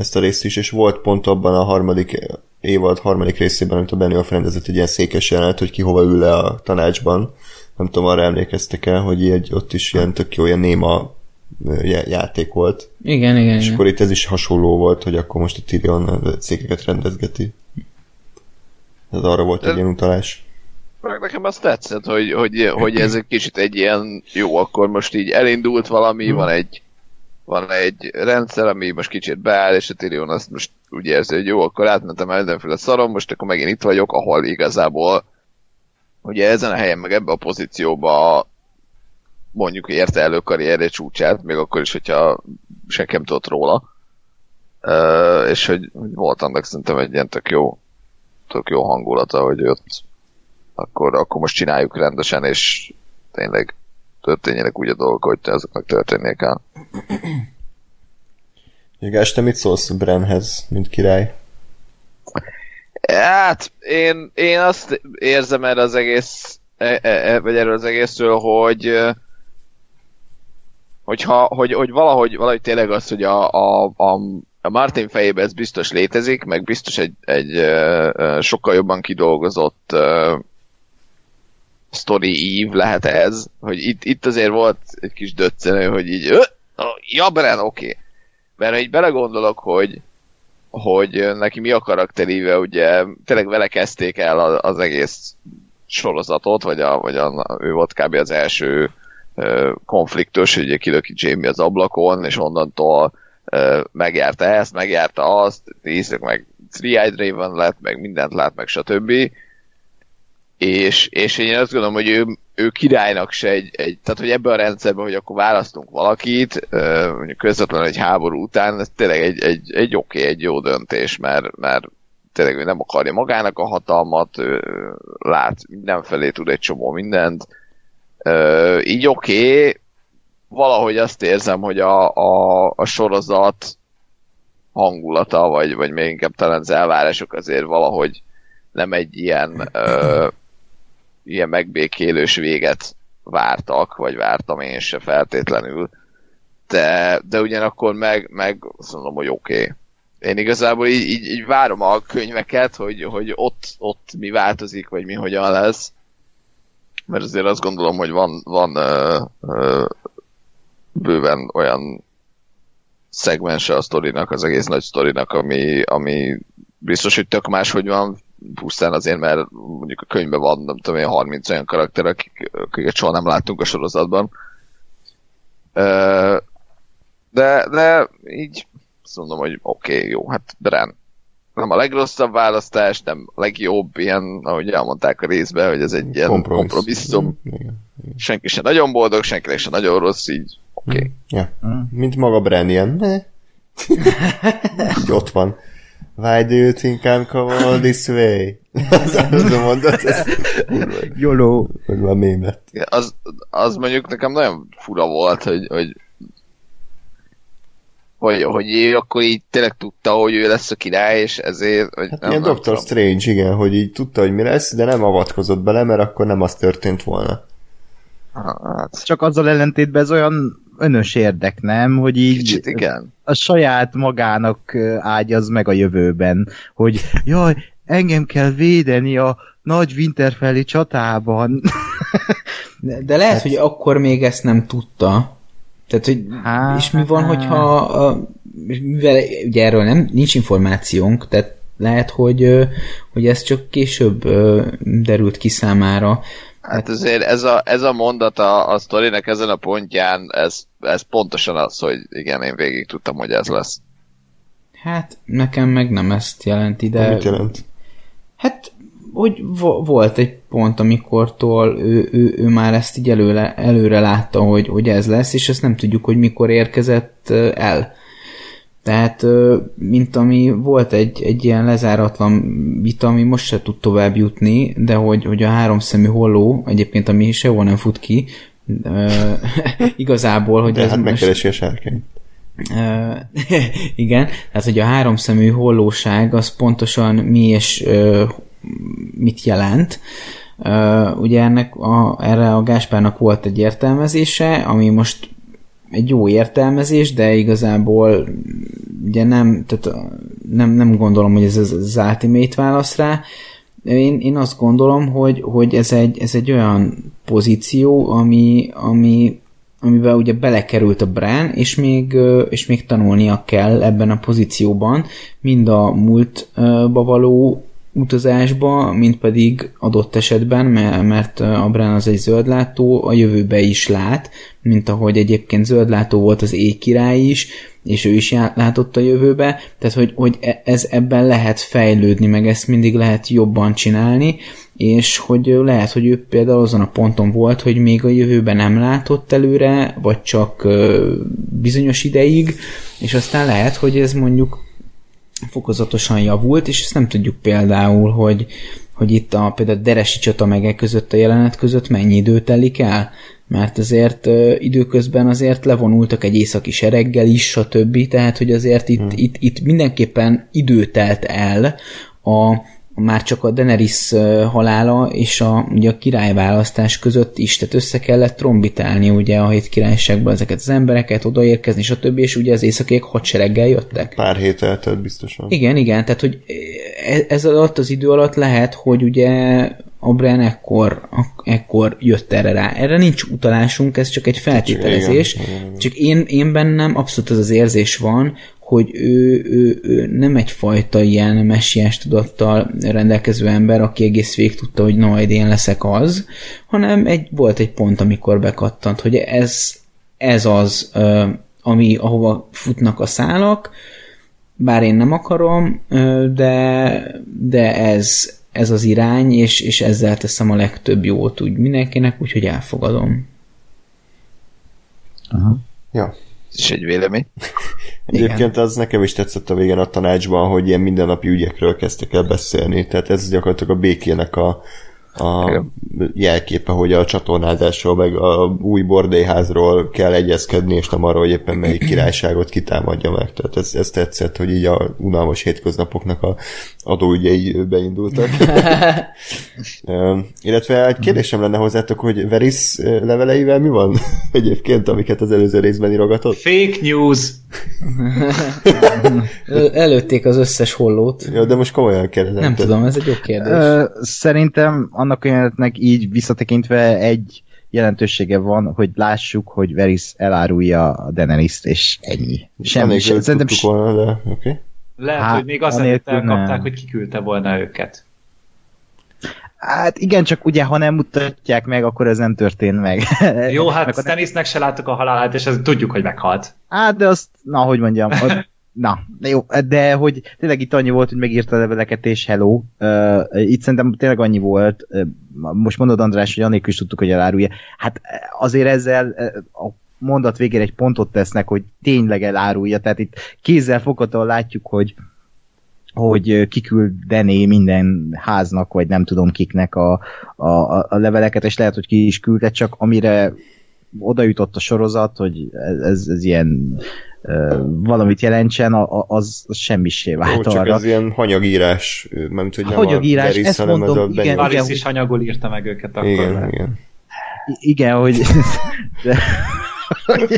ezt a részt is, és volt pont abban a harmadik évad harmadik részében, amit a Benioff rendezett egy ilyen székes jelenet, hogy ki hova ül le a tanácsban. Nem tudom, arra emlékeztek el, hogy egy, ott is ilyen tök jó, ilyen néma játék volt. igen, igen, És igen. akkor itt ez is hasonló volt, hogy akkor most a Tyrion a székeket rendezgeti. Ez arra volt egy ilyen utalás. Meg nekem azt tetszett, hogy, hogy, hogy [CLEARS THROAT] ez egy kicsit egy ilyen, jó, akkor most így elindult valami, van egy van egy rendszer, ami most kicsit beáll, és a Tyrion azt most úgy érzi, hogy jó, akkor átmentem mindenféle szarom, most akkor megint itt vagyok, ahol igazából ugye ezen a helyen, meg ebbe a pozícióba mondjuk érte elő karrierje csúcsát, még akkor is, hogyha senki nem tudott róla. És hogy, hogy volt annak szerintem egy ilyen tök jó, tök jó hangulata, hogy ott akkor, akkor most csináljuk rendesen, és tényleg történjenek úgy a dolgok, hogy azoknak történnie kell. [CLEARS THROAT] Gás, te mit szólsz Brenhez, mint király? Hát, én, én azt érzem erre az egész, e, e, e, vagy erről az egészről, hogy hogyha, hogy, hogy valahogy, valahogy tényleg az, hogy a, a, a, a Martin fejében ez biztos létezik, meg biztos egy, egy ö, ö, sokkal jobban kidolgozott ö, story ív lehet ez, hogy itt, itt azért volt egy kis döccenő, hogy így, ö, ja, Bren, oké. Okay. Mert ha így belegondolok, hogy, hogy neki mi a karakteríve, ugye tényleg vele kezdték el az egész sorozatot, vagy, a, vagy a, ő volt kb. az első ö, konfliktus, hogy ugye kilöki Jamie az ablakon, és onnantól ö, megjárta ezt, megjárta azt, nézzük meg Three-Eyed Raven lett, meg mindent lát, meg stb. és, és én azt gondolom, hogy ő, ő királynak se egy, egy, tehát hogy ebben a rendszerben, hogy akkor választunk valakit, mondjuk közvetlenül egy háború után, ez tényleg egy, egy, egy oké, okay, egy jó döntés, mert, mert tényleg ő nem akarja magának a hatalmat, ő lát mindenfelé, tud egy csomó mindent, így oké, okay, valahogy azt érzem, hogy a, a, a sorozat hangulata, vagy, vagy még inkább talán az elvárások azért valahogy nem egy ilyen ö, ilyen megbékélős véget vártak, vagy vártam én se feltétlenül. De, de ugyanakkor meg, meg azt mondom, hogy oké. Okay. Én igazából így, így, így, várom a könyveket, hogy, hogy ott, ott mi változik, vagy mi hogyan lesz. Mert azért azt gondolom, hogy van, van ö, ö, bőven olyan szegmense a sztorinak, az egész nagy sztorinak, ami, ami biztos, hogy tök más, hogy van, pusztán azért, mert mondjuk a könyvben van, nem tudom én, 30 olyan karakter, akik, akiket soha nem láttunk a sorozatban. De, de így azt mondom, hogy oké, okay, jó, hát Bren. Nem a legrosszabb választás, nem a legjobb, ilyen, ahogy elmondták a részben, hogy ez egy ilyen kompromisszum. Senki sem nagyon boldog, senkinek sem nagyon rossz, így oké. Okay. Ja. Mint maga Bren, ilyen, ne? [LAUGHS] így ott van. Why do you think I'm coming this way? [LAUGHS] az, az a mondat, ez Joló. Hogy már mém lett. Az, az mondjuk nekem nagyon fura volt, hogy, hogy hogy, hogy ő akkor így tényleg tudta, hogy ő lesz a király, és ezért... Hogy hát nem, ilyen nem Doctor tudom. Strange, igen, hogy így tudta, hogy mi lesz, de nem avatkozott bele, mert akkor nem az történt volna. Hát. Csak azzal ellentétben ez olyan önös érdek, nem? Hogy így Kicsit igen. a saját magának ágyaz meg a jövőben, hogy jaj, engem kell védeni a nagy Winterfelli csatában. de, de lehet, hát... hogy akkor még ezt nem tudta. Tehát, hogy, hát... és mi van, hogyha a, mivel ugye erről nem, nincs információnk, tehát lehet, hogy, hogy ez csak később derült ki számára. Hát azért ez a, ez a mondat a, a sztorinek ezen a pontján, ez, ez pontosan az, hogy igen, én végig tudtam, hogy ez lesz. Hát nekem meg nem ezt jelenti, de... Mit jelent? Hát, hogy vo- volt egy pont, amikortól ő, ő, ő már ezt így előle, előre látta, hogy, hogy ez lesz, és ezt nem tudjuk, hogy mikor érkezett el. Tehát, mint ami volt egy, egy ilyen lezáratlan vita, ami most se tud tovább jutni, de hogy, hogy a háromszemű holló, egyébként ami sehol nem fut ki, [LAUGHS] igazából, hogy de ez hát most... a sárkány. Uh, [LAUGHS] igen, tehát hogy a háromszemű hollóság az pontosan mi és mit jelent. Uh, ugye ennek a, erre a Gáspárnak volt egy értelmezése, ami most egy jó értelmezés, de igazából ugye nem, tehát nem, nem gondolom, hogy ez az, ultimate válasz rá. Én, én azt gondolom, hogy, hogy ez, egy, ez egy olyan pozíció, ami, ami amiben ugye belekerült a Bran, és még, és még tanulnia kell ebben a pozícióban, mind a múltba való utazásba, mint pedig adott esetben, mert a Bran az egy zöldlátó, a jövőbe is lát, mint ahogy egyébként zöldlátó volt az éj király is, és ő is látott a jövőbe, tehát hogy, hogy e, ez ebben lehet fejlődni, meg ezt mindig lehet jobban csinálni, és hogy lehet, hogy ő például azon a ponton volt, hogy még a jövőben nem látott előre, vagy csak bizonyos ideig, és aztán lehet, hogy ez mondjuk fokozatosan javult, és ezt nem tudjuk például, hogy, hogy itt a például Deresi csata meg között a jelenet között mennyi idő telik el, mert azért ö, időközben azért levonultak egy északi sereggel is, stb. Tehát, hogy azért itt, hmm. itt, itt mindenképpen idő telt el a, már csak a Daenerys halála és a, ugye a királyválasztás között is, tehát össze kellett trombitálni ugye a hét királyságban ezeket az embereket, odaérkezni, stb. és ugye az északiek hadsereggel jöttek. Pár hét eltelt biztosan. Igen, igen, tehát hogy e, ez alatt az idő alatt lehet, hogy ugye a Bren ekkor, ekkor jött erre rá. Erre nincs utalásunk, ez csak egy feltételezés. Csak én, én bennem abszolút az az érzés van, hogy ő, ő, ő nem egyfajta ilyen messiás tudattal rendelkező ember, aki egész végig tudta, hogy majd én leszek az, hanem egy, volt egy pont, amikor bekattant, hogy ez, ez az, ami, ahova futnak a szálak, bár én nem akarom, de, de ez, ez az irány, és, és ezzel teszem a legtöbb jót úgy mindenkinek, úgyhogy elfogadom. Aha. Ja. Ez is egy vélemény. Egyébként az nekem is tetszett a végén a tanácsban, hogy ilyen mindennapi ügyekről kezdtek el beszélni, tehát ez gyakorlatilag a békének a, a jelképe, hogy a csatornázásról, meg a új bordélyházról kell egyezkedni, és nem arra, hogy éppen melyik királyságot kitámadja meg. Tehát ez, ez tetszett, hogy így a unalmas hétköznapoknak a adóügyei beindultak. [LAUGHS] Illetve egy kérdésem lenne hozzátok, hogy Veris leveleivel mi van [LAUGHS] egyébként, amiket az előző részben írogatott? Fake news! [LAUGHS] Előtték az összes hollót. Ja, de most komolyan kérdezem. Nem tudom, ez egy jó kérdés. Ö, szerintem annak jelenetnek így visszatekintve egy jelentősége van, hogy lássuk, hogy Veris elárulja a Daenerys-t, és ennyi. Semmi, sem, szerintem tudtuk volna, de oké. Okay. Lehet, Hát, hogy még azt anélkül elkapták, nem. hogy kiküldte volna őket. Hát igen, csak ugye, ha nem mutatják meg, akkor ez nem történt meg. Jó, hát Meg a- Stannisnek se láttuk a halálát, és ezt tudjuk, hogy meghalt. Hát, de azt, na, hogy mondjam, ott, [LAUGHS] na, jó, de hogy tényleg itt annyi volt, hogy megírta a leveleket, és hello. Uh, itt szerintem tényleg annyi volt, uh, most mondod András, hogy annélkül is tudtuk, hogy elárulja. Hát azért ezzel uh, a mondat végére egy pontot tesznek, hogy tényleg elárulja, tehát itt kézzel foghatóan látjuk, hogy hogy kiküldené minden háznak, vagy nem tudom kiknek a, a, a leveleket, és lehet, hogy ki is küldte, csak amire oda jutott a sorozat, hogy ez, ez ilyen valamit jelentsen, az, az semmissé Jó, vált csak arra. ez ilyen hanyagírás, mármint, hogy A nem hanyagírás, a Varys, ezt hanem mondom, ez a igen. Varys hogy- is hanyagul írta meg őket akkor. Igen, igen. I- igen, hogy, [LAUGHS] de, hogy,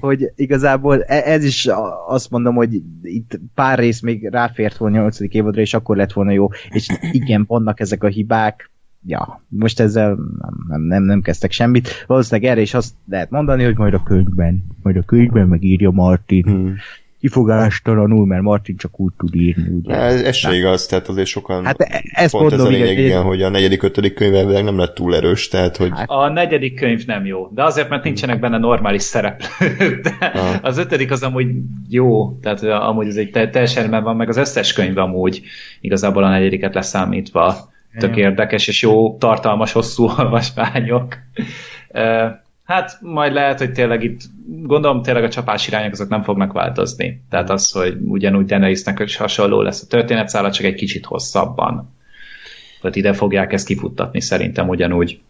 hogy igazából e- ez is azt mondom, hogy itt pár rész még ráfért volna a 8. évadra, és akkor lett volna jó, és igen, vannak ezek a hibák, ja, most ezzel nem, nem, nem, nem kezdtek semmit. Valószínűleg erre is azt lehet mondani, hogy majd a könyvben, majd a könyvben megírja Martin. Hmm. Kifogástalanul, mert Martin csak úgy tud írni. Ugye? Ez, ez se igaz, tehát azért sokan Hát e- ezt pont ez a mondom, lényeg, igen, igen, hogy a negyedik, ötödik könyv elvileg nem lett túl erős, tehát hogy Hát- A negyedik könyv nem jó, de azért, mert nincsenek benne normális szereplők. De Ah. az ötödik az amúgy jó, tehát hogy amúgy ez egy te- teljesen van, meg az összes könyv amúgy igazából a negyediket leszámítva tök érdekes és jó, tartalmas, hosszú [LAUGHS] olvasmányok. Hát majd lehet, hogy tényleg itt, gondolom tényleg a csapás irányok azok nem fognak változni. Tehát az, hogy ugyanúgy Daenerysnek is hasonló lesz a történetszála, csak egy kicsit hosszabban. Tehát ide fogják ezt kifuttatni szerintem ugyanúgy.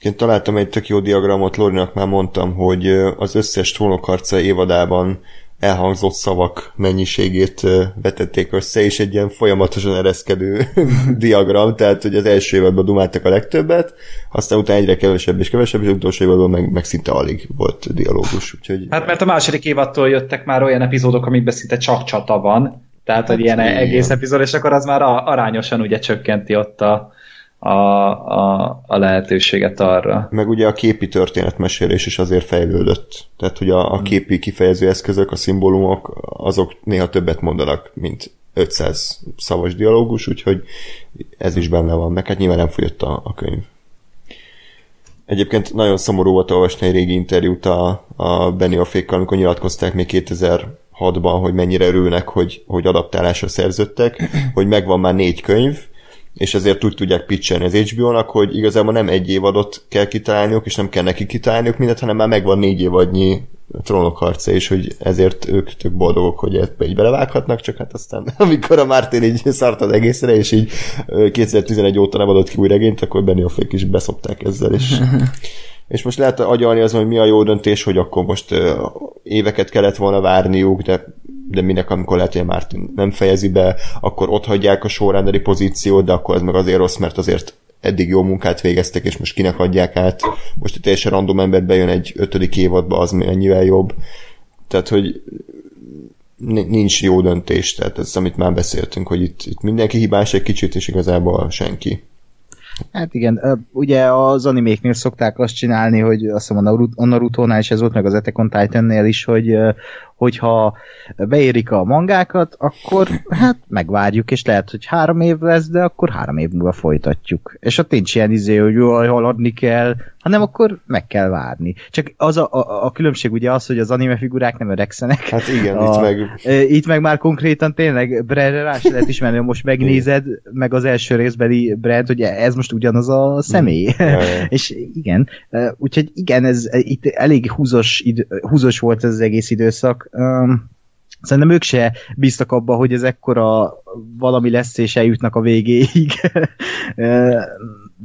Én találtam egy tök jó diagramot, Lorinak már mondtam, hogy az összes trónokharca évadában elhangzott szavak mennyiségét vetették össze, és egy ilyen folyamatosan ereszkedő [LAUGHS] diagram, tehát hogy az első évadban dumáltak a legtöbbet, aztán utána egyre kevesebb és kevesebb, és az utolsó évadban meg, meg szinte alig volt dialógus, úgyhogy Hát mert a második évattól jöttek már olyan epizódok, amikben szinte csak csata van, tehát hogy ilyen igen. egész epizód, és akkor az már arányosan ugye csökkenti ott a, a, a, a lehetőséget arra. meg ugye a képi történetmesélés is azért fejlődött. Tehát, hogy a, a képi kifejező eszközök, a szimbólumok, azok néha többet mondanak, mint 500 szavas dialógus, úgyhogy ez is benne van, meg hát nyilván nem fogyott a, a könyv. Egyébként nagyon szomorú volt olvasni egy régi interjút a, a Benioffékkal, amikor nyilatkozták még 2006-ban, hogy mennyire örülnek, hogy, hogy adaptálásra szerződtek, hogy megvan már négy könyv, és ezért úgy tudják pitchelni az HBO-nak, hogy igazából nem egy évadot kell kitalálniuk, és nem kell neki kitalálniuk mindent, hanem már megvan négy évadnyi trónok harca, és hogy ezért ők tök boldogok, hogy ebbe így belevághatnak, csak hát aztán [LAUGHS] amikor a Martin így szart az egészre, és így ö, 2011 óta nem adott ki új regényt, akkor Benioffék is beszopták ezzel, és [LAUGHS] és most lehet agyalni azon, hogy mi a jó döntés, hogy akkor most éveket kellett volna várniuk, de, de minek, amikor lehet, hogy a nem fejezi be, akkor ott hagyják a showrunneri pozíciót, de akkor ez meg azért rossz, mert azért eddig jó munkát végeztek, és most kinek adják át. Most egy teljesen random ember bejön egy ötödik évadba, az mennyivel jobb. Tehát, hogy ni- nincs jó döntés, tehát ez, amit már beszéltünk, hogy itt, itt mindenki hibás egy kicsit, és igazából senki. Hát igen, ugye az animéknél szokták azt csinálni, hogy azt hiszem a Naruto-nál is ez volt, meg az Attack on Titan-nél is, hogy hogyha beérik a mangákat, akkor hát megvárjuk, és lehet, hogy három év lesz, de akkor három év múlva folytatjuk. És ott nincs ilyen izé, hogy jaj, haladni kell, hanem akkor meg kell várni. Csak az a, a, a különbség ugye az, hogy az anime figurák nem öregszenek. Hát igen, a, itt meg... Itt meg már konkrétan tényleg Brandre rá lehet ismerni, most megnézed, meg az első részbeli Brand, hogy ez most ugyanaz a személy. Mm. [LAUGHS] És igen, úgyhogy igen, ez itt elég húzos, idő, húzos volt ez az egész időszak, um, szerintem ők se bíztak abba, hogy ez ekkora valami lesz, és eljutnak a végéig. [LAUGHS]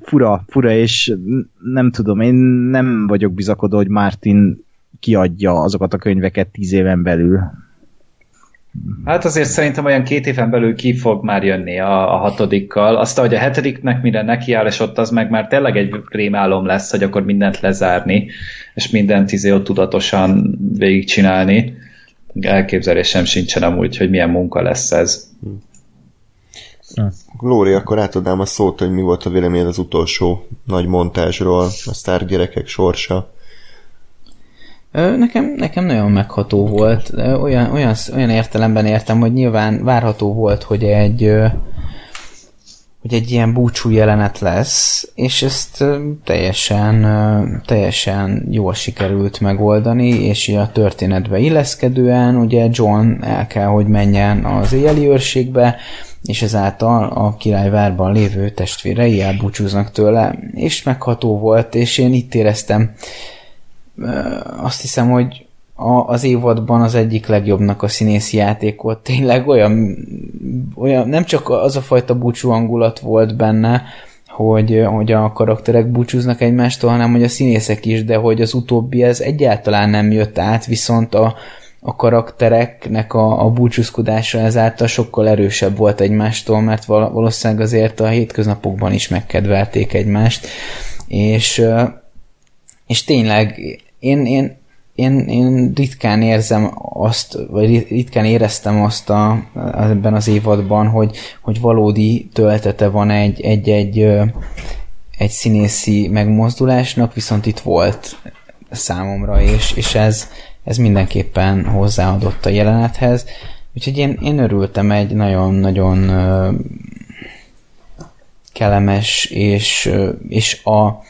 fura, fura, és nem tudom, én nem vagyok bizakodó, hogy Martin kiadja azokat a könyveket tíz éven belül. Hát azért szerintem olyan két éven belül ki fog már jönni a, a hatodikkal. Azt, hogy a hetediknek mire nekiáll, és ott az meg már tényleg egy rémálom lesz, hogy akkor mindent lezárni, és mindent izé ott tudatosan végigcsinálni elképzelésem sincsen amúgy, hogy milyen munka lesz ez. Glóri, akkor átadnám a szót, hogy mi volt a véleményed az utolsó nagy montázsról, a sztár gyerekek sorsa. Nekem, nekem nagyon megható volt. Olyan, olyan, olyan értelemben értem, hogy nyilván várható volt, hogy egy hogy egy ilyen búcsú jelenet lesz, és ezt teljesen, teljesen jól sikerült megoldani, és a történetbe illeszkedően ugye John el kell, hogy menjen az éjjeli őrségbe, és ezáltal a királyvárban lévő testvérei elbúcsúznak tőle, és megható volt, és én itt éreztem azt hiszem, hogy a, az évadban az egyik legjobbnak a színészi játék volt. Tényleg olyan, olyan, nem csak az a fajta búcsú hangulat volt benne, hogy, hogy a karakterek búcsúznak egymástól, hanem hogy a színészek is, de hogy az utóbbi ez egyáltalán nem jött át, viszont a, a karaktereknek a, a búcsúzkodása ezáltal sokkal erősebb volt egymástól, mert valószínűleg azért a hétköznapokban is megkedvelték egymást, és, és tényleg én, én én, én ritkán érzem azt, vagy ritkán éreztem azt a, ebben az évadban, hogy, hogy valódi töltete van egy, egy, egy, egy színészi megmozdulásnak, viszont itt volt számomra, és, és ez, ez mindenképpen hozzáadott a jelenethez. Úgyhogy én, én örültem egy nagyon-nagyon kellemes, és, és a,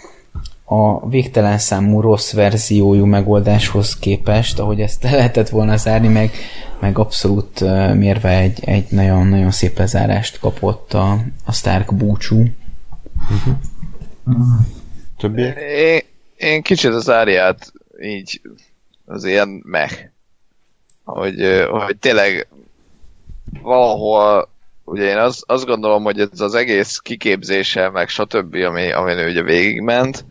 a végtelen számú rossz verziójú megoldáshoz képest, ahogy ezt le lehetett volna zárni, meg, meg abszolút uh, mérve egy, egy nagyon-nagyon szép lezárást kapott a, a Stark búcsú. Uh-huh. Uh-huh. Én, én kicsit az áriát így az ilyen meh. Hogy, hogy tényleg valahol ugye én az, azt gondolom, hogy ez az egész kiképzése, meg stb., ami, ami ugye végigment,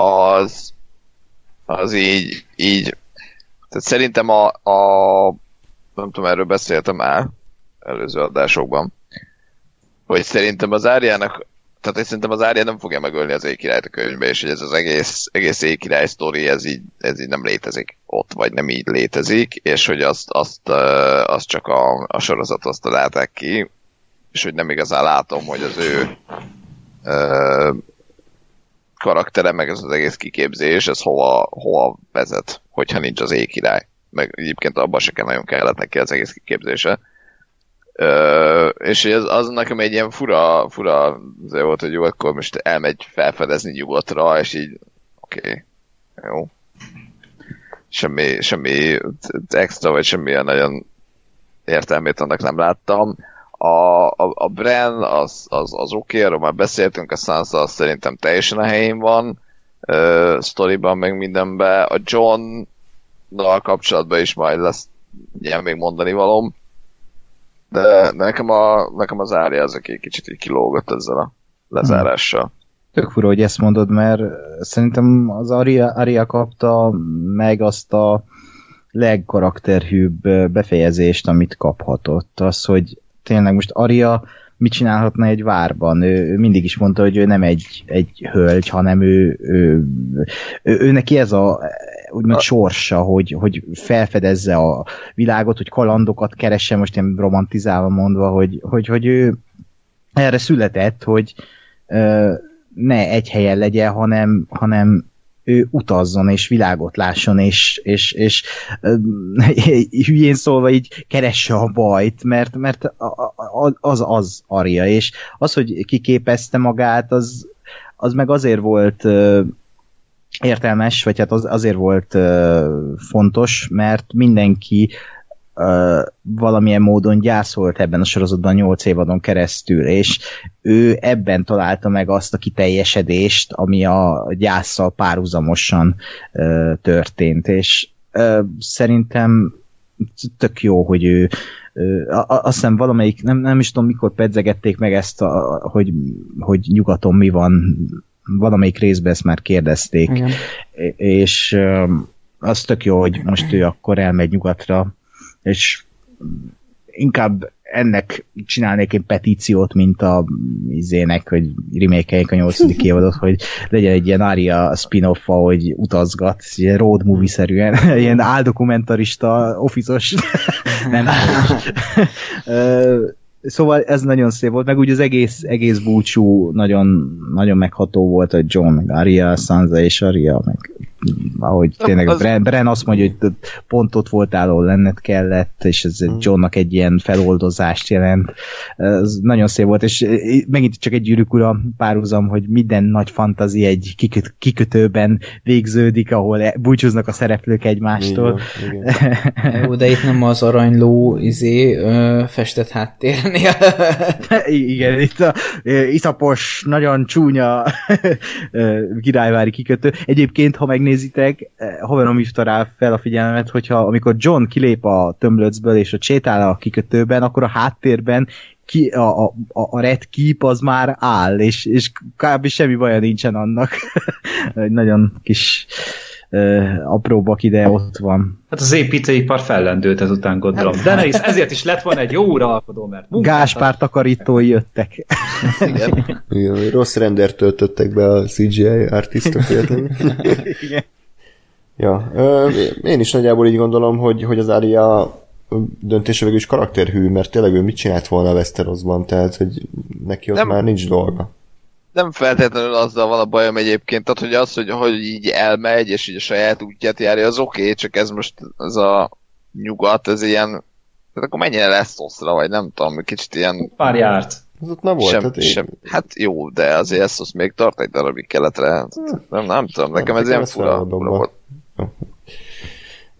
az, az így, így tehát szerintem a, a nem tudom, erről beszéltem már előző adásokban, hogy szerintem az Áriának tehát hogy szerintem az Ária nem fogja megölni az ékirályt a könyvbe, és hogy ez az egész, egész ékirály sztori, ez így, ez így nem létezik ott, vagy nem így létezik, és hogy azt, azt, azt csak a, a sorozat azt találták ki, és hogy nem igazán látom, hogy az ő karaktere, meg ez az egész kiképzés, ez hova, hova vezet, hogyha nincs az ékirály. Meg egyébként abban se kell nagyon kellett neki az egész kiképzése. Ö, és ez, az nekem egy ilyen fura, fura volt, hogy jó, akkor most elmegy felfedezni nyugatra, és így oké, okay, jó. Semmi, semmi extra, vagy semmi nagyon értelmét annak nem láttam. A, a, a Bren az, az, az oké, okay, arról már beszéltünk, a Sansa az szerintem teljesen a helyén van, uh, sztoriban meg mindenben. A John dal kapcsolatban is majd lesz ilyen még mondani valom. De nekem, a, nekem az Ária az, aki kicsit így kilógott ezzel a lezárással. Hmm. Tök fura, hogy ezt mondod, mert szerintem az Aria, Aria kapta meg azt a legkarakterhűbb befejezést, amit kaphatott. Az, hogy tényleg most Aria mit csinálhatna egy várban? Ő, ő mindig is mondta, hogy ő nem egy, egy hölgy, hanem ő, ő, ő, ő neki ez a úgymond a... sorsa, hogy, hogy felfedezze a világot, hogy kalandokat keresse, most én romantizálva mondva, hogy, hogy, hogy ő erre született, hogy ö, ne egy helyen legyen, hanem, hanem ő utazzon, és világot lásson, és, és, és [LAUGHS] hülyén szólva így keresse a bajt, mert, mert az az Aria, és az, hogy kiképezte magát, az, az meg azért volt értelmes, vagy hát az, azért volt fontos, mert mindenki valamilyen módon gyászolt ebben a sorozatban 8 évadon keresztül, és ő ebben találta meg azt a kiteljesedést, ami a gyászsal párhuzamosan ö, történt, és ö, szerintem tök jó, hogy ő azt hiszem valamelyik, nem, nem is tudom mikor pedzegették meg ezt, a, hogy, hogy nyugaton mi van, valamelyik részben ezt már kérdezték, Igen. és az tök jó, hogy most ő akkor elmegy nyugatra, és inkább ennek csinálnék én petíciót, mint a izének, hogy remake a nyolcadik [LAUGHS] évadot, hogy legyen egy ilyen Aria spin-off hogy utazgat, ilyen road movie-szerűen, [LAUGHS] ilyen áldokumentarista, officos, [LAUGHS] nem, Szóval ez nagyon szép volt, meg úgy az egész, egész búcsú nagyon, nagyon megható volt, hogy John, meg Aria, Sansa és Aria, meg ahogy tényleg az... Bren, Bren azt mondja, hogy pont ott voltál, ahol lenned kellett, és ez hmm. Johnnak egy ilyen feloldozást jelent. Ez nagyon szép volt, és megint csak egy gyűrűk ura párhuzam, hogy minden nagy fantazi egy kiköt, kikötőben végződik, ahol e- búcsúznak a szereplők egymástól. Igen, igen. [LAUGHS] Jó, de itt nem az aranyló izé, ö, festett háttérnél. [LAUGHS] igen, itt a iszapos, nagyon csúnya [LAUGHS] királyvári kikötő. Egyébként, ha megnéz megnézitek, eh, haverom hívta rá fel a figyelmet, hogyha amikor John kilép a tömlöcből és a csétál a kikötőben, akkor a háttérben ki, a, a, a Red Keep az már áll, és, és kb. semmi baja nincsen annak. [LAUGHS] Egy nagyon kis uh, apró bak ide ott van. Hát az építőipar fellendült ezután gondolom. De ne is, ezért is lett volna egy jó uralkodó, mert Gáspár takarítói jöttek. Igen. [LAUGHS] Igen. Rossz rendert töltöttek be a CGI artistok [LAUGHS] Igen. Ja, én is nagyjából így gondolom, hogy, hogy az Aria döntése végül is karakterhű, mert tényleg ő mit csinált volna a Westerosban, tehát hogy neki ott nem, már nincs dolga. Nem feltétlenül azzal van a bajom egyébként, tehát hogy az, hogy, hogy így elmegy, és így a saját útját járja, az oké, okay, csak ez most ez a nyugat, ez ilyen, tehát akkor mennyire lesz oszra, vagy nem tudom, kicsit ilyen... Pár járt. Ez ott nem volt. Sem, hát, sem, hát jó, de azért ezt az még tart egy darabig keletre. Nem, nem tudom, nekem ez ilyen fura, fura volt.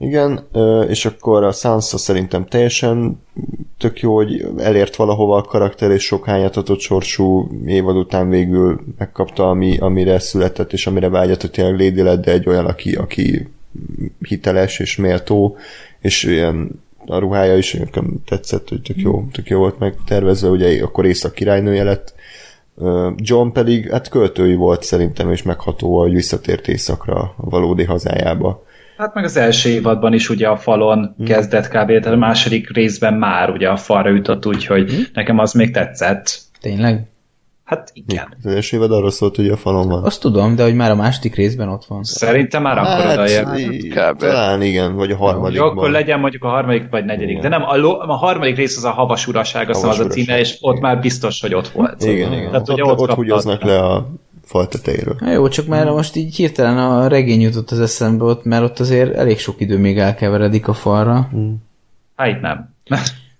Igen, és akkor a Sansa szerintem teljesen tök jó, hogy elért valahova a karakter, és sok hányatatott sorsú évad után végül megkapta, ami, amire született, és amire vágyott, hogy tényleg Lady lett, de egy olyan, aki, aki hiteles és méltó, és ilyen a ruhája is nekem tetszett, hogy tök jó, tök jó volt meg tervezve, ugye akkor észak királynője lett. John pedig hát költői volt szerintem, és megható, hogy visszatért északra a valódi hazájába Hát meg az első évadban is ugye a falon hmm. kezdett kb. Tehát a második részben már ugye a falra jutott, úgyhogy hmm. nekem az még tetszett. Tényleg? Hát igen. Az első évad arról szólt, hogy a falon van. Azt tudom, de hogy már a második részben ott van. Szerintem már akkor hát, odaér. Talán igen, vagy a harmadik. Jó, akkor legyen mondjuk a harmadik vagy negyedik. Igen. De nem, a, lo, a harmadik rész az a havas uraság, az az a címe, és ott már biztos, hogy ott volt. Igen, igen. Tehát, ott, ott, ott húgyoznak le a fal tetejéről. Na jó, csak már most így hirtelen a regény jutott az eszembe ott, mert ott azért elég sok idő még elkeveredik a falra. Mm. Hát itt nem.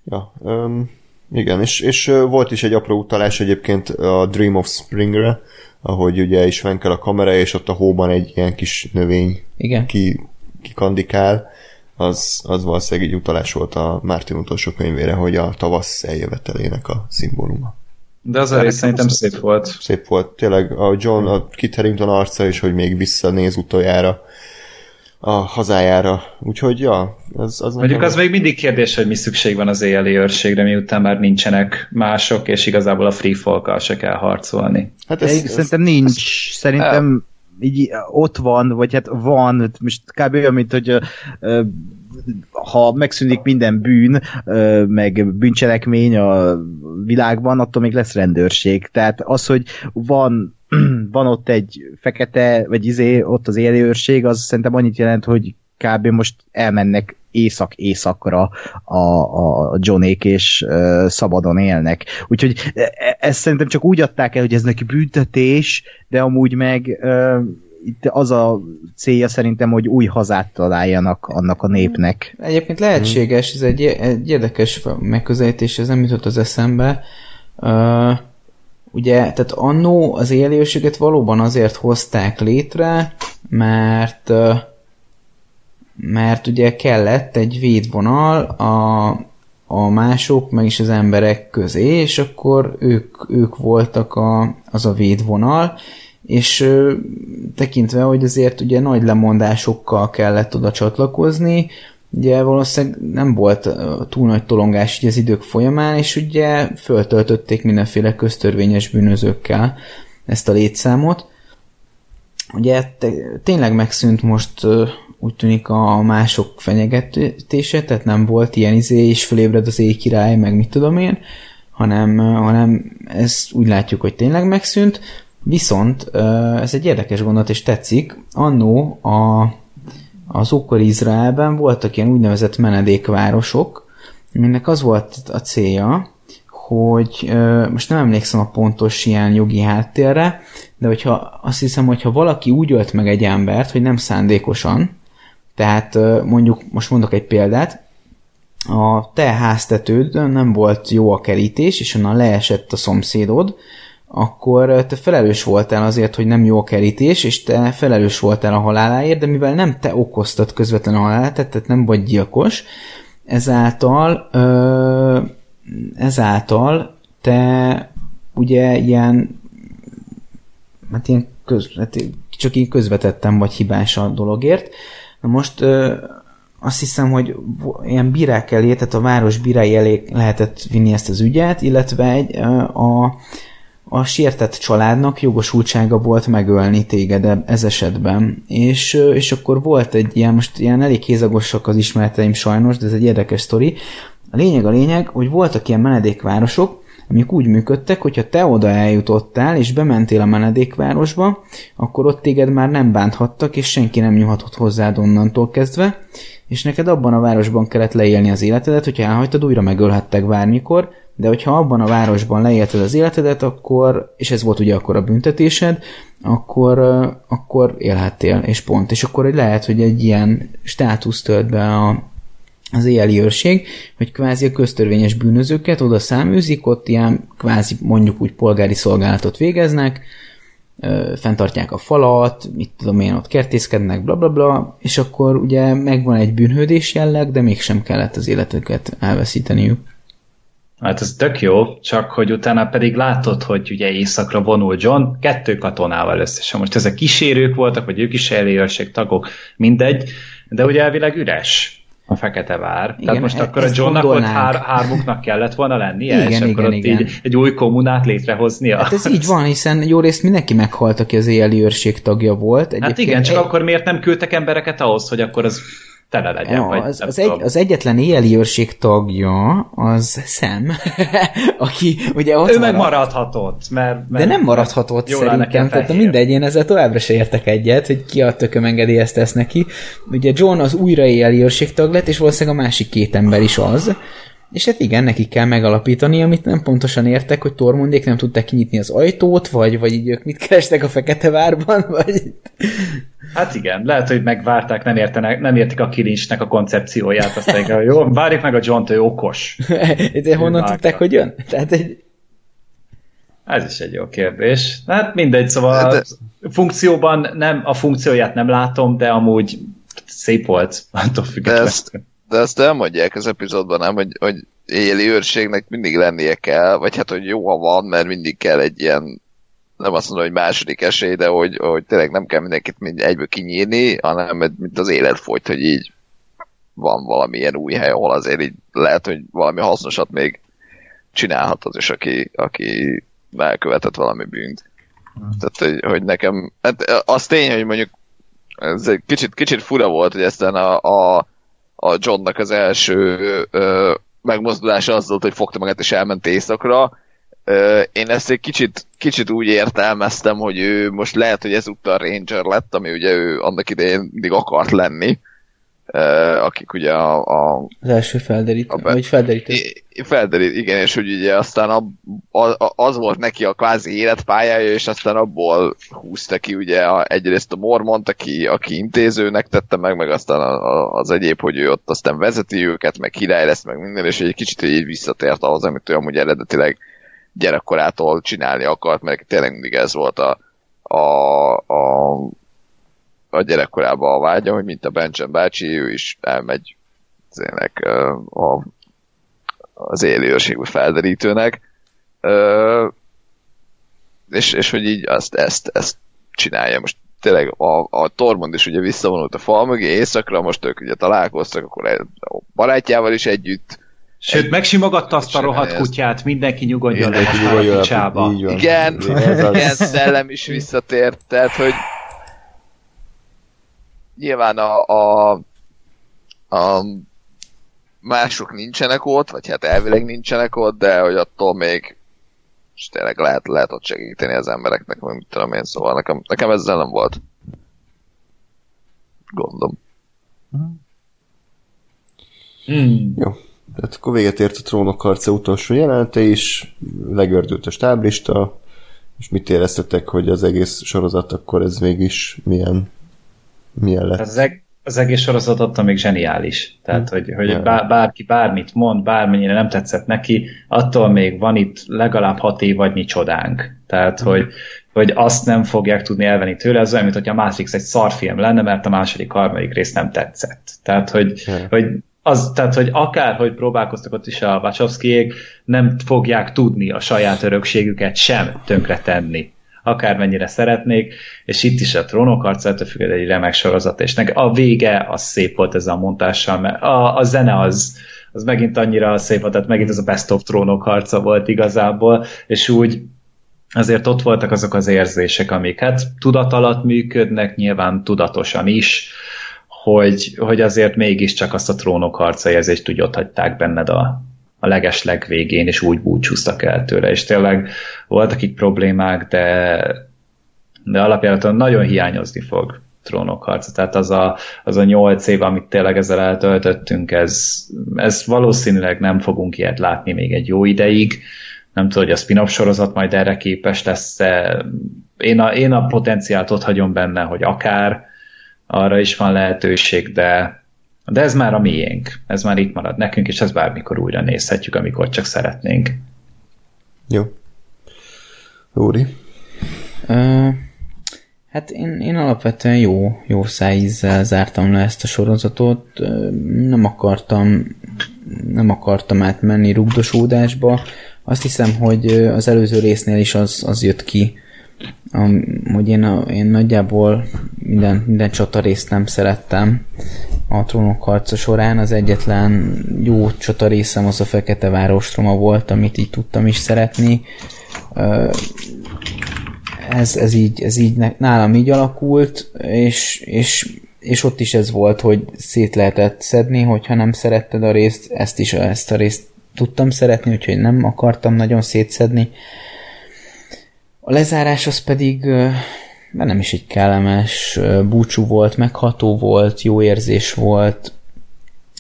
ja, um, igen, és, és volt is egy apró utalás egyébként a Dream of Springre, ahogy ugye is venkel a kamera, és ott a hóban egy ilyen kis növény igen. Ki, kikandikál, az, az valószínűleg egy utalás volt a Mártin utolsó könyvére, hogy a tavasz eljövetelének a szimbóluma. De az a rész szerintem szép volt. Szép volt. Tényleg a John, a Kit Harington arca is, hogy még visszanéz utoljára a hazájára. Úgyhogy, ja, az, az Mondjuk az még mindig kérdés, hogy mi szükség van az éjjeli őrségre, miután már nincsenek mások, és igazából a free folk se kell harcolni. Hát ez, ez, szerintem nincs. Szerintem így ott van, vagy hát van, most kb. olyan, mint hogy ha megszűnik minden bűn, meg bűncselekmény a világban, attól még lesz rendőrség. Tehát az, hogy van [CLEARS THROAT] van ott egy fekete, vagy izé, ott az élőrség, az szerintem annyit jelent, hogy kb. most elmennek észak-északra a, a Johnék, és uh, szabadon élnek. Úgyhogy e, ezt szerintem csak úgy adták el, hogy ez neki büntetés, de amúgy meg uh, itt az a célja szerintem, hogy új hazát találjanak annak a népnek. Egyébként lehetséges, ez egy, egy érdekes megközelítés, ez nem jutott az eszembe. Uh, ugye, tehát annó az élőséget valóban azért hozták létre, mert mert ugye kellett egy védvonal a, a mások, meg is az emberek közé, és akkor ők, ők voltak a, az a védvonal, és ö, tekintve, hogy azért ugye nagy lemondásokkal kellett oda csatlakozni, ugye valószínűleg nem volt túl nagy tolongás ugye az idők folyamán, és ugye föltöltötték mindenféle köztörvényes bűnözőkkel ezt a létszámot. Ugye tényleg megszűnt most úgy tűnik a mások fenyegetése, tehát nem volt ilyen izé, és fölébred az éj király, meg mit tudom én, hanem, hanem ez úgy látjuk, hogy tényleg megszűnt, viszont ez egy érdekes gondolat, és tetszik, annó a, az ókori Izraelben voltak ilyen úgynevezett menedékvárosok, aminek az volt a célja, hogy most nem emlékszem a pontos ilyen jogi háttérre, de hogyha azt hiszem, hogyha valaki úgy ölt meg egy embert, hogy nem szándékosan, tehát mondjuk, most mondok egy példát, a te háztetődön nem volt jó a kerítés, és onnan leesett a szomszédod, akkor te felelős voltál azért, hogy nem jó a kerítés, és te felelős voltál a haláláért, de mivel nem te okoztad közvetlen a halálát, tehát nem vagy gyilkos, ezáltal ö, ezáltal te ugye ilyen hát ilyen köz, hát csak én közvetettem vagy hibás a dologért, Na most ö, azt hiszem, hogy ilyen bírák elé, tehát a város bírái elé lehetett vinni ezt az ügyet, illetve egy, a, a sértett családnak jogosultsága volt megölni téged e, ez esetben. És, és akkor volt egy ilyen, most ilyen elég kézagosak az ismereteim sajnos, de ez egy érdekes sztori. A lényeg a lényeg, hogy voltak ilyen menedékvárosok, amik úgy működtek, hogyha te oda eljutottál, és bementél a menedékvárosba, akkor ott téged már nem bánthattak, és senki nem nyúlhatott hozzád onnantól kezdve, és neked abban a városban kellett leélni az életedet, hogyha elhagytad, újra megölhettek bármikor, de hogyha abban a városban leélted az életedet, akkor, és ez volt ugye akkor a büntetésed, akkor, akkor élhettél, és pont. És akkor lehet, hogy egy ilyen státusz tölt be a, az éjjeli őrség, hogy kvázi a köztörvényes bűnözőket oda száműzik, ott ilyen kvázi mondjuk úgy polgári szolgálatot végeznek, fenntartják a falat, mit tudom én, ott kertészkednek, bla bla bla, és akkor ugye megvan egy bűnhődés jelleg, de mégsem kellett az életüket elveszíteniük. Hát ez tök jó, csak hogy utána pedig látod, hogy ugye éjszakra vonul John, kettő katonával összesen. Most ezek kísérők voltak, vagy ők is elérőrség tagok, mindegy, de ugye elvileg üres a Fekete Vár. Igen, Tehát most e- akkor a Johnnak ott hár, hármuknak kellett volna lennie, igen, és igen, akkor ott igen. Így egy új kommunát létrehoznia. Hát ez így van, hiszen jó részt mindenki meghalt, aki az éjjeli őrség tagja volt. Egyébként hát igen, csak egy... akkor miért nem küldtek embereket ahhoz, hogy akkor az tele legyen. Ja, vagy az, az, egy, az egyetlen éjjeli őrség tagja az Sam, [LAUGHS] aki ugye ott Ő meg maradhatott, mert, mert... De nem maradhatott szerintem, tehát mindegy, én ezzel továbbra se értek egyet, hogy ki a tököm engedélyezte ezt neki. Ugye John az újra éjeli őrség tag lett, és valószínűleg a másik két ember is az, és hát igen, nekik kell megalapítani, amit nem pontosan értek, hogy Tormundék nem tudták kinyitni az ajtót, vagy, vagy így ők mit kerestek a Fekete Várban, [LAUGHS] vagy... Hát igen, lehet, hogy megvárták, nem, értenek, nem értik a kilincsnek a koncepcióját, aztán jó, várjuk meg a John-t, ő okos. [LAUGHS] De honnan tudták, hogy jön? Tehát egy... Ez is egy jó kérdés. Hát mindegy, szóval de... funkcióban nem, a funkcióját nem látom, de amúgy szép volt, [LAUGHS] attól függetlenül. De ezt, de ezt elmondják az epizódban, nem, hogy, hogy éjjeli őrségnek mindig lennie kell, vagy hát, hogy jó, ha van, mert mindig kell egy ilyen, nem azt mondom, hogy második esély, de hogy, hogy tényleg nem kell mindenkit mind egyből kinyírni, hanem mint az élet folyt, hogy így van valamilyen új hely, ahol azért így lehet, hogy valami hasznosat még csinálhat az is, aki, aki elkövetett valami bűnt. Tehát, hogy, hogy nekem, hát az tény, hogy mondjuk ez egy kicsit, kicsit fura volt, hogy ezt a, a a Johnnak az első ö, megmozdulása az volt, hogy fogta magát és elment éjszakra. Én ezt egy kicsit, kicsit úgy értelmeztem, hogy ő most lehet, hogy ezúttal Ranger lett, ami ugye ő annak idején mindig akart lenni. akik ugye a, a az első felderítő, be... vagy felderítő. Felderít, igen, és hogy ugye aztán a, a, az volt neki a kvázi életpályája, és aztán abból húzta ki ugye a, egyrészt a Mormont, aki, aki intézőnek tette meg, meg aztán a, a, az egyéb, hogy ő ott aztán vezeti őket, meg király lesz, meg minden, és egy kicsit így visszatért ahhoz, amit ő amúgy eredetileg gyerekkorától csinálni akart, mert tényleg mindig ez volt a, a, a a gyerekkorában a vágya, hogy mint a Bencsen bácsi, ő is elmegy tényleg, a, az élőségű felderítőnek, és, és hogy így azt, ezt, ezt csinálja. Most tényleg a, a Tormund is ugye visszavonult a fal mögé éjszakra, most ők ugye találkoztak, akkor a barátjával is együtt. Sőt, egy, megsimogatta azt a rohadt kutyát, mindenki nyugodjon le a picsába. Igen, igen, szellem is visszatért, tehát hogy nyilván a, a, a mások nincsenek ott, vagy hát elvileg nincsenek ott, de hogy attól még és tényleg lehet, lehet ott segíteni az embereknek, vagy mit tudom én, szóval nekem, nekem ezzel nem volt gondom. Hmm. Jó. Tehát akkor véget ért a trónok harca utolsó jelenete is, legördült a stáblista, és mit éreztetek, hogy az egész sorozat akkor ez mégis milyen milyen lett? Az, eg- az egész sorozat attól még zseniális. Tehát, hm. hogy, hogy bár, bárki bármit mond, bármennyire nem tetszett neki, attól még van itt legalább hat évadnyi csodánk. Tehát, hm. hogy, hogy azt nem fogják tudni elvenni tőle, ez olyan, mint hogy a Matrix egy szarfilm lenne, mert a második, harmadik rész nem tetszett. Tehát, hogy, hm. hogy az, tehát, hogy akárhogy próbálkoztak ott is a Wachowskiék, nem fogják tudni a saját örökségüket sem tönkretenni akármennyire szeretnék, és itt is a trónok harca függően egy remek sorozat, és a vége az szép volt ez a montással, mert a, a zene az, az megint annyira szép volt, tehát megint ez a best of trónok harca volt igazából, és úgy azért ott voltak azok az érzések, amik hát tudat alatt működnek, nyilván tudatosan is, hogy, hogy azért mégiscsak azt a trónok harca érzést úgy ott hagyták benned a, a leges legvégén, és úgy búcsúztak el tőle, és tényleg voltak itt problémák, de, de alapjáraton nagyon hiányozni fog trónok harca. Tehát az a, az a nyolc év, amit tényleg ezzel eltöltöttünk, ez, ez valószínűleg nem fogunk ilyet látni még egy jó ideig. Nem tudom, hogy a spin-off sorozat majd erre képes lesz -e. Én a, én a potenciált ott hagyom benne, hogy akár arra is van lehetőség, de, de ez már a miénk, ez már itt marad nekünk, és ez bármikor újra nézhetjük, amikor csak szeretnénk. Jó. Lóri? Uh, hát én, én alapvetően jó, jó szájízzel zártam le ezt a sorozatot. Nem akartam nem akartam átmenni rugdosódásba. Azt hiszem, hogy az előző résznél is az, az jött ki, hogy én, a, én nagyjából minden, minden csata részt nem szerettem a trónok harca során. Az egyetlen jó csata részem az a Fekete Várostroma volt, amit így tudtam is szeretni. Ez, ez így, ez így nálam így alakult, és, és, és ott is ez volt, hogy szét lehetett szedni, hogyha nem szeretted a részt, ezt is ezt a részt tudtam szeretni, úgyhogy nem akartam nagyon szétszedni. A lezárás az pedig nem is egy kellemes. Búcsú volt, megható volt, jó érzés volt,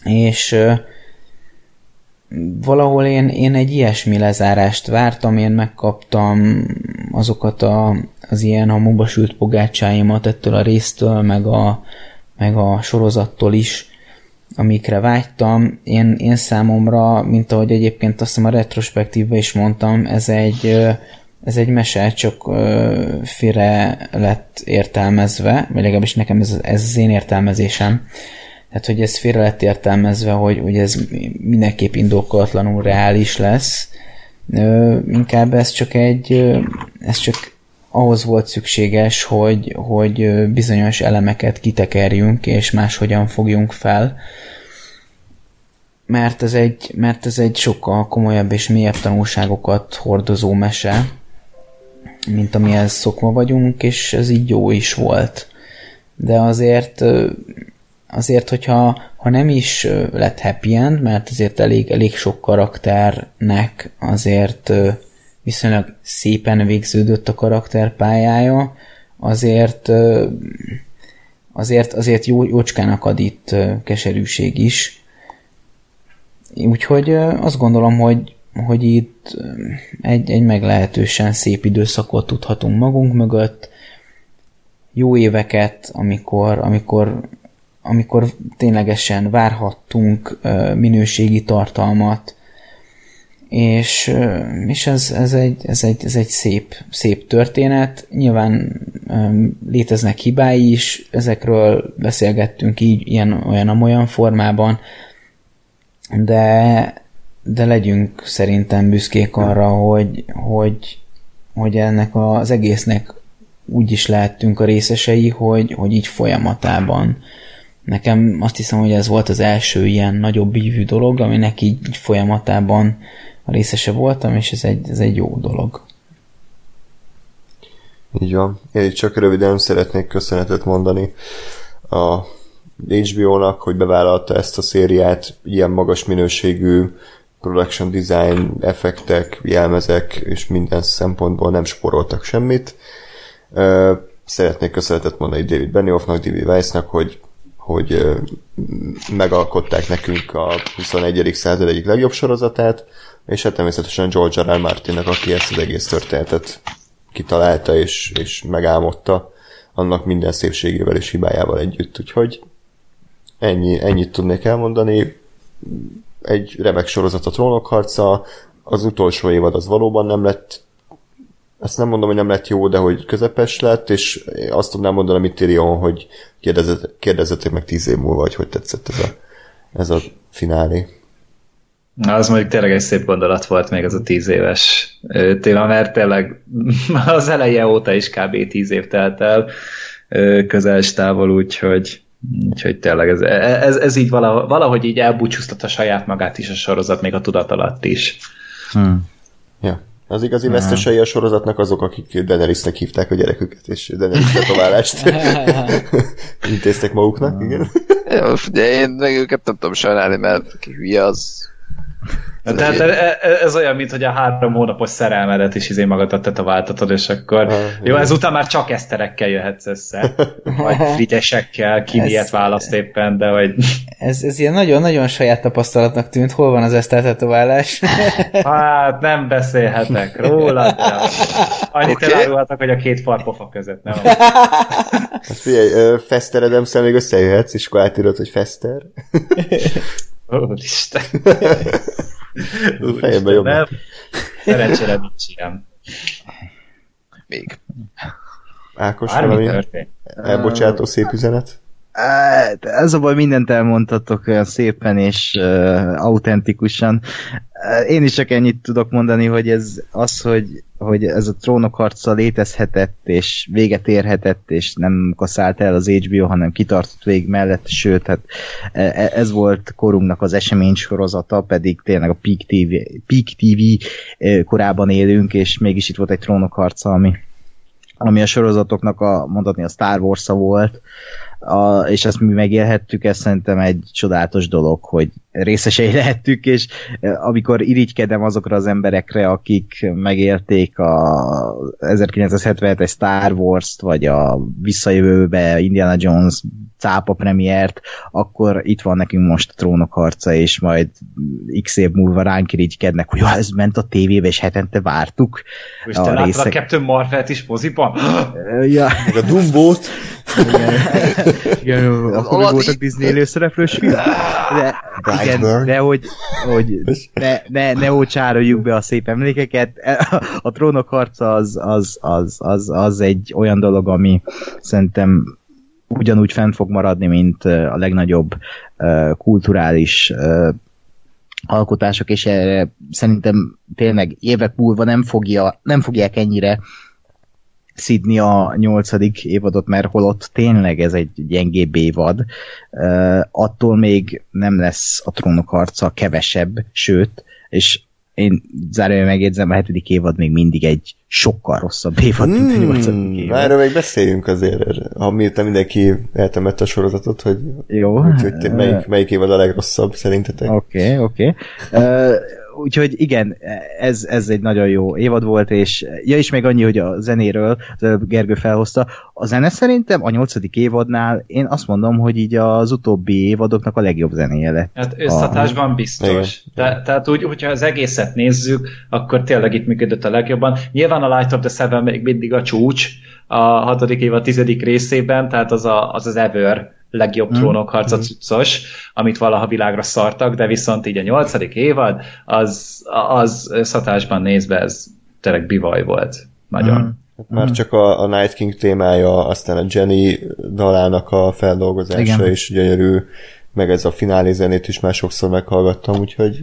és valahol én, én egy ilyesmi lezárást vártam, én megkaptam azokat a, az ilyen hamuba sült pogácsáimat ettől a résztől, meg a, meg a sorozattól is, amikre vágytam. Én, én számomra, mint ahogy egyébként azt hiszem a retrospektívben is mondtam, ez egy ez egy mese, csak ö, félre lett értelmezve, vagy legalábbis nekem ez, ez az én értelmezésem. Tehát, hogy ez félre lett értelmezve, hogy, hogy ez mindenképp indokolatlanul reális lesz. Ö, inkább ez csak egy, ez csak ahhoz volt szükséges, hogy, hogy bizonyos elemeket kitekerjünk, és máshogyan fogjunk fel. Mert ez egy, mert ez egy sokkal komolyabb és mélyebb tanulságokat hordozó mese, mint amihez szokva vagyunk, és ez így jó is volt. De azért azért, hogyha ha nem is lett happy end, mert azért elég, elég sok karakternek azért viszonylag szépen végződött a karakterpályája, azért azért, azért jó, jócskának ad itt keserűség is. Úgyhogy azt gondolom, hogy, hogy itt egy, egy meglehetősen szép időszakot tudhatunk magunk mögött, jó éveket, amikor, amikor, amikor ténylegesen várhattunk minőségi tartalmat, és, és ez, ez, egy, ez, egy, ez egy szép, szép történet. Nyilván léteznek hibái is, ezekről beszélgettünk így, ilyen, olyan, olyan formában, de, de legyünk szerintem büszkék arra, hogy, hogy, hogy ennek az egésznek úgy is lehettünk a részesei, hogy, hogy így folyamatában. Nekem azt hiszem, hogy ez volt az első ilyen nagyobb ívű dolog, aminek így, így folyamatában a részese voltam, és ez egy, ez egy jó dolog. Így van. Én csak röviden szeretnék köszönetet mondani a HBO-nak, hogy bevállalta ezt a szériát, ilyen magas minőségű production design, effektek, jelmezek és minden szempontból nem sporoltak semmit. Szeretnék köszönetet mondani David Benioffnak, David Weissnak, hogy, hogy megalkották nekünk a 21. század egyik legjobb sorozatát, és hát természetesen George R. R. Martinnak, aki ezt az egész történetet kitalálta és, és megálmodta annak minden szépségével és hibájával együtt. Úgyhogy ennyi, ennyit tudnék elmondani. Egy remek sorozat a trónok harca, az utolsó évad az valóban nem lett ezt nem mondom, hogy nem lett jó, de hogy közepes lett, és azt tudnám mondani, amit Tyrion, hogy kérdezzetek meg tíz év múlva, hogy hogy tetszett ez a, ez a finálé. Na, az mondjuk tényleg egy szép gondolat volt még az a tíz éves téma, mert tényleg [LAUGHS] az eleje óta is kb. tíz év telt el közel távol, úgyhogy, úgyhogy tényleg ez, ez, ez így valahogy, valahogy így elbúcsúztatta saját magát is a sorozat, még a tudat alatt is. Hmm. Ja. Az igazi hmm. vesztesei a sorozatnak azok, akik Daenerysnek hívták a gyereküket, és Daenerys tetoválást [LAUGHS] intéztek maguknak, igen. Jó, de én meg őket nem tudom sajnálni, mert ki hülye az tehát e- e- ez olyan, mint hogy a három hónapos szerelmedet is izé magadat tetováltatod, és akkor ha, jó, ezután már csak eszterekkel jöhetsz össze, vagy [LAUGHS] frigyesekkel, ki ez, miért választ éppen, de hogy... Ez, ez ilyen nagyon-nagyon saját tapasztalatnak tűnt, hol van az eszter tetoválás? [LAUGHS] Hát nem beszélhetek róla, de annyit okay. elárulhatok, hogy a két farpofa között, nem? [LAUGHS] Hát figyelj, Fester adams még összejöhetsz, és akkor átírod, hogy Fester. Úristen. Fejembe jobb. Szerencsére nincs ilyen. Még. Ákos, Bármi valami történt. elbocsátó szép üzenet? Ez a baj, mindent elmondhatok olyan szépen és uh, autentikusan. Uh, én is csak ennyit tudok mondani, hogy ez az, hogy, hogy ez a trónok harca létezhetett, és véget érhetett, és nem kaszált el az HBO, hanem kitartott végig mellett, sőt, hát ez volt korunknak az esemény sorozata, pedig tényleg a Peak TV, Peak TV korában élünk, és mégis itt volt egy trónok harca, ami, ami a sorozatoknak a, mondhatni a Star wars volt, a, és ezt mi megélhettük, ez szerintem egy csodálatos dolog, hogy részesei [LAUGHS] lehettük, és e, amikor irigykedem azokra az emberekre, akik megélték a 1977-es Star Wars-t, vagy a visszajövőbe Indiana Jones cápa premiért, akkor itt van nekünk most a trónok harca, és majd x év múlva ránk irigykednek, hogy ez ment a tévébe, és hetente vártuk. És a te részek... a Captain Marvel-t is moziban? [GASPS] ja. Meg a Dumbo-t. [LAUGHS] Igen, igen akkor volt a Disney élőszereplős film. De, igen, de hogy, hogy ne, ne, ne ócsároljuk be a szép emlékeket. A trónok harca az, az, az, az, az egy olyan dolog, ami szerintem ugyanúgy fent fog maradni, mint a legnagyobb kulturális alkotások, és erre szerintem tényleg évek múlva nem, fogja, nem fogják ennyire szidni a nyolcadik évadot, mert holott tényleg ez egy gyengébb évad. Uh, attól még nem lesz a trónok harca kevesebb, sőt, és én zárójel megjegyzem, a hetedik évad még mindig egy sokkal rosszabb évad, hmm, mint a hmm, nyolcadik évad. Erről még beszéljünk azért, ha miután mindenki eltemette a sorozatot, hogy, Jó. Hogy, hogy melyik, melyik évad a legrosszabb szerintetek. Oké, okay, oké. Okay. Uh, úgyhogy igen, ez, ez egy nagyon jó évad volt, és ja, is még annyi, hogy a zenéről, az előbb Gergő felhozta, a zene szerintem a nyolcadik évadnál én azt mondom, hogy így az utóbbi évadoknak a legjobb zenéje lett. Hát összhatásban biztos. De, tehát úgy, hogyha az egészet nézzük, akkor tényleg itt működött a legjobban. Nyilván a Light of the Seven még mindig a csúcs a hatodik évad tizedik részében, tehát az a, az, az Ever legjobb hmm. trónokharca hmm. cuccos, amit valaha világra szartak, de viszont így a nyolcadik évad, az, az szatásban nézve ez tényleg bivaj volt. Nagyon. Hmm. Hát már hmm. csak a, a Night King témája, aztán a Jenny dalának a feldolgozása Igen. is gyönyörű, meg ez a finálé zenét is már sokszor meghallgattam, úgyhogy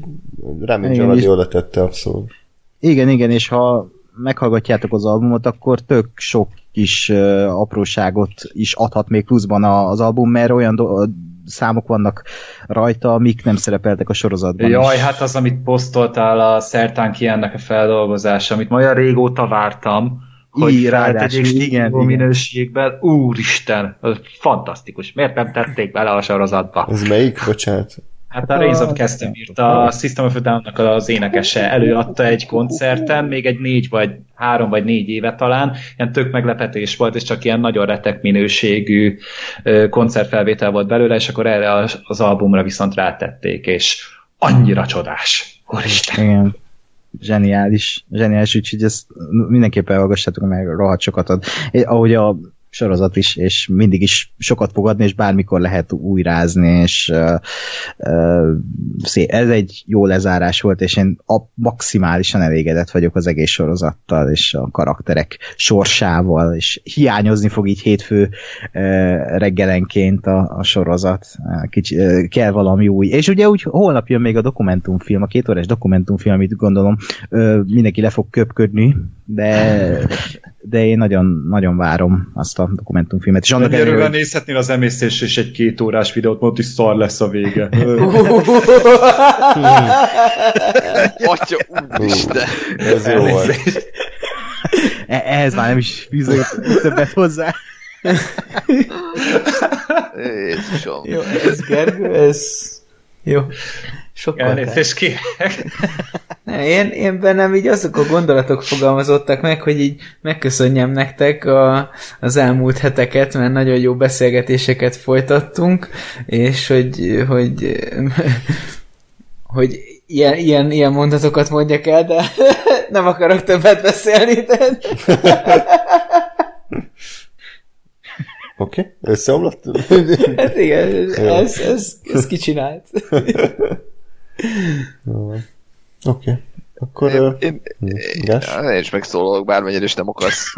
remény Zsaladi oda tette abszolút. Igen, igen, és ha meghallgatjátok az albumot, akkor tök sok kis uh, apróságot is adhat még pluszban az album, mert olyan do- számok vannak rajta, amik nem szerepeltek a sorozatban. Jaj, is. hát az, amit posztoltál a Szertán ennek a feldolgozása, amit olyan régóta vártam, hogy ráadásul, igen, igen. minőségben. Úristen, fantasztikus. Miért nem tették bele a sorozatba? Ez melyik? Bocsánat. Hát a Raise of Custom írt, a System of a Down-nak az énekese előadta egy koncerten, még egy négy vagy három vagy négy éve talán, ilyen tök meglepetés volt, és csak ilyen nagyon retek minőségű koncertfelvétel volt belőle, és akkor erre az albumra viszont rátették, és annyira csodás. Úristen. Igen. Zseniális, zseniális, úgyhogy ezt mindenképpen hallgassátok, mert rohadt sokat ad. Ahogy a sorozat is, és mindig is sokat fog adni, és bármikor lehet újrázni, és uh, uh, szé- ez egy jó lezárás volt, és én a maximálisan elégedett vagyok az egész sorozattal, és a karakterek sorsával, és hiányozni fog így hétfő uh, reggelenként a, a sorozat. Kicsi, uh, kell valami új. És ugye úgy holnap jön még a dokumentumfilm, a két órás dokumentumfilm, amit gondolom uh, mindenki le fog köpködni, de, [LAUGHS] de én nagyon, nagyon várom azt a dokumentumfilmet. És annak ellenére, hogy... nézhetnél az emésztés és egy két órás videót, mondott, hogy szar lesz a vége. [LAUGHS] [LAUGHS] Atya, úristen! Ez jó volt. E- ehhez már nem is fűzött többet hozzá. Jézusom. Jó, ez Gergő, ez... Jó. Sokkal Elnézést kérek. [LAUGHS] Nem, én, én bennem így azok a gondolatok fogalmazottak meg, hogy így megköszönjem nektek a, az elmúlt heteket, mert nagyon jó beszélgetéseket folytattunk, és hogy, hogy, [LAUGHS] hogy ilyen, ilyen, ilyen mondatokat mondjak el, de [LAUGHS] nem akarok többet beszélni. De... Oké, okay. összeomlott? hát igen, ez, ez, ez kicsinált. Oké. Okay. Akkor... Én, én, én, én is megszólalok, bármennyire is nem akarsz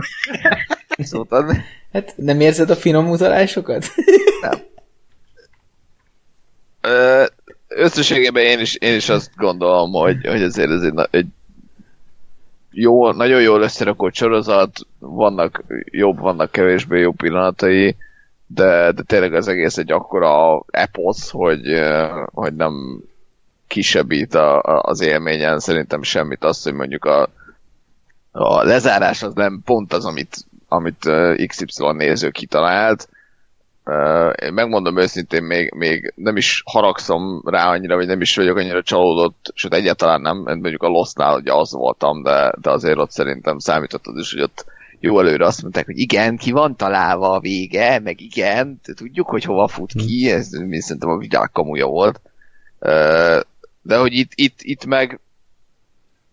[LAUGHS] szót adni. Hát nem érzed a finom utalásokat? nem. összességében én is, én is azt gondolom, hogy, hogy azért ez egy, egy jó, nagyon jól összerakott sorozat, vannak jobb, vannak kevésbé jó pillanatai, de, de tényleg az egész egy akkora eposz, hogy, hogy nem, kisebbít a, a, az élményen, szerintem semmit azt, hogy mondjuk a, a lezárás az nem pont az, amit, amit XY néző kitalált. Én megmondom őszintén, még, még nem is haragszom rá annyira, vagy nem is vagyok annyira csalódott, sőt egyáltalán nem, mondjuk a Lostnál ugye az voltam, de, de azért ott szerintem számított az is, hogy ott jó előre azt mondták, hogy igen, ki van találva a vége, meg igen, tudjuk, hogy hova fut ki, ez mi szerintem a vigyák kamuja volt. De hogy itt, itt, itt meg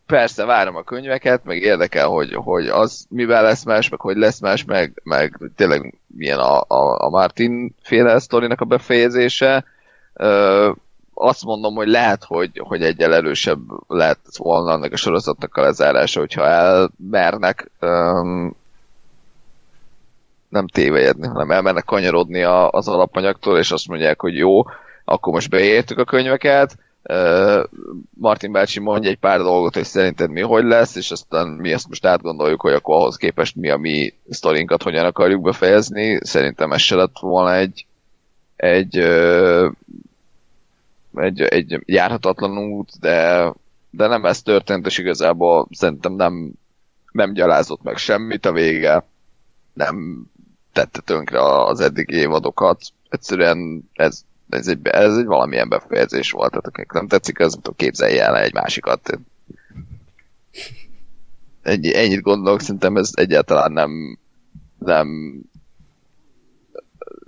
persze várom a könyveket, meg érdekel, hogy, hogy az mivel lesz más, meg hogy lesz más, meg, meg tényleg milyen a, a, a Martin féle sztorinak a befejezése. Ö, azt mondom, hogy lehet, hogy, hogy egyel erősebb lehet volna annak a sorozatnak a lezárása, hogyha elmernek öm, nem tévejedni, hanem elmernek kanyarodni a, az alapanyagtól, és azt mondják, hogy jó, akkor most beértük a könyveket, Martin bácsi mondja egy pár dolgot, hogy szerinted mi hogy lesz, és aztán mi ezt most átgondoljuk, hogy akkor ahhoz képest mi a mi sztorinkat hogyan akarjuk befejezni. Szerintem ez se lett volna egy, egy, egy, egy járhatatlan út, de, de nem ez történt, és igazából szerintem nem, nem gyalázott meg semmit a vége, nem tette tönkre az eddigi évadokat. Egyszerűen ez ez egy, ez egy valamilyen befejezés volt, tehát akik nem tetszik, az képzelje el egy másikat. Ennyi, ennyit gondolok, szerintem ez egyáltalán nem nem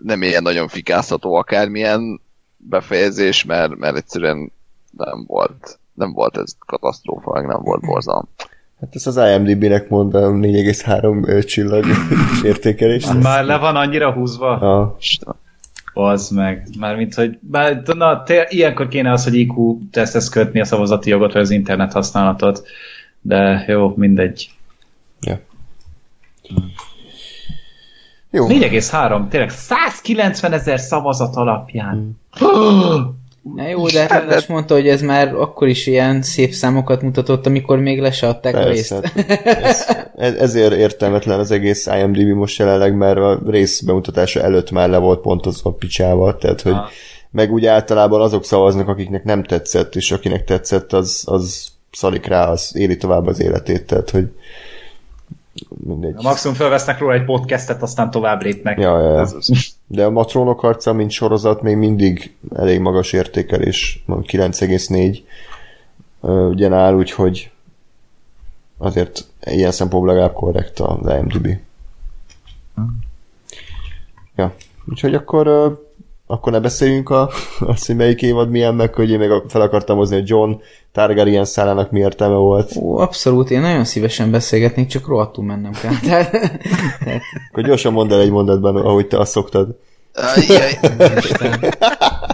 nem ilyen nagyon fikázható akármilyen befejezés, mert, mert egyszerűen nem volt, nem volt ez katasztrófa, meg nem volt borzalom. Hát ez az IMDB-nek mondom 4,3 csillag [LAUGHS] értékelés. Már le van annyira húzva? Ah. Az meg. Mármint, hogy bár, na, te, ilyenkor kéne az, hogy IQ teszthez kötni a szavazati jogot, vagy az internet használatot. De jó, mindegy. Ja. Jó. 4,3, tényleg 190 ezer szavazat alapján. Hmm. Na jó, de hát de... mondta, hogy ez már akkor is ilyen szép számokat mutatott, amikor még le se adták Persze, a részt. Hát ez, ezért értelmetlen az egész IMDb most jelenleg, mert a rész bemutatása előtt már le volt pontozva picsával, tehát hogy ha. meg úgy általában azok szavaznak, akiknek nem tetszett, és akinek tetszett, az, az szalik rá, az éli tovább az életét, tehát hogy mindegy. A maximum felvesznek róla egy podcastet, aztán tovább lépnek. Ja, ja. De a Matrónok harca, mint sorozat még mindig elég magas értékelés, 9,4 ugyan áll, úgyhogy azért ilyen szempontból legalább korrekt az IMDb. Ja, úgyhogy akkor akkor ne beszéljünk a, azt, hogy melyik évad milyen, meg hogy én még fel akartam hozni, hogy John Targaryen szálának mi értelme volt. Ó, abszolút, én nagyon szívesen beszélgetnék, csak rohadtul mennem kell. [LAUGHS] Tehát, Akkor gyorsan mondd el egy mondatban, ahogy te azt szoktad.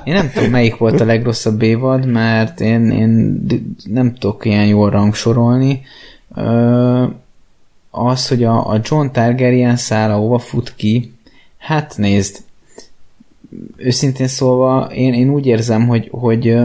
én nem tudom, melyik volt a legrosszabb évad, mert én, én nem tudok ilyen jól rangsorolni. Az, hogy a, a John Targaryen szála hova fut ki, hát nézd, őszintén szólva én, én úgy érzem, hogy, hogy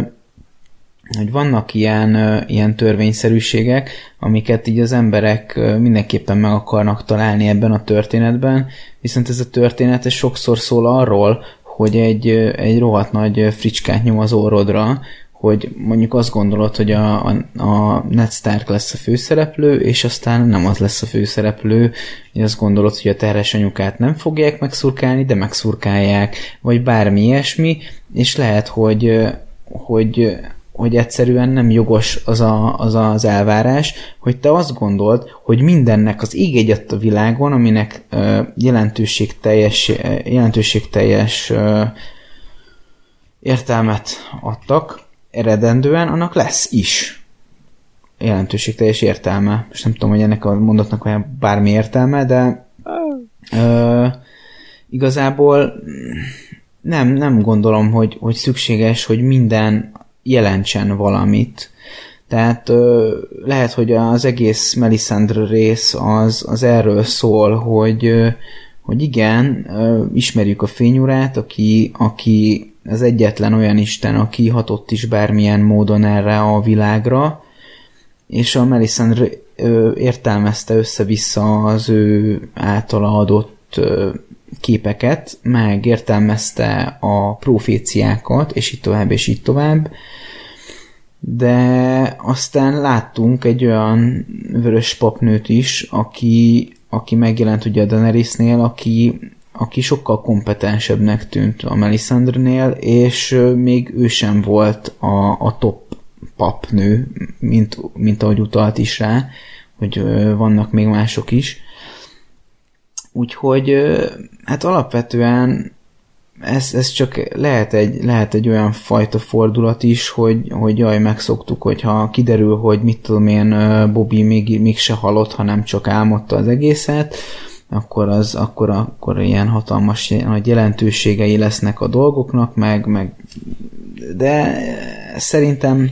hogy vannak ilyen, ilyen törvényszerűségek, amiket így az emberek mindenképpen meg akarnak találni ebben a történetben, viszont ez a történet ez sokszor szól arról, hogy egy, egy rohadt nagy fricskát nyom az orrodra, hogy mondjuk azt gondolod, hogy a, a, a Ned Stark lesz a főszereplő, és aztán nem az lesz a főszereplő, hogy azt gondolod, hogy a terhes anyukát nem fogják megszurkálni, de megszurkálják, vagy bármi ilyesmi, és lehet, hogy, hogy, hogy egyszerűen nem jogos az, a, az az elvárás, hogy te azt gondold, hogy mindennek az ég egyet a világon, aminek uh, jelentőségteljes, jelentőségteljes uh, értelmet adtak, eredendően, annak lesz is jelentőségteljes értelme. Most nem tudom, hogy ennek a mondatnak olyan bármi értelme, de ö, igazából nem, nem gondolom, hogy, hogy szükséges, hogy minden jelentsen valamit. Tehát ö, lehet, hogy az egész Melisandre rész az, az erről szól, hogy, ö, hogy igen, ö, ismerjük a fényurát, aki, aki az egyetlen olyan isten, aki hatott is bármilyen módon erre a világra, és a Melisandre értelmezte össze-vissza az ő általa adott képeket, meg értelmezte a proféciákat, és így tovább, és így tovább, de aztán láttunk egy olyan vörös papnőt is, aki, aki megjelent ugye a Daenerysnél, aki aki sokkal kompetensebbnek tűnt a Melisandre-nél, és még ő sem volt a, a top papnő, mint, mint ahogy utalt is rá, hogy vannak még mások is. Úgyhogy hát alapvetően ez, ez csak lehet egy, lehet egy olyan fajta fordulat is, hogy, hogy jaj, megszoktuk, hogyha kiderül, hogy mit tudom én, Bobby még, még se halott, hanem csak álmodta az egészet, akkor az akkor, akkor ilyen hatalmas nagy jelentőségei lesznek a dolgoknak, meg, meg de szerintem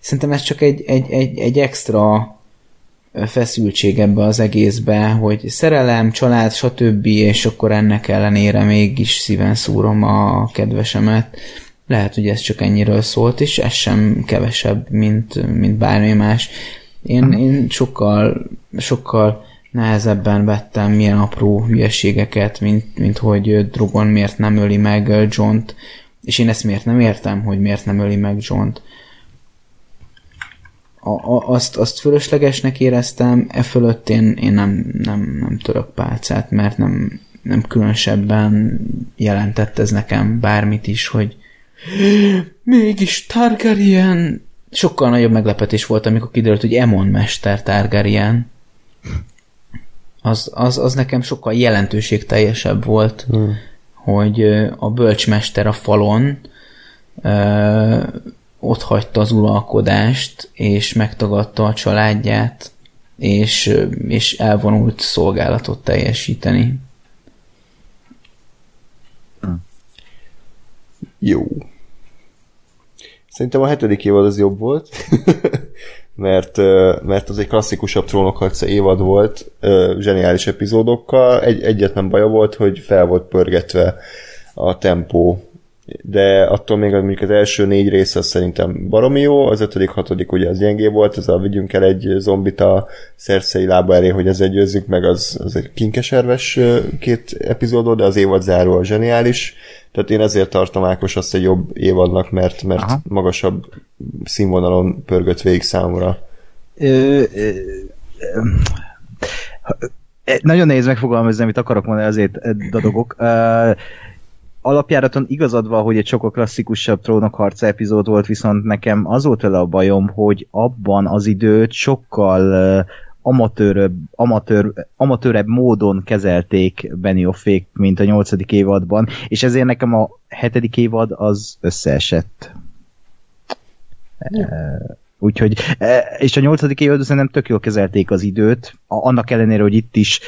szerintem ez csak egy, egy, egy, egy extra feszültség ebbe az egészbe, hogy szerelem, család, stb. és akkor ennek ellenére mégis szíven szúrom a kedvesemet. Lehet, hogy ez csak ennyiről szólt, és ez sem kevesebb, mint, mint bármi más. Én, én sokkal, sokkal nehezebben vettem milyen apró hülyeségeket, mint, mint hogy Drogon miért nem öli meg John-t, és én ezt miért nem értem, hogy miért nem öli meg John-t. A, a, azt, azt fölöslegesnek éreztem, e fölött én, én nem, nem, nem török pálcát, mert nem, nem különösebben jelentett ez nekem bármit is, hogy, Mégis Targaryen! Sokkal nagyobb meglepetés volt, amikor kiderült, hogy Emon Mester Targaryen. Az, az, az nekem sokkal jelentőségteljesebb volt, hmm. hogy a bölcsmester a falon ö, ott hagyta az uralkodást, és megtagadta a családját, és, és elvonult szolgálatot teljesíteni. Jó. Szerintem a hetedik évad az jobb volt, [LAUGHS] mert, mert az egy klasszikusabb trónokharca évad volt, zseniális epizódokkal. Egy, egyetlen baja volt, hogy fel volt pörgetve a tempó de attól még mondjuk az első négy rész az szerintem baromi jó, az ötödik, hatodik ugye az gyengé volt, ez a vigyünk el egy zombit a szerszei lába elé, hogy ezzel győzzük meg, az, az egy kinkeserves két epizódot, de az évad záró a zseniális, tehát én ezért tartom Ákos azt egy jobb évadnak, mert, mert Aha. magasabb színvonalon pörgött végig számomra. Nagyon nehéz megfogalmazni, amit akarok mondani, azért dadogok alapjáraton igazad van, hogy egy sokkal klasszikusabb trónokharca epizód volt, viszont nekem az volt vele a bajom, hogy abban az időt sokkal amatőrebb, amatőr, amatőrebb módon kezelték Benioffék, mint a nyolcadik évadban, és ezért nekem a hetedik évad az összeesett. Úgyhogy, és a nyolcadik évad szerintem tök jól kezelték az időt, annak ellenére, hogy itt is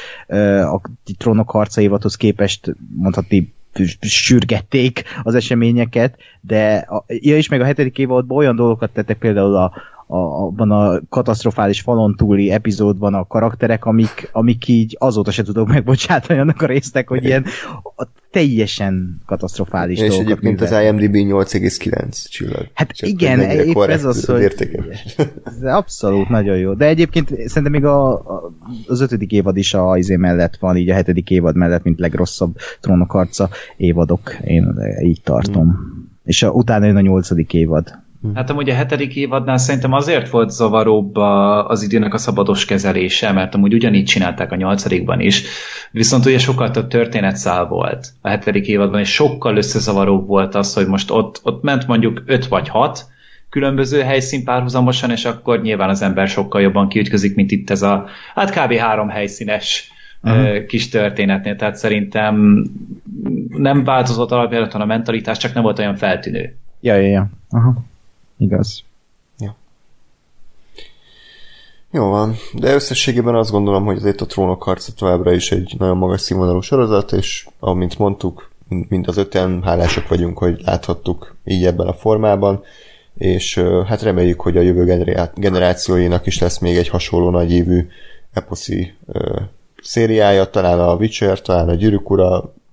a trónok harca évadhoz képest mondhatni sürgették az eseményeket, de ja, és meg a hetedik évadban olyan dolgokat tettek például a, a, abban a katasztrofális falon túli epizódban a karakterek, amik, amik így azóta se tudok megbocsátani annak a résznek, hogy ilyen a teljesen katasztrofális és dolgokat. Egyébként az IMDb 8,9 csillag. Hát Csak igen, épp ez az, hogy ez abszolút nagyon jó. De egyébként szerintem még a, a, az ötödik évad is a izé mellett van, így a hetedik évad mellett, mint legrosszabb trónokarca évadok. Én így tartom. Hmm. És a, utána jön a nyolcadik évad. Hm. Hát amúgy a hetedik évadnál szerintem azért volt zavaróbb az időnek a szabados kezelése, mert amúgy ugyanígy csinálták a nyolcadikban is, viszont ugye sokkal több történetszál volt a hetedik évadban, és sokkal összezavaróbb volt az, hogy most ott, ott ment mondjuk öt vagy hat különböző helyszín párhuzamosan, és akkor nyilván az ember sokkal jobban kiütközik, mint itt ez a, hát kb. három helyszínes uh-huh. kis történetnél, tehát szerintem nem változott alapjáraton a mentalitás, csak nem volt olyan feltűnő. Ja, ja, ja. Aha. Igaz. Ja. Jó van, de összességében azt gondolom, hogy azért a trónok harca továbbra is egy nagyon magas színvonalú sorozat, és amint mondtuk, mind az öten hálásak vagyunk, hogy láthattuk így ebben a formában, és hát reméljük, hogy a jövő generációinak is lesz még egy hasonló nagy évű eposzi szériája, talán a Witcher, talán a Gyűrűk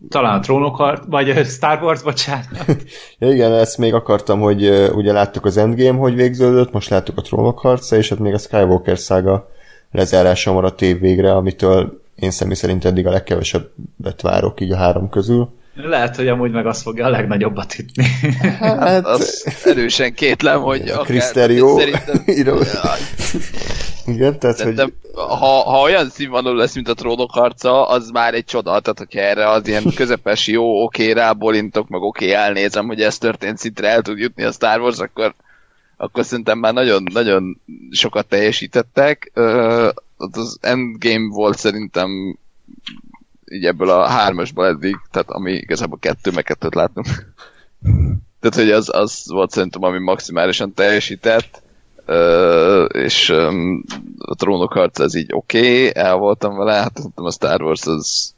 talán a trónok, vagy Star Wars, bocsánat. [LAUGHS] ja, igen, ezt még akartam, hogy ugye láttuk az Endgame, hogy végződött, most láttuk a trónok harca, és hát még a Skywalker szága lezárása maradt év végre, amitől én személy szerint eddig a legkevesebbet várok így a három közül. Lehet, hogy amúgy meg azt fogja a legnagyobbat ütni. Hát, az erősen kétlem, hogy a Kriszterió szerintem... [LAUGHS] Igen, tehát, hogy... ha, ha olyan színvonalú lesz, mint a trónok harca, az már egy csoda, tehát hogyha erre az ilyen [LAUGHS] közepes jó, oké, rábolintok, meg oké, elnézem, hogy ez történt szintre el tud jutni a Star Wars, akkor, akkor szerintem már nagyon, nagyon sokat teljesítettek. Uh, az Endgame volt szerintem így ebből a hármasból eddig, tehát ami igazából kettő meg kettőt látunk. [LAUGHS] tehát, hogy az, az volt szerintem, ami maximálisan teljesített és um, a trónok harca ez így oké, okay, el voltam vele, hát a Star Wars az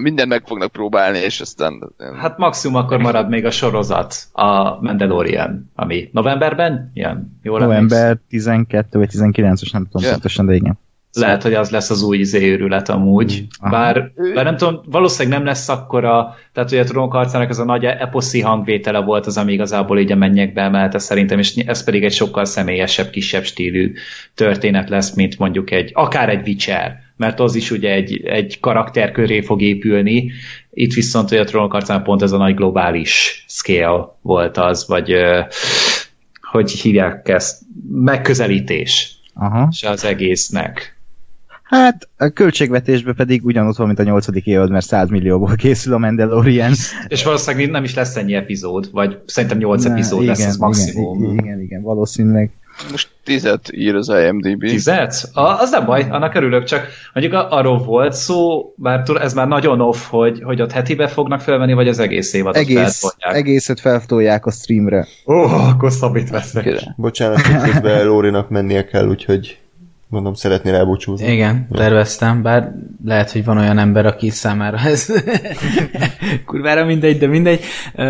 minden meg fognak próbálni, és aztán... Hát maximum akkor marad még a sorozat, a Mandalorian, ami novemberben ilyen? Jól November 12 vagy 19 os nem tudom yeah. pontosan, de igen. Lehet, hogy az lesz az új zéőrület amúgy. Mm. Bár, bár nem tudom, valószínűleg nem lesz akkora, tehát hogy a trónokharcának az a nagy eposzi hangvétele volt az, ami igazából így a mennyekbe emelte szerintem, és ez pedig egy sokkal személyesebb, kisebb stílű történet lesz, mint mondjuk egy, akár egy Witcher, mert az is ugye egy, egy karakter köré fog épülni, itt viszont hogy a trónokharcán pont ez a nagy globális scale volt az, vagy hogy hívják ezt, megközelítés Aha. és az egésznek. Hát a költségvetésben pedig ugyanaz van, mint a nyolcadik évad, mert 100 millióból készül a Mandalorian. És valószínűleg nem is lesz ennyi epizód, vagy szerintem 8 Ne, epizód igen, lesz az maximum. Igen, igen, igen, valószínűleg. Most tizet ír az IMDb. Tizet? A, az nem baj, annak örülök, csak mondjuk a- arról volt szó, bár tud- ez már nagyon off, hogy, hogy ott hetibe fognak felvenni, vagy az egész évadot Egész, feltolják. egészet feltolják a streamre. Ó, oh, akkor szabít veszek. Bocsánat, hogy közben [LAUGHS] Lórinak mennie kell, úgyhogy mondom, szeretnél elbúcsúzni. Igen, terveztem, bár lehet, hogy van olyan ember, aki számára ez [LAUGHS] kurvára mindegy, de mindegy. Ö,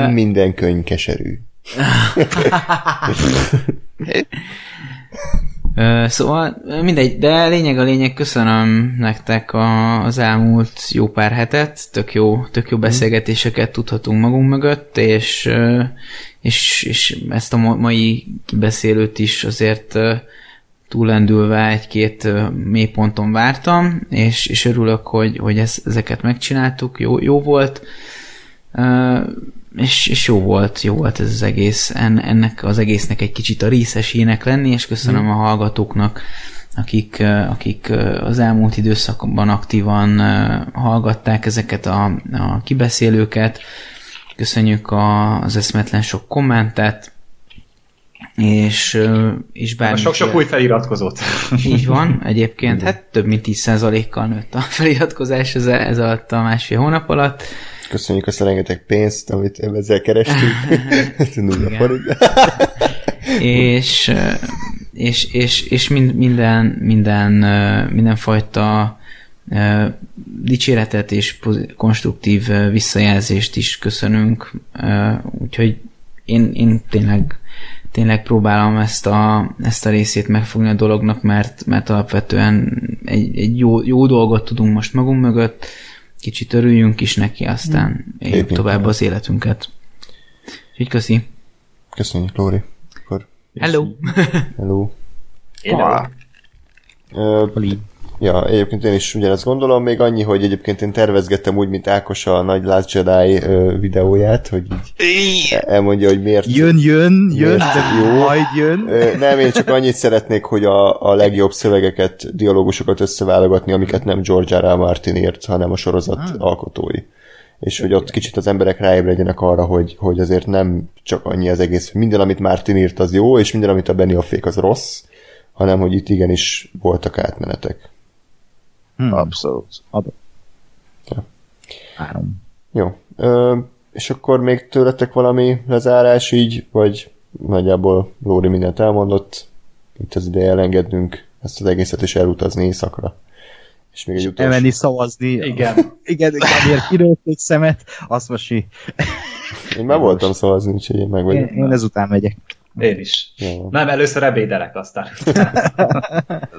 Nem minden könyv keserű. Szóval mindegy, de lényeg a lényeg, köszönöm nektek a, az elmúlt jó pár hetet, tök jó, tök jó beszélgetéseket tudhatunk magunk mögött, és, és, és ezt a ma- mai kibeszélőt is azért túlendülve egy-két mélyponton vártam, és, és örülök, hogy, hogy ez, ezeket megcsináltuk, jó, jó volt. És, és jó volt, jó volt ez az egész, en, ennek az egésznek egy kicsit a részesének lenni, és köszönöm a hallgatóknak, akik, akik az elmúlt időszakban aktívan hallgatták ezeket a, a kibeszélőket. Köszönjük a, az eszmetlen sok kommentet, és, és bármi... Sok-sok új feliratkozót. [LAUGHS] Így van, egyébként, hát több mint 10%-kal nőtt a feliratkozás ez, ez alatt a másfél hónap alatt. Köszönjük azt a rengeteg pénzt, amit ezzel kerestünk. [LAUGHS] Nulla forint. és, és, és, és mind, minden, minden, mindenfajta dicséretet és konstruktív visszajelzést is köszönünk, úgyhogy én, én tényleg, tényleg próbálom ezt a, ezt a részét megfogni a dolognak, mert, mert alapvetően egy, egy jó, jó dolgot tudunk most magunk mögött, kicsit örüljünk is neki, aztán éljük Lépjünk tovább az életünket. Úgyhogy köszi. Köszönjük, Lóri. Akkor Hello! hello. Ah, Ö, Ja, egyébként én is ugyanezt gondolom, még annyi, hogy egyébként én tervezgettem úgy, mint Ákos a nagy Last Jedi videóját, hogy így elmondja, hogy miért... Jön, jön, jön, Miért? de Jó. majd jön. Nem, én csak annyit szeretnék, hogy a, a legjobb szövegeket, dialógusokat összeválogatni, amiket nem George R. R. Martin írt, hanem a sorozat Ah. alkotói. És hogy ott kicsit az emberek ráébredjenek arra, hogy, hogy azért nem csak annyi az egész, minden, amit Martin írt, az jó, és minden, amit a Benioffék, az rossz, hanem hogy itt igenis voltak átmenetek. Hmm. abszolút. Adok. Ja. Három. Jó. Ö, és akkor még tőletek valami lezárás így, vagy nagyjából Lóri mindent elmondott, itt az ideje elengednünk ezt az egészet és elutazni éjszakra. És még egy utolsó... Elmenni szavazni. Igen. [LAUGHS] Igen, Gábér kirőtt egy szemet, azt most mi. Én már voltam szavazni, úgyhogy én meg Én, vagyok. én ezután megyek. Én is. Jó. Nem, először ebédelek aztán.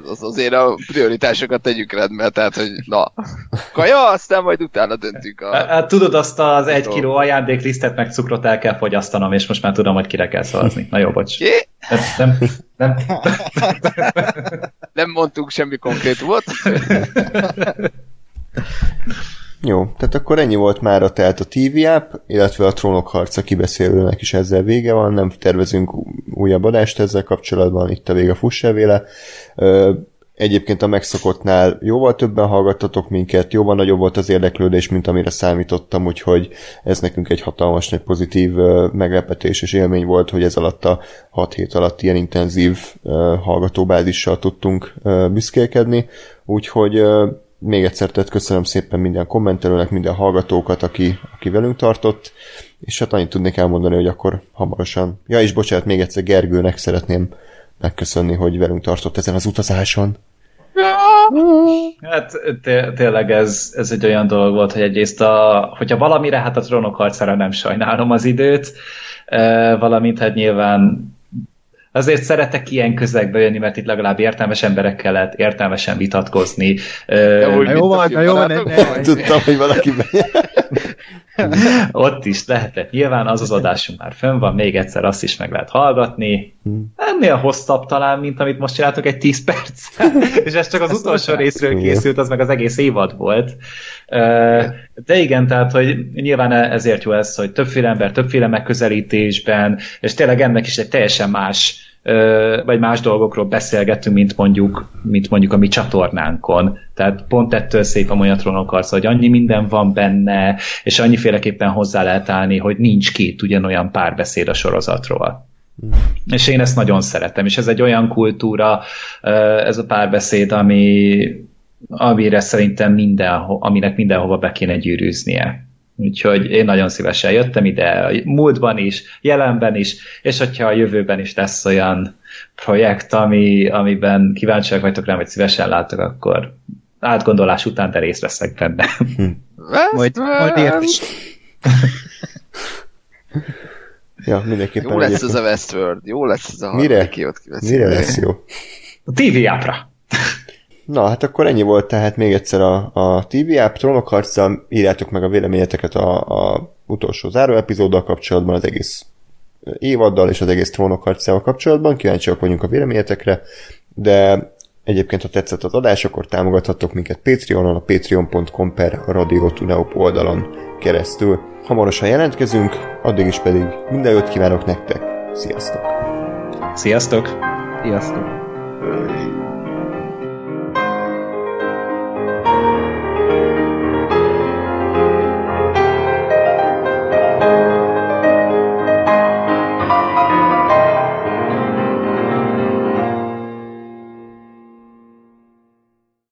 Ez az azért a prioritásokat tegyük rendbe, tehát, hogy na, kaja, aztán majd utána döntünk a... Hát tudod, azt az egy kiló ajándéklisztet meg cukrot el kell fogyasztanom, és most már tudom, hogy kire kell szavazni. Na jó, bocs. Nem, nem, nem. Nem mondtunk semmi konkrétumot. [LAUGHS] Jó, tehát akkor ennyi volt már tehát a TV app, illetve a Trónok harca kibeszélőnek is ezzel vége van, nem tervezünk újabb adást ezzel kapcsolatban, itt a vége el véle. Egyébként a megszokottnál jóval többen hallgattatok minket, jóval nagyobb volt az érdeklődés, mint amire számítottam, úgyhogy ez nekünk egy hatalmas nagy pozitív meglepetés és élmény volt, hogy ez alatt a 6 hét alatt ilyen intenzív hallgatóbázissal tudtunk büszkélkedni, úgyhogy még egyszer tehát köszönöm szépen minden kommentelőnek, minden hallgatókat, aki, aki velünk tartott, és hát annyit tudnék elmondani, hogy akkor hamarosan, ja és bocsánat, még egyszer Gergőnek szeretném megköszönni, hogy velünk tartott ezen az utazáson. Hát té- tényleg ez, ez egy olyan dolog volt, hogy egyrészt, a, hogyha valamire, hát a trónok harcára nem sajnálom az időt, e, valamint hát nyilván azért szeretek ilyen közegbe jönni, mert itt legalább értelmes emberekkel lehet értelmesen vitatkozni. Na jó van, jó van? Tudtam, hogy valaki. [LAUGHS] [LAUGHS] ott is lehetett. Nyilván az az adásunk már fönn van, még egyszer azt is meg lehet hallgatni. Ennél hosszabb talán, mint amit most csináltuk, egy 10 perc. [LAUGHS] És ez csak az utolsó részről készült, az meg az egész évad volt. De igen, tehát, hogy nyilván ezért jó ez, hogy többféle ember, többféle megközelítésben, és tényleg ennek is egy teljesen más vagy más dolgokról beszélgetünk, mint mondjuk, mint mondjuk a mi csatornánkon. Tehát pont ettől szép a Molyatronok arca, hogy annyi minden van benne, és annyiféleképpen hozzá lehet állni, hogy nincs két ugyanolyan párbeszéd a sorozatról. Mm. És én ezt nagyon szeretem, és ez egy olyan kultúra, ez a párbeszéd, ami, amire szerintem minden, aminek mindenhova be kéne gyűrűznie. Úgyhogy én nagyon szívesen jöttem ide, a múltban is, jelenben is, és hogyha a jövőben is lesz olyan projekt, ami, amiben kíváncsiak vagytok rám, vagy szívesen látok, akkor átgondolás után de részt veszek benne. Hm. majd, majd ért is. ja, mindenképpen. Jó lesz ez a Westworld, jó lesz ez a Mire? Mire lesz jó? A TV ápra. Na, hát akkor ennyi volt tehát még egyszer a, a TV app, Trónok harca, írjátok meg a véleményeteket a, a utolsó záró epizóddal kapcsolatban, az egész évaddal és az egész Trónok harcával kapcsolatban, kíváncsiak vagyunk a véleményetekre, de egyébként, ha tetszett az adás, akkor támogathatok minket Patreonon, a patreon.com per Radio Tuneup oldalon keresztül. Hamarosan jelentkezünk, addig is pedig minden jót kívánok nektek. Sziasztok! Sziasztok! Sziasztok!